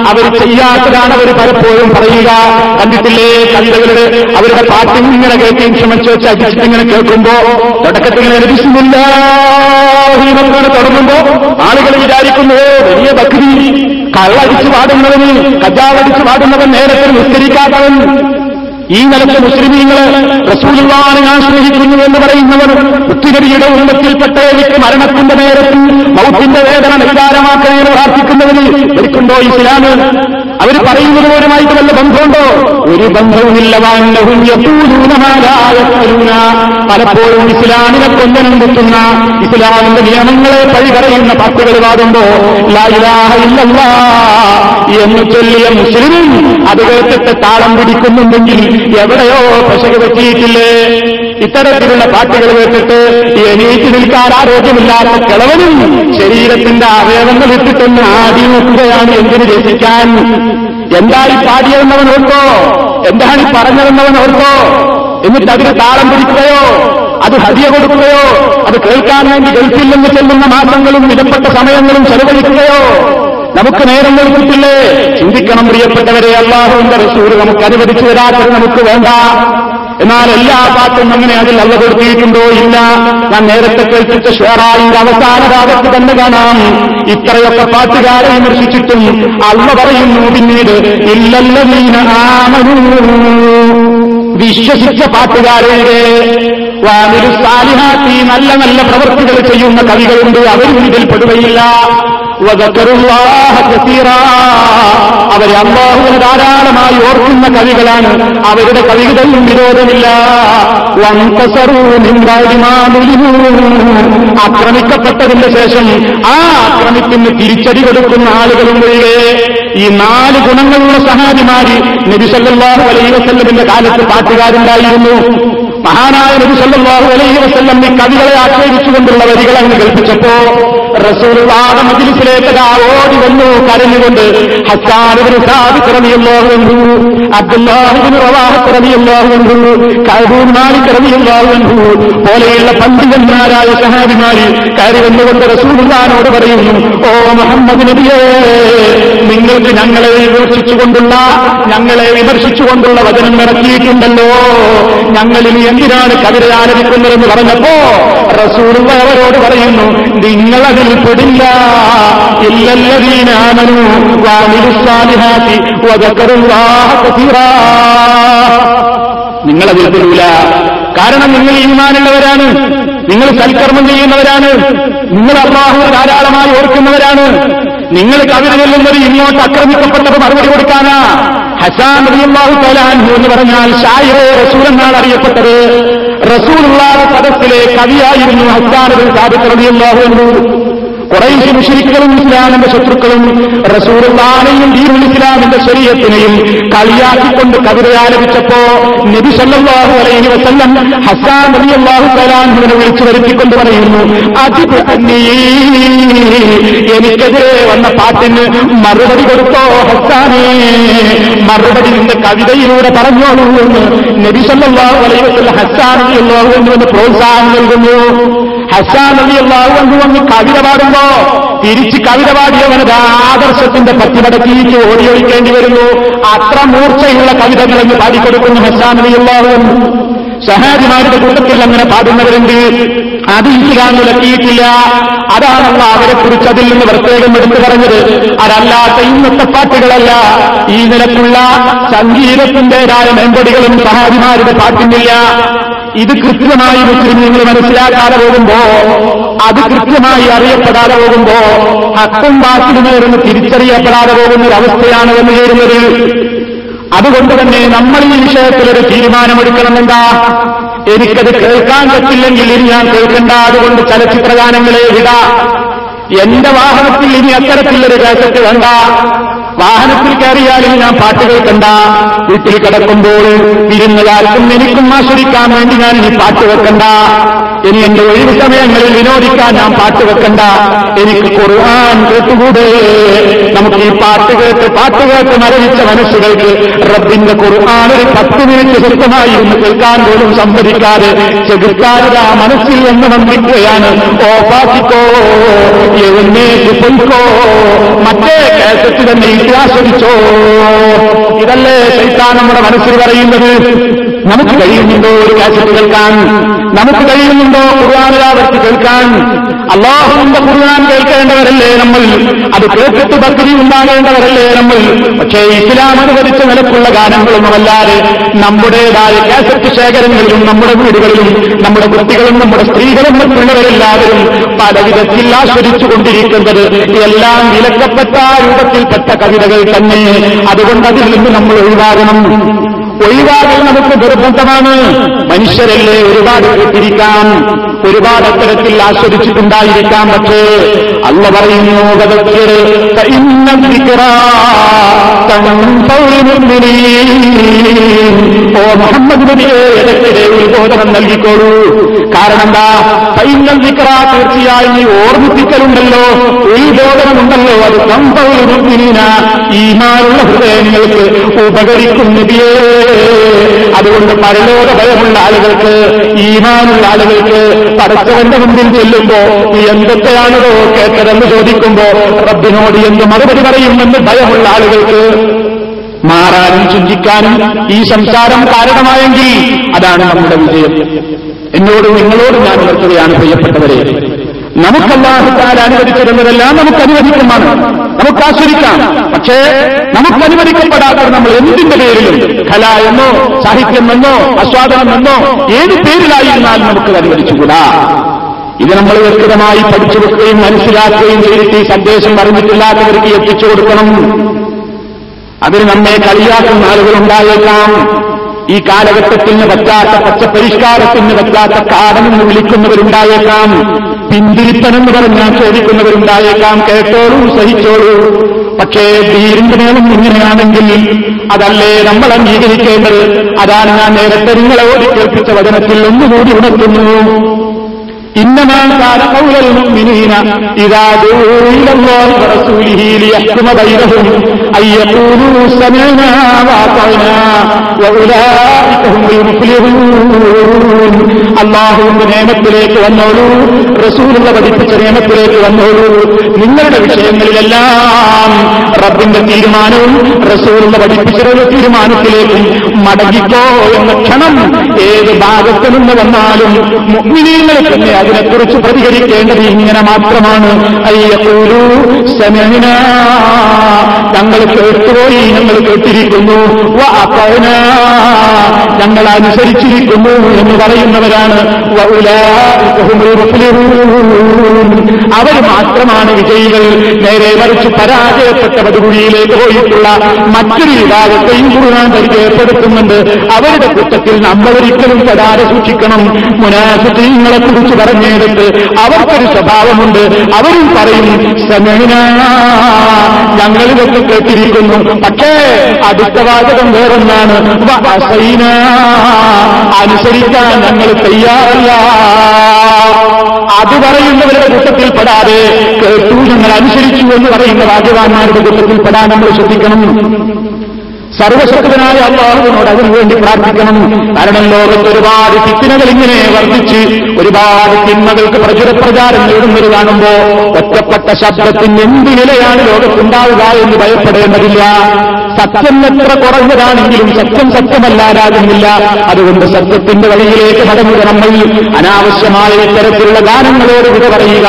അവർ ചെയ്യാത്തതാണ് അവർ പലപ്പോഴും പറയുക. കണ്ടിട്ടില്ലേ? കവിതകളുടെ അവരുടെ പാട്ടിൽ ഇങ്ങനെ കേൾക്കുകയും ക്ഷമിച്ചു വെച്ച് അടിച്ചിട്ട് ഇങ്ങനെ കേൾക്കുമ്പോ തുടക്കത്തിൽ ഇങ്ങനെ ബിസ്മില്ലാഹിന്നൊക്കെ തുടങ്ങുമ്പോ ആളുകൾ വിചാരിക്കുന്നു വലിയ ഭക്തി. കള്ളടിച്ചു പാടുന്നവന് കജാവടിച്ചു പാടുന്നവൻ നേരത്തെ നിസ്കരിക്കാത്തവൻ. ഈ നിലയ്ക്ക് മുസ്ലിമീങ്ങളെ റസൂലുള്ളാഹിനെ ആശ്രയിക്കുന്നു എന്ന് പറയുന്നവർ ഉത്തിനബിയുടെ ഉന്നത്തിൽപ്പെട്ട എനിക്ക് മരണത്തിന്റെ നേരത്തിൽ മൗത്തിന്റെ വേദന നിസ്കാരമാക്കണേ പ്രാർത്ഥിക്കുന്നവരിൽ എനിക്കുണ്ടോ ഇസ്ലാമ് അവർ പറയുന്നത് പോലുമായിട്ട് വല്ല ബന്ധമുണ്ടോ? ഒരു ബന്ധവുമില്ല. പലപ്പോഴും ഇസ്ലാമിനെ കൊല്ലനം കുത്തുന്ന ഇസ്ലാമിന്റെ നിയമങ്ങളെ പഴി പറയുന്ന ഇലാഹ ഇല്ലല്ലാ എന്ന് ചൊല്ലിയ മുസ്ലിം അത് കേട്ടിട്ട് താളം പിടിക്കുന്നുണ്ടെങ്കിൽ എവിടെയോ പശക് പറ്റിയിട്ടില്ലേ ഇത്തരത്തിലുള്ള പാട്ടുകൾ കേട്ടിട്ട് എണീറ്റ് നിൽക്കാൻ ആരോഗ്യമില്ലാത്ത കിളവനും ശരീരത്തിന്റെ അവയവങ്ങൾ ഇട്ടിട്ടൊന്ന് ആടി നോക്കുകയാണ് എന്തിനു രസിക്കാൻ? ഈ പാടിയതെന്നവൻ ഓർക്കോ എന്താണ് ഈ പറഞ്ഞതെന്നവൻ ഓർക്കോ എന്നിട്ട് അതിന് താളം പിടിക്കുകയോ അത് ഹതിയ കൊടുക്കുകയോ അത് കേൾക്കാൻ വേണ്ടി ഗൾഫിൽ നിന്ന് ചെല്ലുന്ന മാസങ്ങളും വിലപ്പെട്ട സമയങ്ങളും ചെലവഴിക്കുകയോ നമുക്ക് നേരം കൊടുത്തിട്ടില്ലേ ചിന്തിക്കണം പ്രിയപ്പെട്ടവരെ അള്ളാഹുവിന്റെ റസൂർ നമുക്ക് അനുവദിച്ചു തരാത്തത് നമുക്ക് വേണ്ട. എന്നാൽ എല്ലാ പാട്ടും അങ്ങനെ അതിൽ അള്ള കൊടുത്തിയിട്ടുണ്ടോ ഇല്ല. ഞാൻ നേരത്തെ കേൾപ്പിച്ച ഷേറായിന്റെ അവസാന ഭാഗത്ത് തന്നെ കാണാം. ഇത്രയൊക്കെ പാട്ടുകാരെ വിമർശിച്ചിട്ടും അള്ള പറയുന്നു പിന്നീട് ഇല്ലല്ല ആമനൂ. വിശ്വസിച്ച പാട്ടുകാരെ വാനൊരു സാലിഹാത്തി നല്ല നല്ല പ്രവൃത്തികൾ ചെയ്യുന്ന കവികളുണ്ട്. അവരും ഇതിൽ പെടുകയില്ല വദക്കറുല്ലാഹ കസീറാ. അവരെ അള്ളാഹുവിന് ധാരാളമായി ഓർക്കുന്ന കവികളാണ്. അവരുടെ കവിതയും വിരോധമില്ല. ആക്രമിക്കപ്പെട്ടതിന്റെ ശേഷം ആ ആക്രമിക്കുന്ന തിരിച്ചടി കൊടുക്കുന്ന ആളുകളും വഴിയേ ഈ നാല് ഗുണങ്ങളുള്ള സഹാബിമാര് നബി സല്ലല്ലാഹു അലൈഹി വസല്ലമിന്റെ കാലത്ത് പാട്ടുകാരുണ്ടായിരുന്നു. മഹാനായ നബി സല്ലല്ലാഹു അലൈഹി വസല്ലം ഈ കവികളെ ആക്ഷേപിച്ചുകൊണ്ടുള്ള വരികൾ അങ്ങ് കേൾപ്പിച്ചപ്പോ റസൂലുള്ളാഹി മജ്ലിസിലേക്ക് ഓടി വന്നു കരഞ്ഞുകൊണ്ട് ഹസ്സാൻ ഇബ്നു വന്നു റളിയല്ലാഹു അൻഹു വന്നു മാലിക് റളിയല്ലാഹു പോലെയുള്ള പണ്ഡിതന്മാരായ സഹാബിമാരിൽ കയറി വന്നുകൊണ്ട് റസൂർവാനോട് പറയുന്നു ഓ മുഹമ്മദ് നബിയേ നിങ്ങൾക്ക് ഞങ്ങളെ വിമർശിച്ചുകൊണ്ടുള്ള ഞങ്ങളെ വിമർശിച്ചുകൊണ്ടുള്ള വചനം ഇറക്കിയിട്ടുണ്ടല്ലോ. ഞങ്ങളിൽ എന്തിനാണ് കവിത ആരംഭിക്കുന്നതെന്ന് പറഞ്ഞപ്പോ റസൂലുള്ള അവരോട് പറയുന്നു പെടില്ല കസീറാ. നിങ്ങളതിൽ പെടൂല. കാരണം നിങ്ങൾ ഈമാനുള്ളവരാണ്. നിങ്ങൾ സൽക്കർമ്മം ചെയ്യുന്നവരാണ്. നിങ്ങൾ അള്ളാഹു ധാരാളമായി ഓർക്കുന്നവരാണ്. നിങ്ങൾ കവിത ചെല്ലുന്നത് ഇങ്ങോട്ട് ആക്രമിക്കപ്പെട്ടത് മറുപടി കൊടുക്കാനാ. ഹസാൻ റളിയല്ലാഹു തആല അൻഹു എന്ന് പറഞ്ഞാൽ ഷായിറെ റസൂൽ എന്നാണ് അറിയപ്പെട്ടത്. റസൂലുള്ളാഹി സദസ്സിലെ കവിയായിരുന്നു ഹസാൻ സാബിത്ത് റളിയല്ലാഹു അൻഹു. കുറേശ്ശി മുഷരിക്കുകളും ഇസ്ലാമിന്റെ ശത്രുക്കളും റസൂറുള്ളാനെയും ദീനുൽ ഇസ്ലാമിന്റെ ശരീരത്തിനെയും കളിയാക്കിക്കൊണ്ട് കവിത ആലപിച്ചപ്പോ നബി സല്ലല്ലാഹു അലൈഹി വസല്ലം ഹസാൻ റളിയല്ലാഹു തആലാഹുവിനെ വിളിച്ചു വരുത്തിക്കൊണ്ട് പറയുന്നു അതിബ് എനിക്കെതിരെ വന്ന പാട്ടിന് മറുപടി കൊടുത്തോ ഹസാനേ? മറുപടി നിന്റെ കവിതയിലൂടെ പറഞ്ഞോളൂ എന്ന് നബി സല്ലല്ലാഹു അലൈഹി വസല്ലം ഹസാൻ റളിയല്ലാഹു അൻഹുവിന് പ്രോത്സാഹനം നൽകുന്നു. ഹസാൻ അള്ളാഹു അൻഹു വന്ന് കവിത പാടുമ്പോ തിരിച്ച് കവിത പാടിയവനത് ആദർശത്തിന്റെ പത്തിപടക്കിലേക്ക് ഓടിയൊഴിക്കേണ്ടി വരുന്നു. അത്ര മൂർച്ചയുള്ള കവിതകൾ എന്ന് പാടിക്കൊടുക്കുന്നു ഹസാൻ അലി അള്ളാഹു സഹാജിമാരുടെ കൂട്ടത്തിൽ അങ്ങനെ പാടുന്നവരുണ്ട്. അത് ഇസ്ലാം വിലക്കിയിട്ടില്ല അതാണല്ല അവരെ കുറിച്ച് അതിൽ നിന്ന് പ്രത്യേകം എടുത്തു പറഞ്ഞത്. അതല്ലാത്ത ഇന്നത്തെ പാട്ടുകളല്ല. ഈ നിലക്കുള്ള സംഗീതത്തിന്റേതായ മെമ്പടികളും സഹാജിമാരുടെ പാട്ടിനില്ല. ഇത് കൃത്യമായി മുസ്ലിം നിങ്ങൾ മനസ്സിലാക്കാതെ പോകുമ്പോ അത് കൃത്യമായി അറിയപ്പെടാതെ പോകുമ്പോ ഹക്കും ബാക്കിടുന്നവരെന്ന് തിരിച്ചറിയപ്പെടാതെ പോകുന്ന ഒരു അവസ്ഥയാണ് വന്നു ചേരുന്നത് അതുകൊണ്ട് തന്നെ നമ്മൾ ഈ വിഷയത്തിൽ ഒരു തീരുമാനമെടുക്കണമെന്താ? എനിക്കത് കേൾക്കാൻ പറ്റില്ലെങ്കിൽ ഇനി ഞാൻ കേൾക്കണ്ട. അതുകൊണ്ട് ചലച്ചിത്ര ഗാനങ്ങളെ വിട. എന്റെ വാഹനത്തിൽ ഇനി അത്തരത്തിലൊരു കേസറ്റ് വേണ്ട. വാഹനത്തിൽ കയറിയാലും ഞാൻ പാട്ടുകൾ കണ്ട വീട്ടിൽ കിടക്കുമ്പോൾ ഇരുന്നതാർക്കും എനിക്കും ആസ്വദിക്കാൻ വേണ്ടി ഞാൻ ഈ പാട്ട് വെക്കണ്ട ഇനി എന്റെ ഒഴിവ് സമയങ്ങളിൽ വിനോദിക്കാൻ ഞാൻ പാട്ട് വെക്കണ്ട. എനിക്ക് ഖുർആൻ കേട്ടുകൂടേ? നമുക്ക് ഈ പാട്ട് കേട്ട് പാട്ട് കേട്ട് മരവിച്ച മനസ്സുകൾക്ക് റബ്ബിന്റെ ഖുർആൻ ഒരു പത്ത് മിനിറ്റ് സ്വന്തമായി ഒന്ന് കേൾക്കാൻ പോലും സമ്മതിക്കാതെ ചെകുത്താരുടെ ആ മനസ്സിൽ എന്ന് വന്നിക്കുകയാണ് ഓ പാത്തിക്കോ എഴുന്നേറ്റ് പൊയ്ക്കോ മറ്റേ കേസറ്റ് തന്നെ ഇതാസ്വദിച്ചോ ഇതല്ലേ ശൈത്താൻ നമ്മുടെ മനസ്സിൽ പറയുന്നത്? നമുക്ക് കഴിയുന്നുണ്ടോ ഒരു കാസറ്റ് കേൾക്കാൻ? നമുക്ക് കഴിയുന്നുണ്ടോ ഖുർആാനിലാവർക്ക് കേൾക്കാൻ? അള്ളാഹുവിന്റെ ഖുർആൻ കേൾക്കേണ്ടവരല്ലേ നമ്മൾ? അത് കേട്ടിട്ട് ഭക്തി ഉണ്ടാകേണ്ടവരല്ലേ നമ്മൾ? പക്ഷേ ഇസ്ലാം അനുവദിച്ച നിലക്കുള്ള ഗാനങ്ങളൊന്നുമല്ലാതെ നമ്മുടേതായ കാസറ്റ് ശേഖരങ്ങളിലും നമ്മുടെ വീടുകളിലും നമ്മുടെ കുട്ടികളും നമ്മുടെ സ്ത്രീകളും മറ്റുള്ളവരെല്ലാവരും പല വിധത്തിൽ ആസ്വദിച്ചുകൊണ്ടിരിക്കുന്നത് എല്ലാം വിലക്കപ്പെട്ട രൂപത്തിൽപ്പെട്ട കവിതകൾ തന്നെ. അതുകൊണ്ട് അതിൽ നിന്ന് നമ്മൾ ഒഴിവാകണം. ഒഴിവാകൽ നമുക്ക് നിർബന്ധമാണ് മനുഷ്യരല്ലേ ഒരുപാട് കേട്ടിരിക്കാം ഒരുപാട് അത്തരത്തിൽ ആസ്വദിച്ചിട്ടുണ്ടായിരിക്കാം പക്ഷേ അല്ല പറയുന്നു. ഓ മുഹമ്മദ് നബിയെ ഇടയ്ക്കിടെ ഉത്ബോധനം നൽകിക്കോളൂ. കാരണം എന്താ? സൈന്യം വിക്ര തീർച്ചയായും ഈ ഓർമ്മിപ്പിക്കലുണ്ടല്ലോ. ഉത്ബോധനമുണ്ടല്ലോ അത് സംഭവം ഈ ഈമാനുള്ള ഹൃദയങ്ങൾക്ക് ഉപകരിക്കും അതുകൊണ്ട് പരലോക ഭയമുള്ള ആളുകൾക്ക് ഈമാനുള്ള ആളുകൾക്ക് പടച്ചവന്റെ മുമ്പിൽ ചെല്ലുമ്പോ നീ എന്തൊക്കെയാണോ കേട്ടതെന്ന് ചോദിക്കുമ്പോ റബ്ബിനോട് എന്ത് മറുപടി പറയുമെന്ന് ഭയമുള്ള ആളുകൾക്ക് മാറാനും ചിന്തിക്കാനും ഈ സംസാരം കാരണമായെങ്കിൽ അതാണ് നമ്മുടെ വിജയം. എന്നോട് നിങ്ങളോട് ഞാൻ ഉണർത്തുകയാണ് പ്രിയപ്പെട്ടവരെ. നമുക്കല്ലാഹുത്താൽ അനുവദിച്ചിരുന്നതെല്ലാം നമുക്ക് അനുവദിക്കുമാണ്. നമുക്ക് ആസ്വദിക്കാം. പക്ഷേ നമുക്ക് അനുവദിക്കപ്പെടാത്ത നമ്മൾ എന്തിന്റെ പേരിലും കല എന്നോ സാഹിത്യം എന്നോ ആസ്വാദനം എന്നോ ഏത് പേരിലായിരുന്നാലും നമുക്ക് അനുവദിച്ചുകൂടാ. ഇത് നമ്മൾ വ്യക്തമായി പഠിച്ചു വെക്കുകയും മനസ്സിലാക്കുകയും ചെയ്തിട്ട് ഈ സന്ദേശം പറഞ്ഞിട്ടില്ലാത്തവർക്ക് എത്തിച്ചു കൊടുക്കണം. അതിന് നമ്മെ കളിയാക്കുന്ന ആളുകളുണ്ടായേക്കാം. ഈ കാലഘട്ടത്തിന് പറ്റാത്ത പച്ച പരിഷ്കാരത്തിന് പറ്റാത്ത കാടമെന്ന് വിളിക്കുന്നവരുണ്ടായേക്കാം. പിന്തിരിപ്പനെന്ന് പറഞ്ഞാൽ ചോദിക്കുന്നവരുണ്ടായേക്കാം. കേട്ടോളൂ സഹിച്ചോളൂ. പക്ഷേ ധീരിന്റെ മേളം ഇങ്ങനെയാണെങ്കിൽ അതല്ലേ നമ്മൾ അംഗീകരിക്കേണ്ടത്? അതാണ് ഞാൻ നേരത്തെ നിങ്ങളെ ഓടി കേൾപ്പിച്ച വചനത്തിൽ ഒന്നുകൂടി ഉണർത്തുന്നു. അള്ളാഹുവിന്റെ നിയമത്തിലേക്ക് വന്നോളൂ. റസൂലുള്ള പഠിപ്പിച്ച നിയമത്തിലേക്ക് വന്നോളൂ. നിങ്ങളുടെ വിഷയങ്ങളിലെല്ലാം റബ്ബിന്റെ തീരുമാനവും റസൂലിന്റെ പഠിപ്പിച്ച തീരുമാനത്തിലേക്കും മടങ്ങിക്കോ എന്ന ക്ഷണം ഏത് ഭാഗത്തു നിന്ന് വന്നാലും മുഗ്മിനീങ്ങളെ തന്നെ അതിനെക്കുറിച്ച് പ്രതികരിക്കേണ്ടത് ഇങ്ങനെ മാത്രമാണ്. അയ്യൂരു സമന ഞങ്ങൾ കേട്ടുപോയി ഞങ്ങൾ കേട്ടിരിക്കുന്നു. ഞങ്ങൾ അനുസരിച്ചിരിക്കുന്നു എന്ന് പറയുന്നവരാണ്. അവർ മാത്രമാണ് വിജയികൾ. നേരെ മറിച്ച് പരാജയപ്പെട്ട കുഴിയിലേക്ക് പോയിട്ടുള്ള മറ്റൊരു വിഭാഗത്തെയും ഖുർആൻ പരിചയപ്പെടുത്തുന്നുണ്ട് അവരുടെ കൂട്ടത്തിൽ നമ്മൾ ഒരിക്കലും പെടാതെ സൂക്ഷിക്കണം. മുനാഫിങ്ങളെ കുറിച്ച് പറഞ്ഞെടുത്ത് അവർക്കൊരു സ്വഭാവമുണ്ട്. അവരും പറയും സമീന ഞങ്ങളിതൊക്കെ കേട്ടിരിക്കുന്നു. പക്ഷേ അടുത്ത വാചകം വേറൊന്നാണ്. അനുസരിക്കാൻ ഞങ്ങൾ തയ്യാറല്ല. അത് പറയുന്നവരുടെ കൂട്ടത്തിൽ പെടാതെ കേട്ടു. ഞങ്ങൾ അനുസരിച്ചു എന്ന് പറയുന്ന രാജവാന്മാരുടെ കൂട്ടത്തിൽ പെടാൻ നമ്മൾ ശ്രദ്ധിക്കണം. സർവശക്തനായ അള്ളാഹുവിനോട് അതിനുവേണ്ടി പ്രാർത്ഥിക്കണം. കാരണം ലോകത്ത് ഒരുപാട് ഫിത്തിനകൾ ഇങ്ങനെ വർദ്ധിച്ച് ഒരുപാട് തിന്മകൾക്ക് പ്രചുരപ്രചാരം നേടുന്നത് കാണുമ്പോ ഒറ്റപ്പെട്ട ശബ്ദത്തിന് എന്ത് നിലയാണ് ലോകത്തുണ്ടാവുക എന്ന് ഭയപ്പെടേണ്ടതില്ല. സത്യം എത്ര കുറഞ്ഞതാണെങ്കിലും സത്യം സത്യമല്ലാതാകുന്നില്ല. അതുകൊണ്ട് സത്യത്തിന്റെ വഴിയിലേക്ക് മടങ്ങുക നമ്മൾ അനാവശ്യമായ ഇത്തരത്തിലുള്ള ഗാനങ്ങളോട് വിട പറയുക.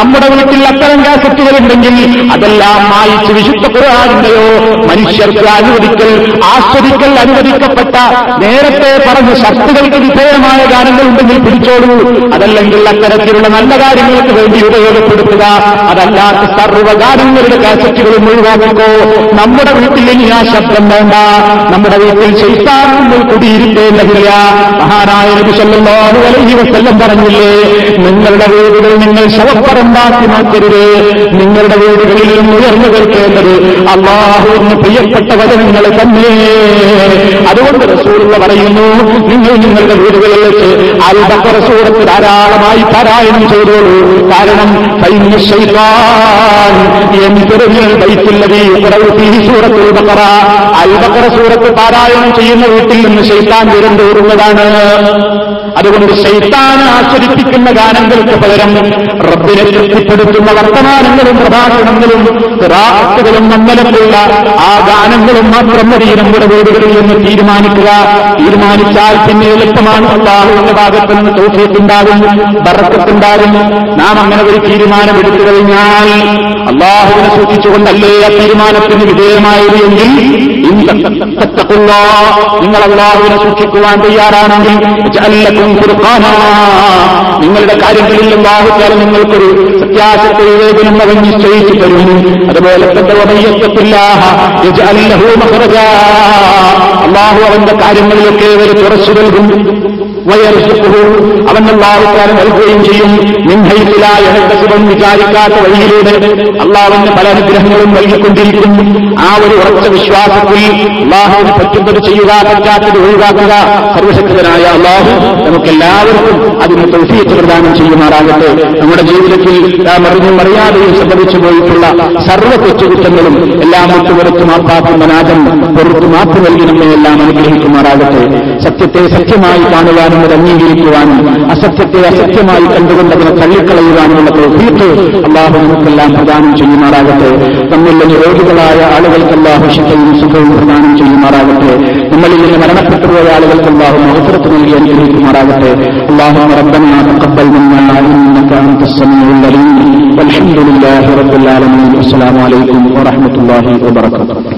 നമ്മുടെ വീട്ടിൽ അത്തരം കാസറ്റുകളുണ്ടെങ്കിൽ അതെല്ലാം മായിച്ച് വിശുദ്ധ കുറവാകുന്നതോ മനുഷ്യർക്ക് അനുവദിക്കൽ ആസ്വദിക്കൽ അനുവദിക്കപ്പെട്ട നേരത്തെ പറഞ്ഞ ശക്തികൾക്ക് വിധേയമായ ഗാനങ്ങൾ ഉണ്ടെങ്കിൽ പിടിച്ചോളൂ. അതല്ലെങ്കിൽ അത്തരത്തിലുള്ള നല്ല കാര്യങ്ങൾക്ക് വേണ്ടി ഉപയോഗപ്പെടുത്തുക. അതല്ലാത്ത സർവഗാനങ്ങളുടെ കാസറ്റുകളും ഒഴിവാക്കിക്കോ നമ്മുടെ വീട്ടിൽ ഇനി ആ ശബ്ദം വേണ്ട. നമ്മുടെ വീട്ടിൽ ശൈത്താൻ നമ്മൾ കുടിയിരുത്തേണ്ടതില്ല മഹാനായ നബി സല്ലല്ലാഹു അലൈഹി പറഞ്ഞില്ലേ നിങ്ങളുടെ വീടുകൾ നിങ്ങൾ ശവപ്പറമ്പാക്കി മാറ്റരുത്. നിങ്ങളുടെ വീടുകളിൽ നിന്ന് ഉയർന്നു കേൾക്കേണ്ടത് അള്ളാഹുവിന് പ്രിയപ്പെട്ട വചനങ്ങൾ തന്നെ. അതുകൊണ്ട് റസൂലുള്ള പറയുന്നു നിങ്ങൾ നിങ്ങളുടെ വീടുകളിൽ വെച്ച് അൽബക്കറ സൂറത്ത് ധാരാളമായി പാരായണം ചെയ്തോളൂ. കാരണം കഴിഞ്ഞ ശൈതാൻ എന്തൊരു ബൈത്തുള്ളതി സൂറത്തുൽ ബക്കറ അൽബക്കറ സൂറത്ത് പാരായണം ചെയ്യുന്ന വീട്ടിൽ നിന്ന് ശൈത്താൻ ദൂരം തോറുന്നതാണ് അതുകൊണ്ട് ശൈത്താൻ ആസ്വദിപ്പിക്കുന്ന ഗാനങ്ങൾക്ക് പകരം റബ്ബിനെ തൃപ്തിപ്പെടുത്തുന്ന വർത്തമാനങ്ങളും പ്രഭാഷണങ്ങളും റാത്തുകളും മംഗലമുള്ള ആ ഗാനങ്ങളും മാത്രം മതി നമ്മുടെ വീടുകളിൽ നിന്ന് തീരുമാനിക്കുക. തീരുമാനിച്ചാൽ പിന്നെ എളുപ്പമാണ് അള്ളാഹുവിന്റെ ഭാഗത്ത് നിന്ന് തോഫിയത്തുണ്ടാകും ബറക്കത്തുണ്ടാകും. നാം അങ്ങനെ ഒരു തീരുമാനം എടുത്തു കഴിഞ്ഞാൽ അള്ളാഹുവിനെ സൂക്ഷിച്ചുകൊണ്ടല്ലേ ആ തീരുമാനത്തിന് വിധേയമായത് എങ്കിൽ നിങ്ങൾ അള്ളാഹുവിനെ സൂക്ഷിക്കുവാൻ തയ്യാറാണെങ്കിൽ. നിങ്ങളുടെ കാര്യങ്ങളിൽ അള്ളാഹുക്കാലം നിങ്ങൾക്കൊരു സത്യാസത്തെ വിവേചനം അവൻ നിശ്ചയിച്ചു തരും അതുപോലെ തന്നെ. അള്ളാഹു അവന്റെ കാര്യങ്ങളിലൊക്കെ ഒരു തുറച്ചു നൽകും അവൻ അള്ളാഹുക്കാരൻ നൽകുകയും ചെയ്യും. നിൻഹൈസിലായ ശിവം വിചാരിക്കാത്ത വഴിയിലൂടെ അള്ളാഹുവിന് പല അനുഗ്രഹങ്ങളും നൽകിക്കൊണ്ടിരിക്കും. ആ ഒരു ഉറച്ച വിശ്വാസത്തിൽ അള്ളാഹുവിന് പറ്റുന്നത് ചെയ്യുക പറ്റാത്തത് ഒഴിവാക്കുക സർവശക്തനായ അള്ളാഹു നമുക്കെല്ലാവർക്കും അതിന് തൗഫീത്ത് പ്രദാനം ചെയ്യുമാറാകട്ടെ. നമ്മുടെ ജീവിതത്തിൽ നാം അറിഞ്ഞും അറിയാതെയും സംഭവിച്ചു പോയിട്ടുള്ള സർവ തെറ്റുകുറ്റങ്ങളും എല്ലാം വിട്ടുപുറത്ത് മാപ്പാക്കുന്ന മനാജം പുറത്ത് മാപ്പ് നൽകി നമ്മെ എല്ലാം അനുഗ്രഹിക്കുമാറാകട്ടെ. സത്യത്തെ സത്യമായി കാണുവാനും അത് അംഗീകരിക്കുവാനും അസത്യത്തെ അസത്യമായി കണ്ടുകൊണ്ട് അതിനെ തള്ളിക്കളയുവാനുമുള്ള തൗഫീത്ത് അള്ളാഹു നമുക്കെല്ലാം പ്രദാനം ചെയ്യുമാറാകട്ടെ നമ്മിൽ നിന്ന് രോഗികളായ ആളുകൾക്ക് അള്ളാഹു ശിക്ഷയും സുഖവും പ്രദാനം ചെയ്യുമാറാകട്ടെ നമ്മളിൽ നിന്ന് മരണപ്പെട്ടുപോയ ആളുകൾക്ക് അള്ളാഹു മഹത്തരത്ത് നൽകി അനുഗ്രഹിക്കുമാറാകട്ടെ അള്ളാഹു ربنا تقبل منا انك انت السميع العليم والحمد لله رب العالمين والسلام عليكم ورحمه الله وبركاته